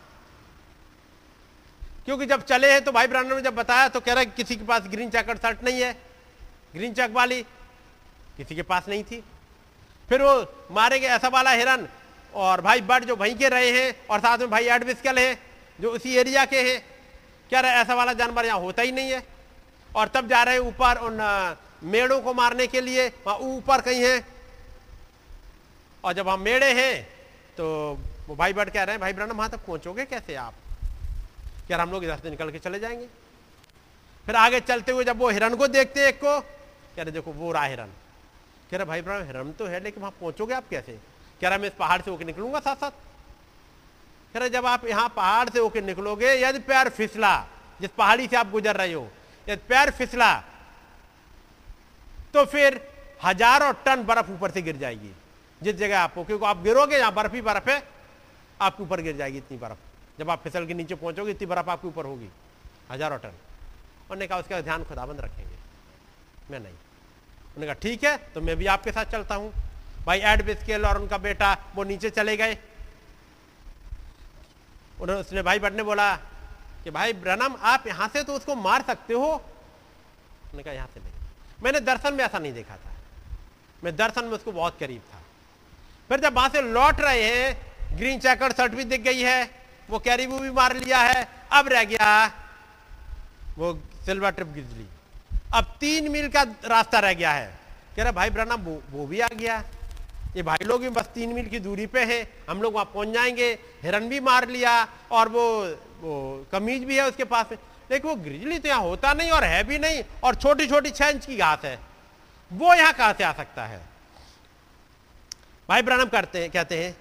क्योंकि जब चले हैं तो भाई ब्रनम ने जब बताया तो कह रहा है किसी के पास ग्रीन चैकर शर्ट नहीं है। ग्रीन चेक वाली किसी के पास नहीं थी। फिर वो मारे गए ऐसा वाला हिरन और भाई बट जो वहीं के रहे हैं और साथ में भाई एडविस्कल है, जो उसी एरिया के हैं। क्या रहे ऐसा वाला जानवर यहाँ होता ही नहीं है। और तब जा रहे हैं ऊपर उन मेड़ों को मारने के लिए। वहाँ ऊपर कहीं है। और जब हम मेड़े हैं तो वो भाई बट कह रहे हैं, भाई ब्रहण वहाँ तक पहुंचोगे कैसे आप? क्या हम लोग इधर से निकल के चले जाएँगे। फिर आगे चलते हुए जब वो हिरन को देखते एक को, कह रहे, देखो, वो रहा हिरन कह रहा, भाई ब्रह्म हिरन तो है, लेकिन वहाँ पहुंचोगे आप कैसे? कह रहा, मैं इस पहाड़ से होकर निकलूँगा साथ साथ कह रहा, जब आप यहाँ पहाड़ से होकर निकलोगे, यदि पैर फिसला, जिस पहाड़ी से आप गुजर रहे हो, यदि पैर फिसला तो फिर हज़ारों टन बर्फ़ ऊपर से गिर जाएगी, जिस जगह आपको क्योंकि आप गिरोगे, यहाँ बर्फ़ ही बर्फ़ है। आपके ऊपर गिर जाएगी इतनी बर्फ़। जब आप फिसल के नीचे पहुंचोगे, इतनी बर्फ़ आपके ऊपर होगी। हज़ारों टन। उन्होंने कहा, उसका ध्यान खुदाबंद रखेंगे। मैं नहीं। उन्होंने कहा, ठीक है तो मैं भी आपके साथ चलता हूँ। भाई एड बिस्केल और उनका बेटा, वो नीचे चले गए। उन्होंने, उसने भाई बट ने बोला कि, भाई ब्रनम, आप यहाँ से तो उसको मार सकते हो? उन्होंने कहा, यहाँ से नहीं। मैंने दर्शन में ऐसा नहीं देखा था। मैं दर्शन में उसको बहुत करीब था। फिर जब वहाँ से लौट रहे हैं ग्रीन चैकर शर्ट भी दिख गई है वो कैरीबू भी मार लिया है अब रह गया वो सिल्वर ट्रिप गिजली। अब तीन मील का रास्ता रह गया है। कह रहा भाई ब्रना वो, वो भी आ गया। ये भाई लोग भी बस तीन मील की दूरी पे हैं हम लोग वहाँ पहुँच जाएँगे। हिरन भी मार लिया और वो वो कमीज भी है उसके पास में। लेकिन वो ग्रिजली तो यहाँ होता नहीं और है भी नहीं और छोटी छोटी छह इंच की घास है। वो यहाँ कहाँ से आ सकता है? भाई ब्रनम करते हैं कहते हैं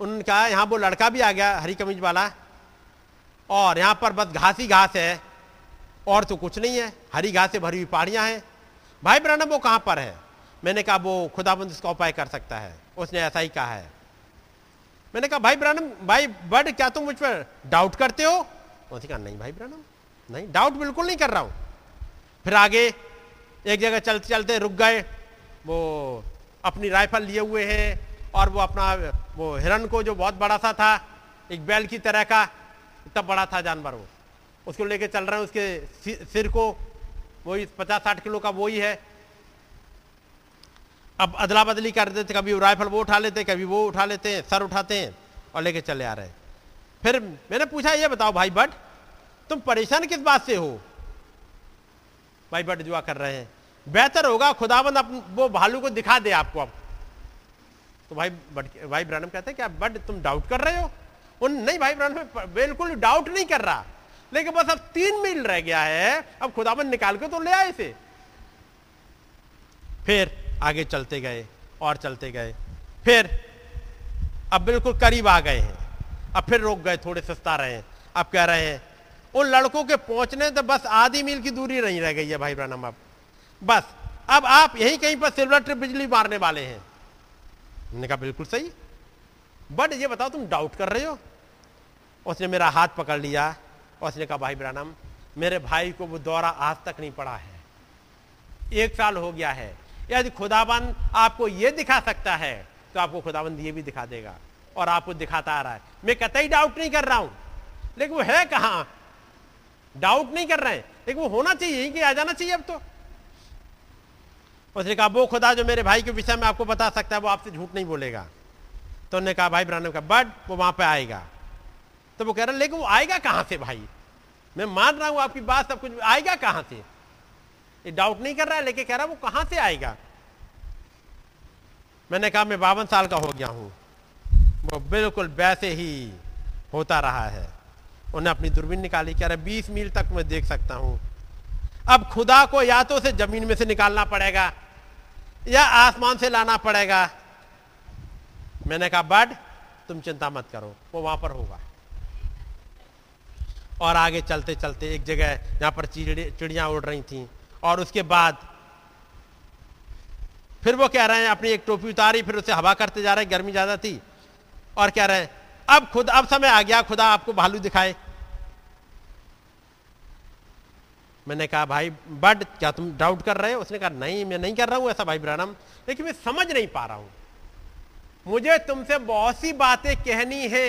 उनका यहाँ वो लड़का भी आ गया, हरी कमीज वाला। और यहाँ पर बस घास ही घास है, और तो कुछ नहीं है। हरी घास से भरी हुई पहाड़ियाँ हैं। भाई ब्रनम वो कहाँ पर है? मैंने कहा, वो खुदाबंद इसका उपाय कर सकता है। उसने ऐसा ही कहा है। मैंने कहा, भाई ब्रनम भाई बड क्या तुम मुझ पर डाउट करते हो? उसने कहा, नहीं भाई ब्रनम नहीं डाउट बिल्कुल नहीं कर रहा हूँ। फिर आगे एक जगह चलते चलते रुक गए। वो अपनी राइफल लिए हुए हैं। और वो अपना, वो हिरन को जो बहुत बड़ा सा था, एक बैल की तरह का, इतना बड़ा था जानवर वो। उसको लेके चल रहे हैं, उसके सिर को, वही पचास साठ किलो का वही है अब अदला बदली कर देते, कभी राइफल वो उठा लेते, कभी वो उठा लेते हैं सर उठाते हैं और लेके चले आ रहे हैं। फिर मैंने पूछा, ये बताओ भाई बट, तुम परेशान किस बात से हो? भाई बट, जुआ कर रहे हैं, बेहतर होगा, खुदाबंद अपन वो भालू को दिखा दे आपको अब। तो भाई भाई ब्रानम कहते हैं क्या बट तुम डाउट कर रहे हो। उन नहीं भाई ब्रानम बिल्कुल डाउट नहीं कर रहा। लेकिन बस अब तीन मील रह गया है। अब खुदाबंद निकाल के तो ले आए इसे। फिर आगे चलते गए, और चलते गए। फिर अब बिल्कुल करीब आ गए हैं। अब फिर रोक गए, थोड़े सस्ता रहे। हैं अब कह रहे हैं, उन लड़कों के पहुँचने तो बस आधी मील की दूरी नहीं रह गई है भाई ब्रनम अब। बस, अब आप यहीं कहीं पर सिल्वर ट्रिप बिजली मारने वाले हैं। मैंने कहा, बिल्कुल सही। बट ये बताओ, तुम डाउट कर रहे हो? उसने मेरा हाथ पकड़ लिया। उसने कहा, भाई ब्रानम मेरे भाई को वो दौरा आज तक नहीं पड़ा है। एक साल हो गया है। यदि खुदाबंद आपको ये दिखा सकता है तो आपको खुदाबंद ये भी दिखा देगा और आपको दिखाता आ रहा है। मैं कतई डाउट नहीं कर रहा हूँ। लेकिन वो है कहाँ? डाउट नहीं कर रहे हैं। लेकिन वो होना चाहिए, यहीं के आ जाना चाहिए अब तो। उसने कहा, वो खुदा जो मेरे भाई के विषय में आपको बता सकता है, वो आपसे झूठ नहीं बोलेगा। तो उन्होंने कहा, भाई ब्रानम का बड वो वहाँ पे आएगा। तो वो कह रहा, लेकिन वो आएगा कहाँ से भाई? मैं मान रहा हूँ आपकी बात सब कुछ, आएगा कहाँ से? ये डाउट नहीं कर रहा है, लेकिन कह रहा वो कहाँ से आएगा? मैंने कहा, मैं बावन साल का हो गया हूँ। वो बिल्कुल वैसे ही होता रहा है। उन्हें अपनी दूरबीन निकाली, कह रहा, बीस मील तक मैं देख सकता हूँ। अब खुदा को या तो उसे ज़मीन में से निकालना पड़ेगा या आसमान से लाना पड़ेगा। मैंने कहा बड तुम चिंता मत करो, वो वहाँ पर होगा। और आगे चलते चलते एक जगह जहाँ पर चिड़िया उड़ रही थी। और उसके बाद फिर वो कह रहे हैं, अपनी एक टोपी उतारी, फिर उसे हवा करते जा रहे गर्मी ज़्यादा थी। और कह रहे हैं, अब खुद, अब समय आ गया, खुदा आपको भालू दिखाए। मैंने कहा, भाई, बट क्या तुम डाउट कर रहे हो? उसने कहा, नहीं, मैं नहीं कर रहा हूँ ऐसा भाई ब्रानम लेकिन मैं समझ नहीं पा रहा हूँ। मुझे तुमसे बहुत सी बातें कहनी है,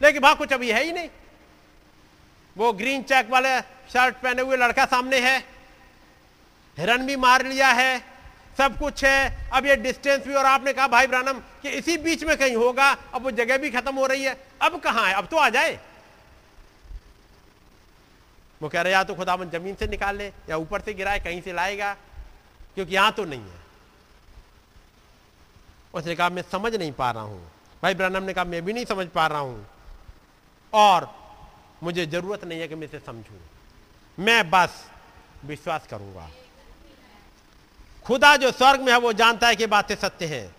लेकिन वहाँ कुछ अभी है ही नहीं। वो ग्रीन चेक वाले शर्ट पहने हुए लड़का सामने है। हिरन भी मार लिया है। सब कुछ है। अब ये डिस्टेंस भी और आपने कहा, भाई ब्रानम कि इसी बीच में कहीं होगा, अब वो जगह भी खत्म हो रही है। अब कहाँ है? अब तो आ जाए। वो कह रहे, या तो खुदावन ज़मीन से निकाल ले, या ऊपर से गिराए, कहीं से लाएगा, क्योंकि यहाँ तो नहीं है। उसने कहा, मैं समझ नहीं पा रहा हूँ। भाई ब्रानम ने कहा, मैं भी नहीं समझ पा रहा हूँ, और मुझे ज़रूरत नहीं है कि मैं इसे समझूं। मैं बस विश्वास करूँगा। खुदा जो स्वर्ग में है, वो जानता है कि बातें सत्य है,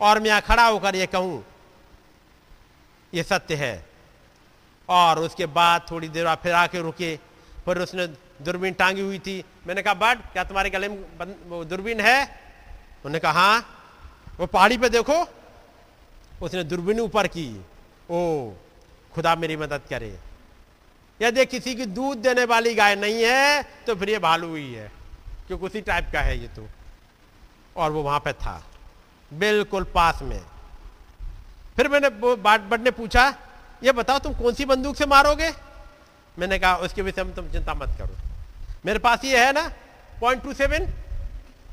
और मैं यहाँ खड़ा होकर ये कहूँ, ये सत्य है। और उसके बाद थोड़ी देर बाद फिर आके रुके फिर उसने दूरबीन टांगी हुई थी। मैंने कहा, बट, क्या तुम्हारे गले में दूरबीन है? उन्होंने कहा हाँ वो पहाड़ी पे देखो। उसने दूरबीन ऊपर की। ओ, खुदा मेरी मदद करे। यदि किसी की दूध देने वाली गाय नहीं है तो फिर ये भालू ही है, क्योंकि उसी टाइप का है ये तो। और वो वहाँ पे था, बिल्कुल पास में। फिर मैंने बाट बट ने पूछा, ये बताओ, तुम कौन सी बंदूक से मारोगे? मैंने कहा, उसके विषय में तुम चिंता मत करो। मेरे पास ये है ना पॉइंट टू सेवन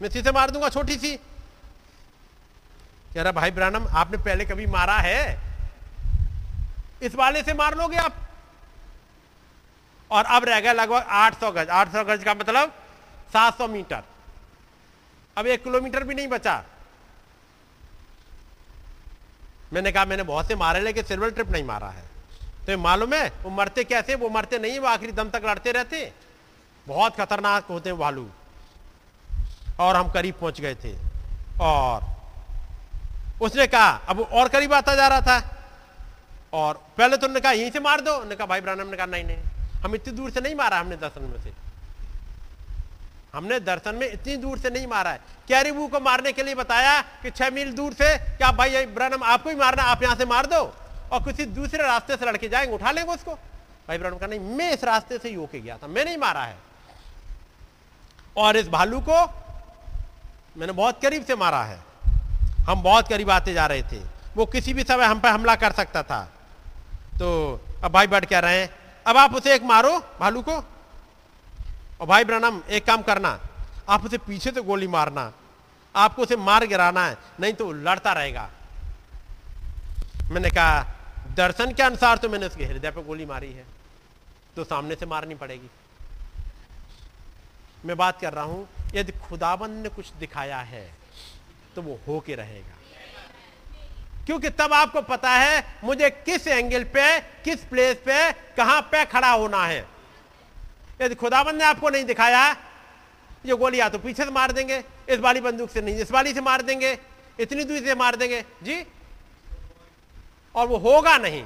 मैं इसी से मार दूँगा छोटी सी। कह रहा, भाई ब्रानम, आपने पहले कभी मारा है? इस वाले से मार लोगे आप? और अब रह गया लगभग 800 गज। 800 गज का मतलब 700 मीटर। अब एक किलोमीटर भी नहीं बचा। मैंने कहा, मैंने बहुत से मारे, लेकिन सिल्वर ट्रिप नहीं मारा है। तो मालूम है, वो मरते कैसे? वो मरते नहीं, वो आखिरी दम तक लड़ते रहते। बहुत खतरनाक होते हैं भालू। और हम करीब पहुँच गए थे। और उसने कहा, अब और करीब आता जा रहा था। और पहले तो उन्होंने कहा, यहीं से मार दो। उन्होंने कहा, भाई ब्रानम ने कहा, नहीं नहीं। हम इतनी दूर से नहीं मारा हमने दर्शन में से। हमने दर्शन में इतनी दूर से नहीं मारा है। कैरिबू को मारने के लिए बताया कि छह मील दूर से, क्या भाई ब्रनम आपको ही मारना, आप यहाँ से मार दो। और किसी दूसरे रास्ते से लड़के जाएँगे, उठा लेंगे उसको। भाई ब्रनम का नहीं, मैं इस रास्ते से ही होके गया था, मैंने ही मारा है। और इस भालू को मैंने बहुत करीब से मारा है। हम बहुत करीब आते जा रहे थे। वो किसी भी समय हम पे हमला कर सकता था। तो अब भाई बढ़ कह रहे हैं। अब आप उसे एक मारो, भालू को। और भाई ब्रनम एक काम करना। आप उसे पीछे से गोली मारना। आपको उसे मार गिराना है, नहीं तो लड़ता रहेगा। मैंने कहा दर्शन के अनुसार तो मैंने उसके हृदय पे गोली मारी है तो सामने से मारनी पड़ेगी। मैं बात कर रहा हूँ, यदि खुदाबंद ने कुछ दिखाया है तो वो हो के रहेगा। क्योंकि तब आपको पता है, मुझे किस एंगल पे, किस प्लेस पे, कहाँ पे खड़ा होना है। यदि खुदाबंद ने आपको नहीं दिखाया, ये गोली या तो पीछे से मार देंगे, इस वाली बंदूक से नहीं, इस वाली से मार देंगे, इतनी दूरी से मार देंगे। जी? और वो होगा नहीं।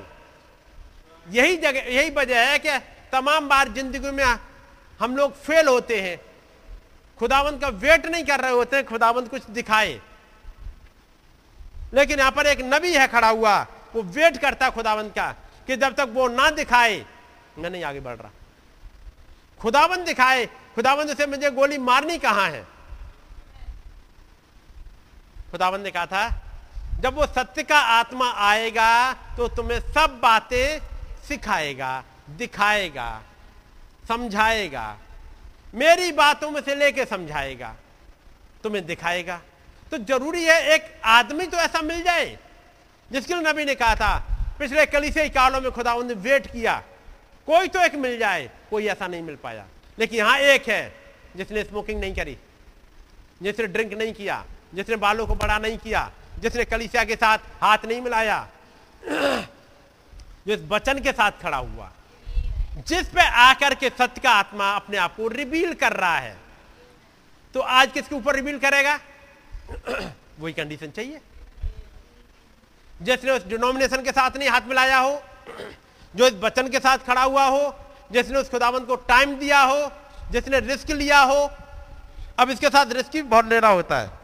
यही जगह, यही वजह है कि तमाम बार ज़िंदगी में हम लोग फेल होते हैं। खुदावंत का वेट नहीं कर रहे होते हैं, खुदावंत कुछ दिखाए। लेकिन यहाँ पर एक नबी है खड़ा हुआ, वो वेट करता है खुदावंत का, कि जब तक वो ना दिखाए, मैं नहीं आगे बढ़ रहा। खुदावंत दिखाए, खुदावंत से मुझे गोली मारनी कहाँ है? खुदावंत ने कहा था जब वो सत्य का आत्मा आएगा तो तुम्हें सब बातें सिखाएगा, दिखाएगा, समझाएगा, मेरी बातों में से लेके समझाएगा, तुम्हें दिखाएगा। तो ज़रूरी है एक आदमी तो ऐसा मिल जाए, जिसके लिए नबी ने कहा था, पिछले कलीसिया कालों में खुदा उन्हें वेट किया, कोई तो एक मिल जाए, कोई ऐसा नहीं मिल पाया। लेकिन यहाँ एक है, जिसने स्मोकिंग नहीं करी, जिसने ड्रिंक नहीं किया, जिसने बालों को बड़ा नहीं किया जिसने कलिसिया के साथ हाथ नहीं मिलाया जो इस वचन के साथ खड़ा हुआ, जिस पे आकर के सत्य का आत्मा अपने आप को रिवील कर रहा है तो आज किसके ऊपर रिवील करेगा? *clears throat* वही कंडीशन चाहिए। जिसने उस डिनोमिनेशन के साथ नहीं हाथ मिलाया हो, जो इस वचन के साथ खड़ा हुआ हो, जिसने उस खुदावंत को टाइम दिया हो, जिसने रिस्क लिया हो, अब इसके साथ रिस्क भी बहुत लेना होता है।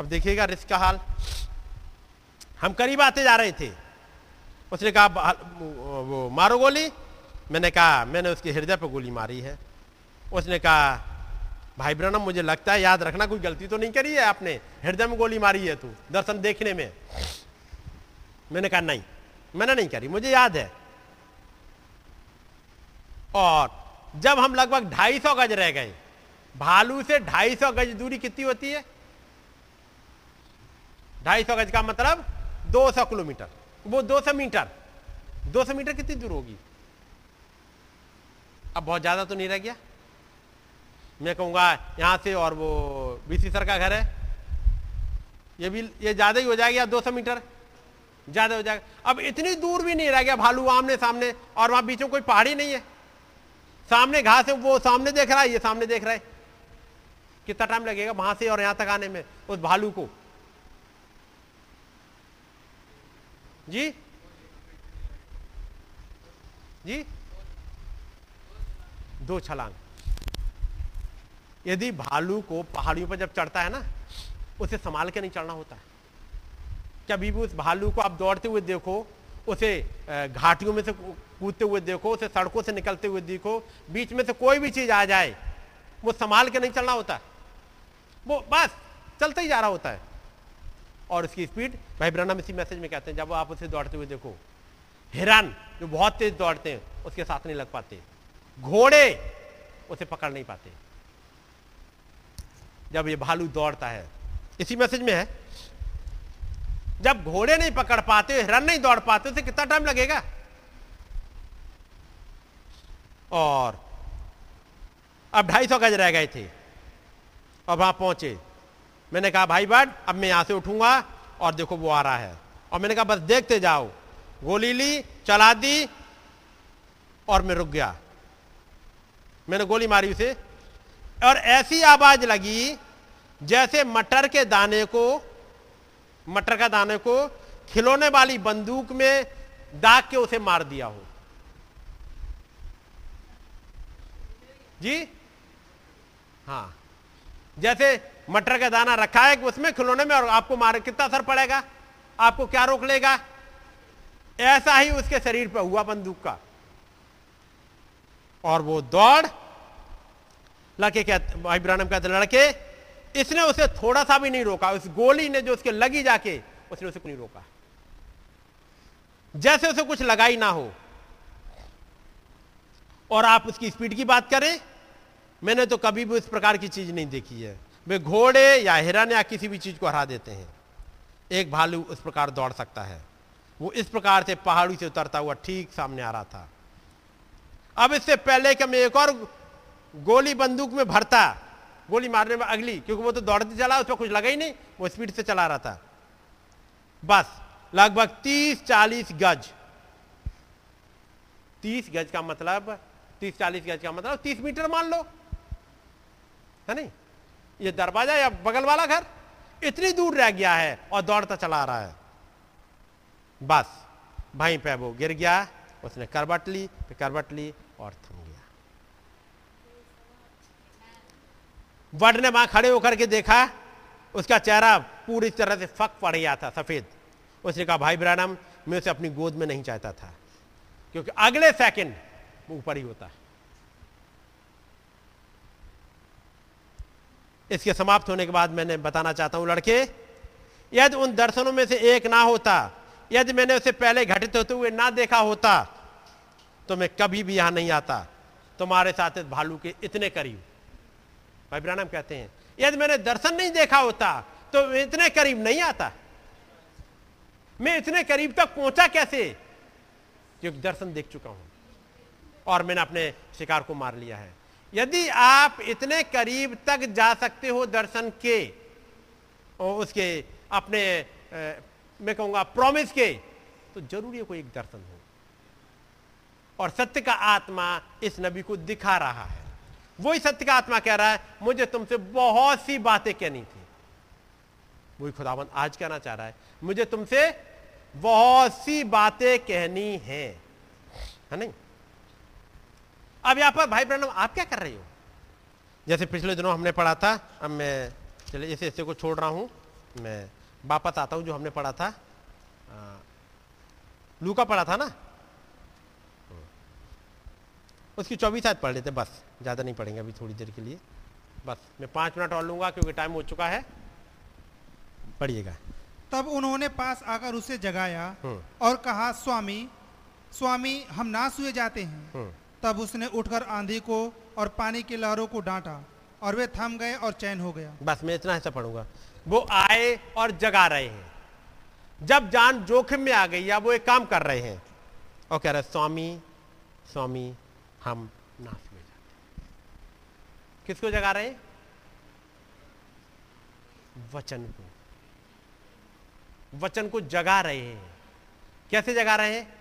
अब देखिएगा रिस्क का हाल। हम करीब आते जा रहे थे। उसने कहा वो मारो गोली। मैंने कहा, मैंने उसके हृदय पर गोली मारी है। उसने कहा, भाई ब्रनम मुझे लगता है याद रखना, कोई गलती तो नहीं करी है आपने? हृदय में गोली मारी है तू, दर्शन देखने में। मैंने कहा, नहीं, मैंने नहीं करी, मुझे याद है। और जब हम लगभग 250 गज रह गए, भालू से 250 गज दूरी कितनी होती है? 250 गज का मतलब 200 किलोमीटर। वो 200 मीटर। 200 मीटर कितनी दूर होगी? अब बहुत ज़्यादा तो नहीं रह गया। मैं कहूँगा, यहाँ से और वो बीसी सर का घर है। ये भी, ये ज़्यादा ही हो जाएगा 200 मीटर। ज़्यादा हो जाएगा। अब इतनी दूर भी नहीं रह गया भालू आमने सामने, और वहाँ बीच में कोई पहाड़ी नहीं है। सामने घास है, वो सामने देख रहा है, ये सामने देख रहा है। कितना टाइम लगेगा वहाँ से और यहाँ तक आने में, उस भालू को? जी। जी। दो छलांग। यदि भालू को पहाड़ियों पर जब चढ़ता है ना, उसे संभाल के नहीं चढ़ना होता। है कभी भी उस भालू को आप दौड़ते हुए देखो, उसे घाटियों में से कूदते हुए देखो, उसे सड़कों से निकलते हुए देखो, बीच में से कोई भी चीज़ आ जाए, वो संभाल के नहीं चलना होता। वो बस चलता ही जा रहा होता है। और उसकी स्पीड भाई ब्रह्म इसी मैसेज में कहते हैं, जब आप उसे दौड़ते हुए देखो, हिरन, जो बहुत तेज दौड़ते हैं, उसके साथ नहीं लग पाते। घोड़े उसे पकड़ नहीं पाते। जब ये भालू दौड़ता है, इसी मैसेज में है, जब घोड़े नहीं पकड़ पाते हिरन नहीं दौड़ पाते, उसे कितना टाइम लगेगा? और, अब ढाई सौ गज रह गए थे और वहाँ पहुँचे मैंने कहा, भाई बट अब मैं यहाँ से उठूँगा और देखो वो आ रहा है। और मैंने कहा, बस देखते जाओ। गोली ली, चला दी और मैं रुक गया। मैंने गोली मारी उसे और ऐसी आवाज़ लगी जैसे मटर के दाने को, मटर का दाने को खिलौने वाली बंदूक में दाग के उसे मार दिया हो। जी? हाँ। जैसे मटर का दाना रखा है उसमें खिलौने में और आपको मारे, कितना असर पड़ेगा? आपको क्या रोक लेगा? ऐसा ही उसके शरीर पर हुआ बंदूक का। और वो दौड़। लड़के क्या भाई कहते लड़के, इसने उसे थोड़ा सा भी नहीं रोका। उस गोली ने जो उसके लगी जाके, उसने उसे नहीं रोका। जैसे उसे कुछ लगाई ना हो। और आप उसकी स्पीड की बात करें, मैंने तो कभी भी उस प्रकार की चीज़ नहीं देखी है। वे घोड़े या हिरन या किसी भी चीज़ को हरा देते हैं। एक भालू उस प्रकार दौड़ सकता है। वो इस प्रकार से पहाड़ी से उतरता हुआ ठीक सामने आ रहा था। अब इससे पहले कि मैं एक और गोली बंदूक में भरता, गोली मारने में अगली, क्योंकि वो तो दौड़ते चला, उसमें कुछ लगा ही नहीं, वो स्पीड से चला रहा था। बस, लगभग तीस चालीस गज। तीस गज का मतलब तीस चालीस गज का मतलब तीस मीटर मान लो। है नहीं? ये दरवाज़ा या बगल वाला घर? इतनी दूर रह गया है और दौड़ता चला रहा है। बस भाई पे वो गिर गया, उसने करबट ली, फिर करबट ली और थम गया। वर्ड ने वहाँ खड़े होकर के देखा, उसका चेहरा पूरी तरह से फक पड़ गया था, सफ़ेद। उसने कहा, भाई ब्रानम मैं उसे अपनी गोद में नहीं चाहता था, क्योंकि अगले सेकंड ऊपर ही होता इसके समाप्त होने के बाद मैंने बताना चाहता हूँ, लड़के, यदि उन दर्शनों में से एक ना होता, यदि मैंने उसे पहले घटित होते हुए ना देखा होता तो मैं कभी भी यहाँ नहीं आता। तुम्हारे साथ इस भालू के इतने करीब। भाई ब्रानम कहते हैं, यदि मैंने दर्शन नहीं देखा होता तो इतने करीब नहीं आता। मैं इतने करीब तक पहुँचा कैसे? क्योंकि दर्शन देख चुका हूँ और मैंने अपने शिकार को मार लिया है। यदि आप इतने करीब तक जा सकते हो दर्शन के और उसके अपने ए, मैं कहूँगा प्रॉमिस के तो ज़रूरी कोई एक दर्शन हो। और सत्य का आत्मा इस नबी को दिखा रहा है। वही सत्य का आत्मा कह रहा है मुझे तुमसे बहुत सी बातें कहनी थी। वही खुदावन आज कहना चाह रहा है मुझे तुमसे बहुत सी बातें कहनी है। है नहीं? अब यहाँ पर भाई ब्रहण आप क्या कर रहे हो? जैसे पिछले दिनों हमने पढ़ा था अब मैं चलिए इस इसे को छोड़ रहा हूँ। मैं वापस आता हूँ जो हमने पढ़ा था। लू का पढ़ा था ना? उसकी चौबीस आयत पढ़ लेते बस ज़्यादा नहीं पढ़ेंगे अभी थोड़ी देर के लिए। बस मैं पाँच मिनट और लूँगा क्योंकि टाइम हो चुका है। पढ़िएगा। तब उन्होंने पास आकर उसे जगाया और कहा स्वामी स्वामी हम नाश हुए जाते हैं। तब उसने उठकर आंधी को और पानी की लहरों को डांटा और वे थम गए और चैन हो गया। बस मैं इतना ऐसा पढ़ूँगा। वो आए और जगा रहे हैं। जब जान जोखिम में आ गई या वो एक काम कर रहे हैं। और कह रहे स्वामी स्वामी, हम ना सुए जाते किसको जगा रहे हैं? वचन को। वचन को जगा रहे हैं। कैसे जगा रहे हैं?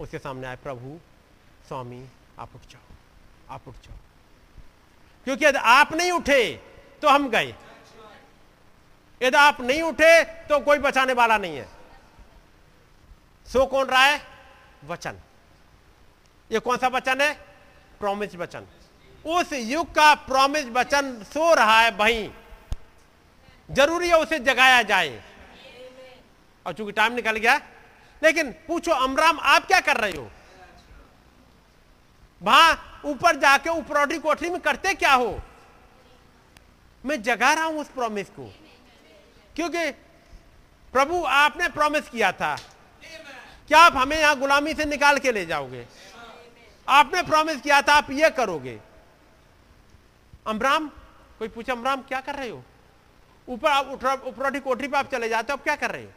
उसके सामने आए, प्रभु, स्वामी आप उठ जाओ, आप उठ जाओ। क्योंकि यदि आप नहीं उठे तो हम गए। यदि आप नहीं उठे तो कोई बचाने वाला नहीं है। सो कौन रहा है? वचन। ये कौन सा वचन है? प्रॉमिस वचन। उस युग का प्रॉमिस वचन सो रहा है वहीं। ज़रूरी है उसे जगाया जाए। और चूँकि टाइम निकल गया, लेकिन पूछो, अमराम, आप क्या कर रहे हो? वहाँ ऊपर जाके उपरौठी कोठरी में करते क्या हो? मैं जगा रहा हूँ उस प्रॉमिस को। क्योंकि प्रभु, आपने प्रॉमिस किया था क्या आप हमें यहाँ गुलामी से निकाल के ले जाओगे। आपने प्रॉमिस किया था, आप ये करोगे। अमराम कोई पूछा अमराम क्या कर रहे हो? ऊपर आप उपरौठी कोठरी पर आप चले जाते हो, आप क्या कर रहे हो?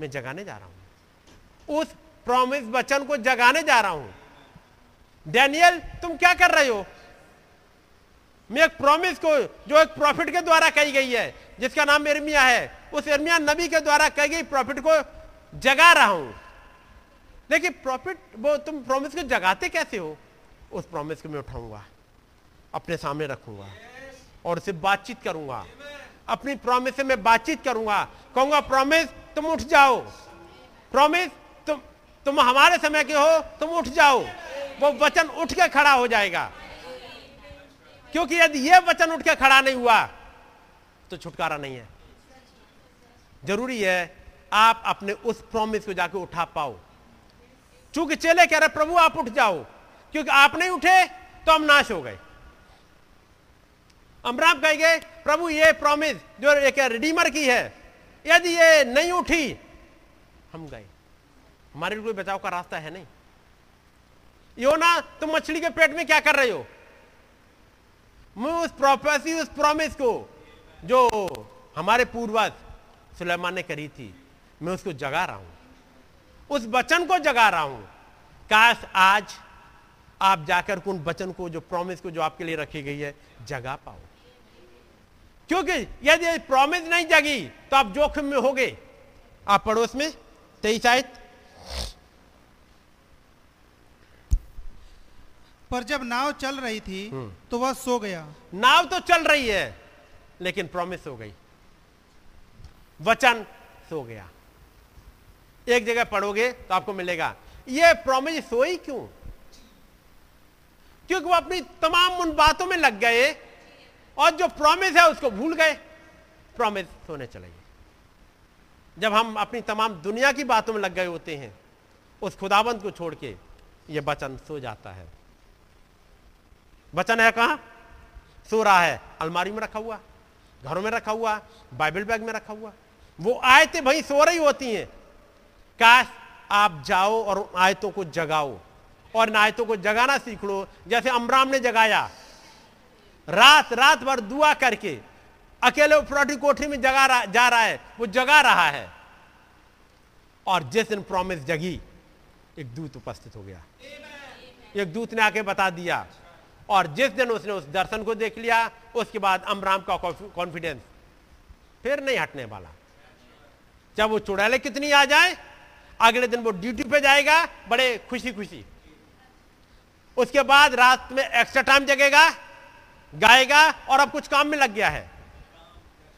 मैं जगाने जा रहा हूँ। उस प्रॉमिस वचन को जगाने जा रहा हूँ। डैनियल, तुम क्या कर रहे हो? मैं एक प्रॉमिस को, जो एक प्रॉफिट के द्वारा कही गई है, जिसका नाम इर्मिया है, उस इर्मिया नबी के द्वारा कही गई प्रॉफिट को जगा रहा हूँ। लेकिन प्रॉफिट वो तुम प्रॉमिस को जगाते कैसे हो? उस प्रॉमिस को मैं उठाऊँगा, अपने सामने रखूँगा, और उसे बातचीत करूँगा। अपनी प्रॉमिस से मैं बातचीत करूँगा। कहूँगा प्रॉमिस तुम उठ जाओ। प्रॉमिस तुम तुम हमारे समय के हो, तुम उठ जाओ। वो वचन उठ के खड़ा हो जाएगा। क्योंकि यदि यह वचन उठ के खड़ा नहीं हुआ तो छुटकारा नहीं है। ज़रूरी है आप अपने उस प्रॉमिस को जाके उठा पाओ। चूँकि चेले कह रहे, प्रभु, आप उठ जाओ। क्योंकि आप नहीं उठे तो हम नाश हो गए। अमराम कह गए प्रभु, ये प्रॉमिस जो एक रिडीमर की है, यदि ये नहीं उठी, हम गए। हमारे लिए कोई बचाव का रास्ता है नहीं। यो ना, तुम मछली के पेट में क्या कर रहे हो? मैं उस प्रोफेसी उस प्रॉमिस को जो हमारे पूर्वज सुलेमान ने करी थी, मैं उसको जगा रहा हूँ। उस वचन को जगा रहा हूँ। काश आज आप जाकर उन वचन को, जो प्रॉमिस को, जो आपके लिए रखी गई है, जगा पाओ। क्योंकि यदि प्रॉमिस नहीं जगी तो आप जोखिम में होगे। आप पड़ोस में, तेईस आयत पर जब नाव चल रही थी तो वह सो गया। नाव तो चल रही है लेकिन प्रॉमिस हो गई। वचन सो गया। एक जगह पढ़ोगे तो आपको मिलेगा यह प्रॉमिस सोई क्यों? क्योंकि वो अपनी तमाम उन बातों में लग गए और जो प्रॉमिस है उसको भूल गए। प्रॉमिस सोने चले गए। जब हम अपनी तमाम दुनिया की बातों में लग गए होते हैं उस खुदाबंद को छोड़ के ये वचन सो जाता है। वचन है कहाँ? सो रहा है। अलमारी में रखा हुआ, घरों में रखा हुआ, बाइबल बैग में रखा हुआ। वो आयतें भाई सो रही होती हैं। काश आप जाओ और आयतों को जगाओ और इन आयतों को जगाना सीख लो। जैसे अमराम ने जगाया, रात रात भर दुआ करके अकेले उपरोटी कोठरी में जगा रहा, जा रहा है, वो जगा रहा है। और जिस दिन प्रॉमिस जगी, एक दूत उपस्थित हो गया। एक दूत ने आके बता दिया और जिस दिन उसने उस दर्शन को देख लिया, उसके बाद अमराम का कॉन्फिडेंस फिर नहीं हटने वाला। जब वो चुड़ैले कितनी आ जाए, अगले दिन वो ड्यूटी पे जाएगा, बड़े खुशी खुशी उसके बाद रात में एक्स्ट्रा टाइम जगेगा, गाएगा और अब कुछ काम में लग गया है।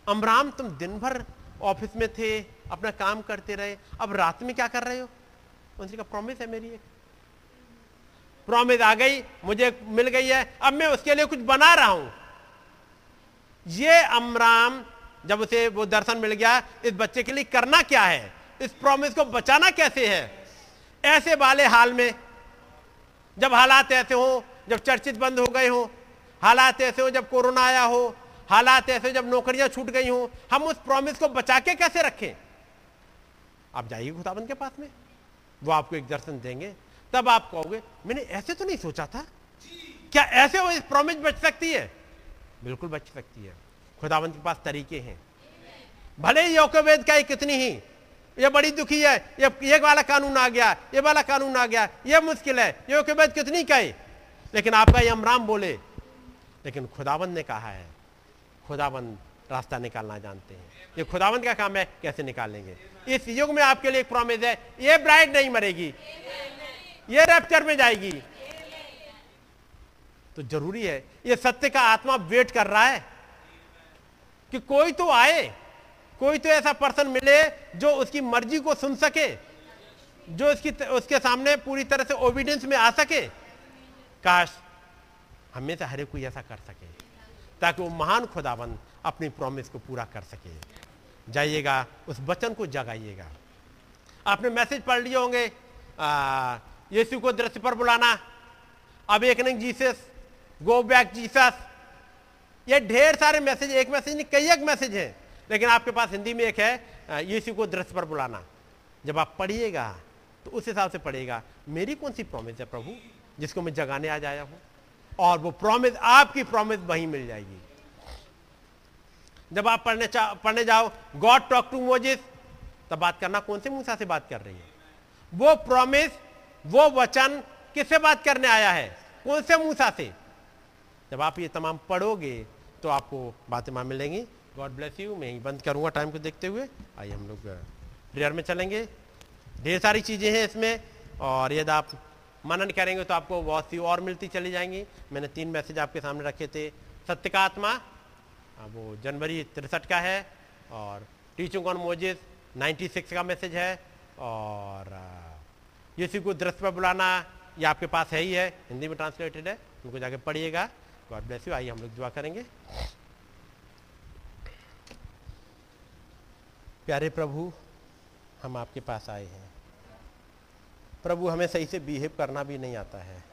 अमराम तुम दिन भर ऑफ़िस में थे, अपना काम करते रहे, अब रात में क्या कर रहे हो? उनसे का प्रॉमिस है मेरी एक। प्रॉमिस आ गई, मुझे मिल गई है, अब मैं उसके लिए कुछ बना रहा हूँ। ये अमराम, जब उसे वो दर्शन मिल गया, इस बच्चे के लिए करना क्या है? इस प्रॉमिस को बचाना कैसे है? ऐसे वाले हाल में, जब हालात ऐसे हो, जब चर्चित बंद हो गए हो, हालात ऐसे हो, जब कोरोना आया हो, हालात ऐसे जब नौकरियाँ छूट गई हो, हम उस प्रॉमिस को बचा के कैसे रखें? आप जाइए खुदाबंद के पास में, वो आपको एक दर्शन देंगे। तब आप कहोगे मैंने ऐसे तो नहीं सोचा था। क्या ऐसे वो इस प्रॉमिस बच सकती है? बिल्कुल बच सकती है। खुदाबंद के पास तरीके हैं। भले ही योगवेद का कितनी ही। ये बड़ी दुखी है। ये ये वाला कानून आ गया ये वाला कानून आ गया ये मुश्किल है। योगवेद कितनी कहे लेकिन आपका ये अमराम बोले। लेकिन खुदाबंद ने कहा है खुदाबंद रास्ता निकालना जानते हैं। ये खुदाबंद का काम है कैसे निकालेंगे? इस युग में आपके लिए एक प्रॉमिस है ये ब्राइड नहीं मरेगी। ये रैप्चर में जाएगी। तो ज़रूरी है, ये सत्य का आत्मा वेट कर रहा है कि कोई तो आए, कोई तो ऐसा पर्सन मिले जो उसकी मर्ज़ी को सुन सके, जो उसकी उसके सामने पूरी तरह से ओबिडेंस में आ सके। काश हमें से हर कोई ऐसा कर सके, ताकि वो महान खुदाबंद अपनी प्रॉमिस को पूरा कर सके। जाइएगा, उस वचन को जगाइएगा। आपने मैसेज पढ़ लिए होंगे यीशु को दृश्य पर बुलाना। अब एक जीसस, गो बैक जीसस। ये ढेर सारे मैसेज, एक मैसेज नहीं, कई एक मैसेज है। लेकिन आपके पास हिंदी में एक है यीशु को दृश्य पर बुलाना। जब आप पढ़िएगा तो उस हिसाब से पढ़िएगा, मेरी कौन सी प्रॉमिस है प्रभु, जिसको मैं जगाने आज आया हूँ? और वो प्रॉमिस आपकी प्रॉमिस वहीं मिल जाएगी। जब आप पढ़ने पढ़ने जाओ गॉड टॉक टू मोजिस तब बात करना, कौन से मूसा से बात कर रही है? वो प्रॉमिस वो वचन किससे बात करने आया है? कौन से मूसा से? जब आप ये तमाम पढ़ोगे तो आपको बातें वहाँ मिलेंगी। गॉड ब्लेस यू मैं ही बंद करूँगा टाइम को देखते हुए। आइए हम लोग प्रेयर में चलेंगे। ढेर सारी चीज़ें हैं इसमें, और यदि आप मनन करेंगे तो आपको बहुत सी और मिलती चली जाएँगी। मैंने तीन मैसेज आपके सामने रखे थे। सत्य का आत्मा वो जनवरी तिरसठ का है, और टीचिंग ऑन मोजिस 96 का मैसेज है, और यीशु को दृश्य पर बुलाना ये आपके पास है ही है। हिंदी में ट्रांसलेटेड है, उनको जाके पढ़िएगा। गॉड ब्लेस यू आइए हम लोग दुआ करेंगे। प्यारे प्रभु, हम आपके पास आए हैं। प्रभु, हमें सही से बिहेव करना भी नहीं आता है।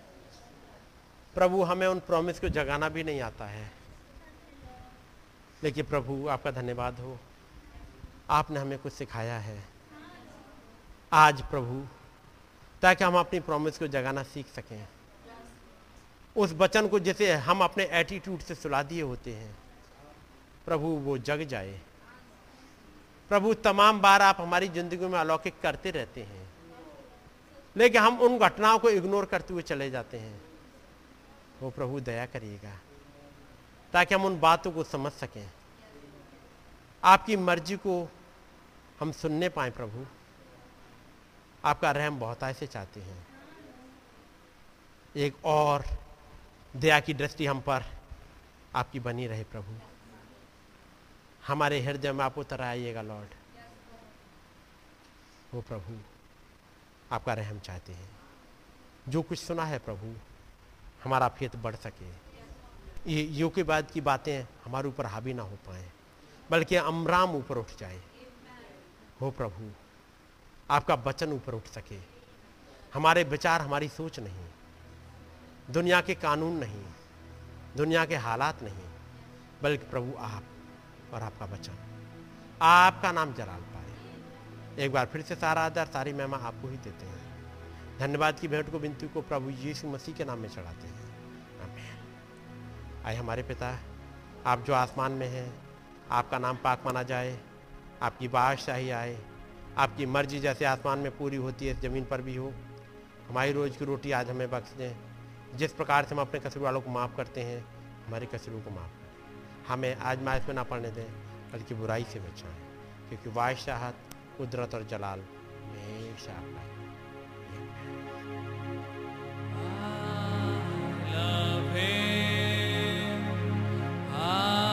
प्रभु, हमें उन प्रॉमिस को जगाना भी नहीं आता है। लेकिन प्रभु, आपका धन्यवाद हो। आपने हमें कुछ सिखाया है। आज प्रभु ताकि हम अपनी प्रॉमिस को जगाना सीख सकें। उस वचन को जैसे हम अपने एटीट्यूड से सुला दिए होते हैं। प्रभु, वो जग जाए। प्रभु, तमाम बार आप हमारी ज़िंदगी में अलौकिक करते रहते हैं। लेकिन हम उन घटनाओं को इग्नोर करते हुए चले जाते हैं। वो प्रभु, दया करिएगा, ताकि हम उन बातों को समझ सकें। आपकी मर्ज़ी को हम सुनने पाए प्रभु। आपका रहम बहुत ऐसे चाहते हैं। एक और दया की दृष्टि हम पर आपकी बनी रहे प्रभु। हमारे हृदय में आप उतर आइएगा लॉर्ड। वो प्रभु, आपका रहम चाहते हैं। जो कुछ सुना है प्रभु, हमारा फेत बढ़ सके। ये यो के बाद की बातें हमारे ऊपर हावी ना हो पाए, बल्कि अमराम ऊपर उठ जाए। हो प्रभु आपका वचन ऊपर उठ सके। हमारे विचार, हमारी सोच नहीं। दुनिया के कानून नहीं। दुनिया के हालात नहीं। बल्कि प्रभु आप और आपका वचन। आपका नाम जलाल पाए। एक बार फिर से सारा आदर, सारी महिमा आपको ही देते हैं। धन्यवाद की भेंट को बिनती को प्रभु यीशु मसीह के नाम में चढ़ाते हैं। आए हमारे पिता, आप जो आसमान में हैं, आपका नाम पाक माना जाए, आपकी बादशाही आए आपकी मर्ज़ी जैसे आसमान में पूरी होती है, ज़मीन पर भी हो। हमारी रोज़ की रोटी आज हमें बख्श दें। जिस प्रकार से हम अपने कसर वालों को माफ़ करते हैं, हमारे कसरों को माफ़ करें। हमें आज माइस में ना पढ़ने दें, बल्कि बुराई से बचाएँ, क्योंकि वायशाहत कुदरत और जलाल हमेशा आपका love him.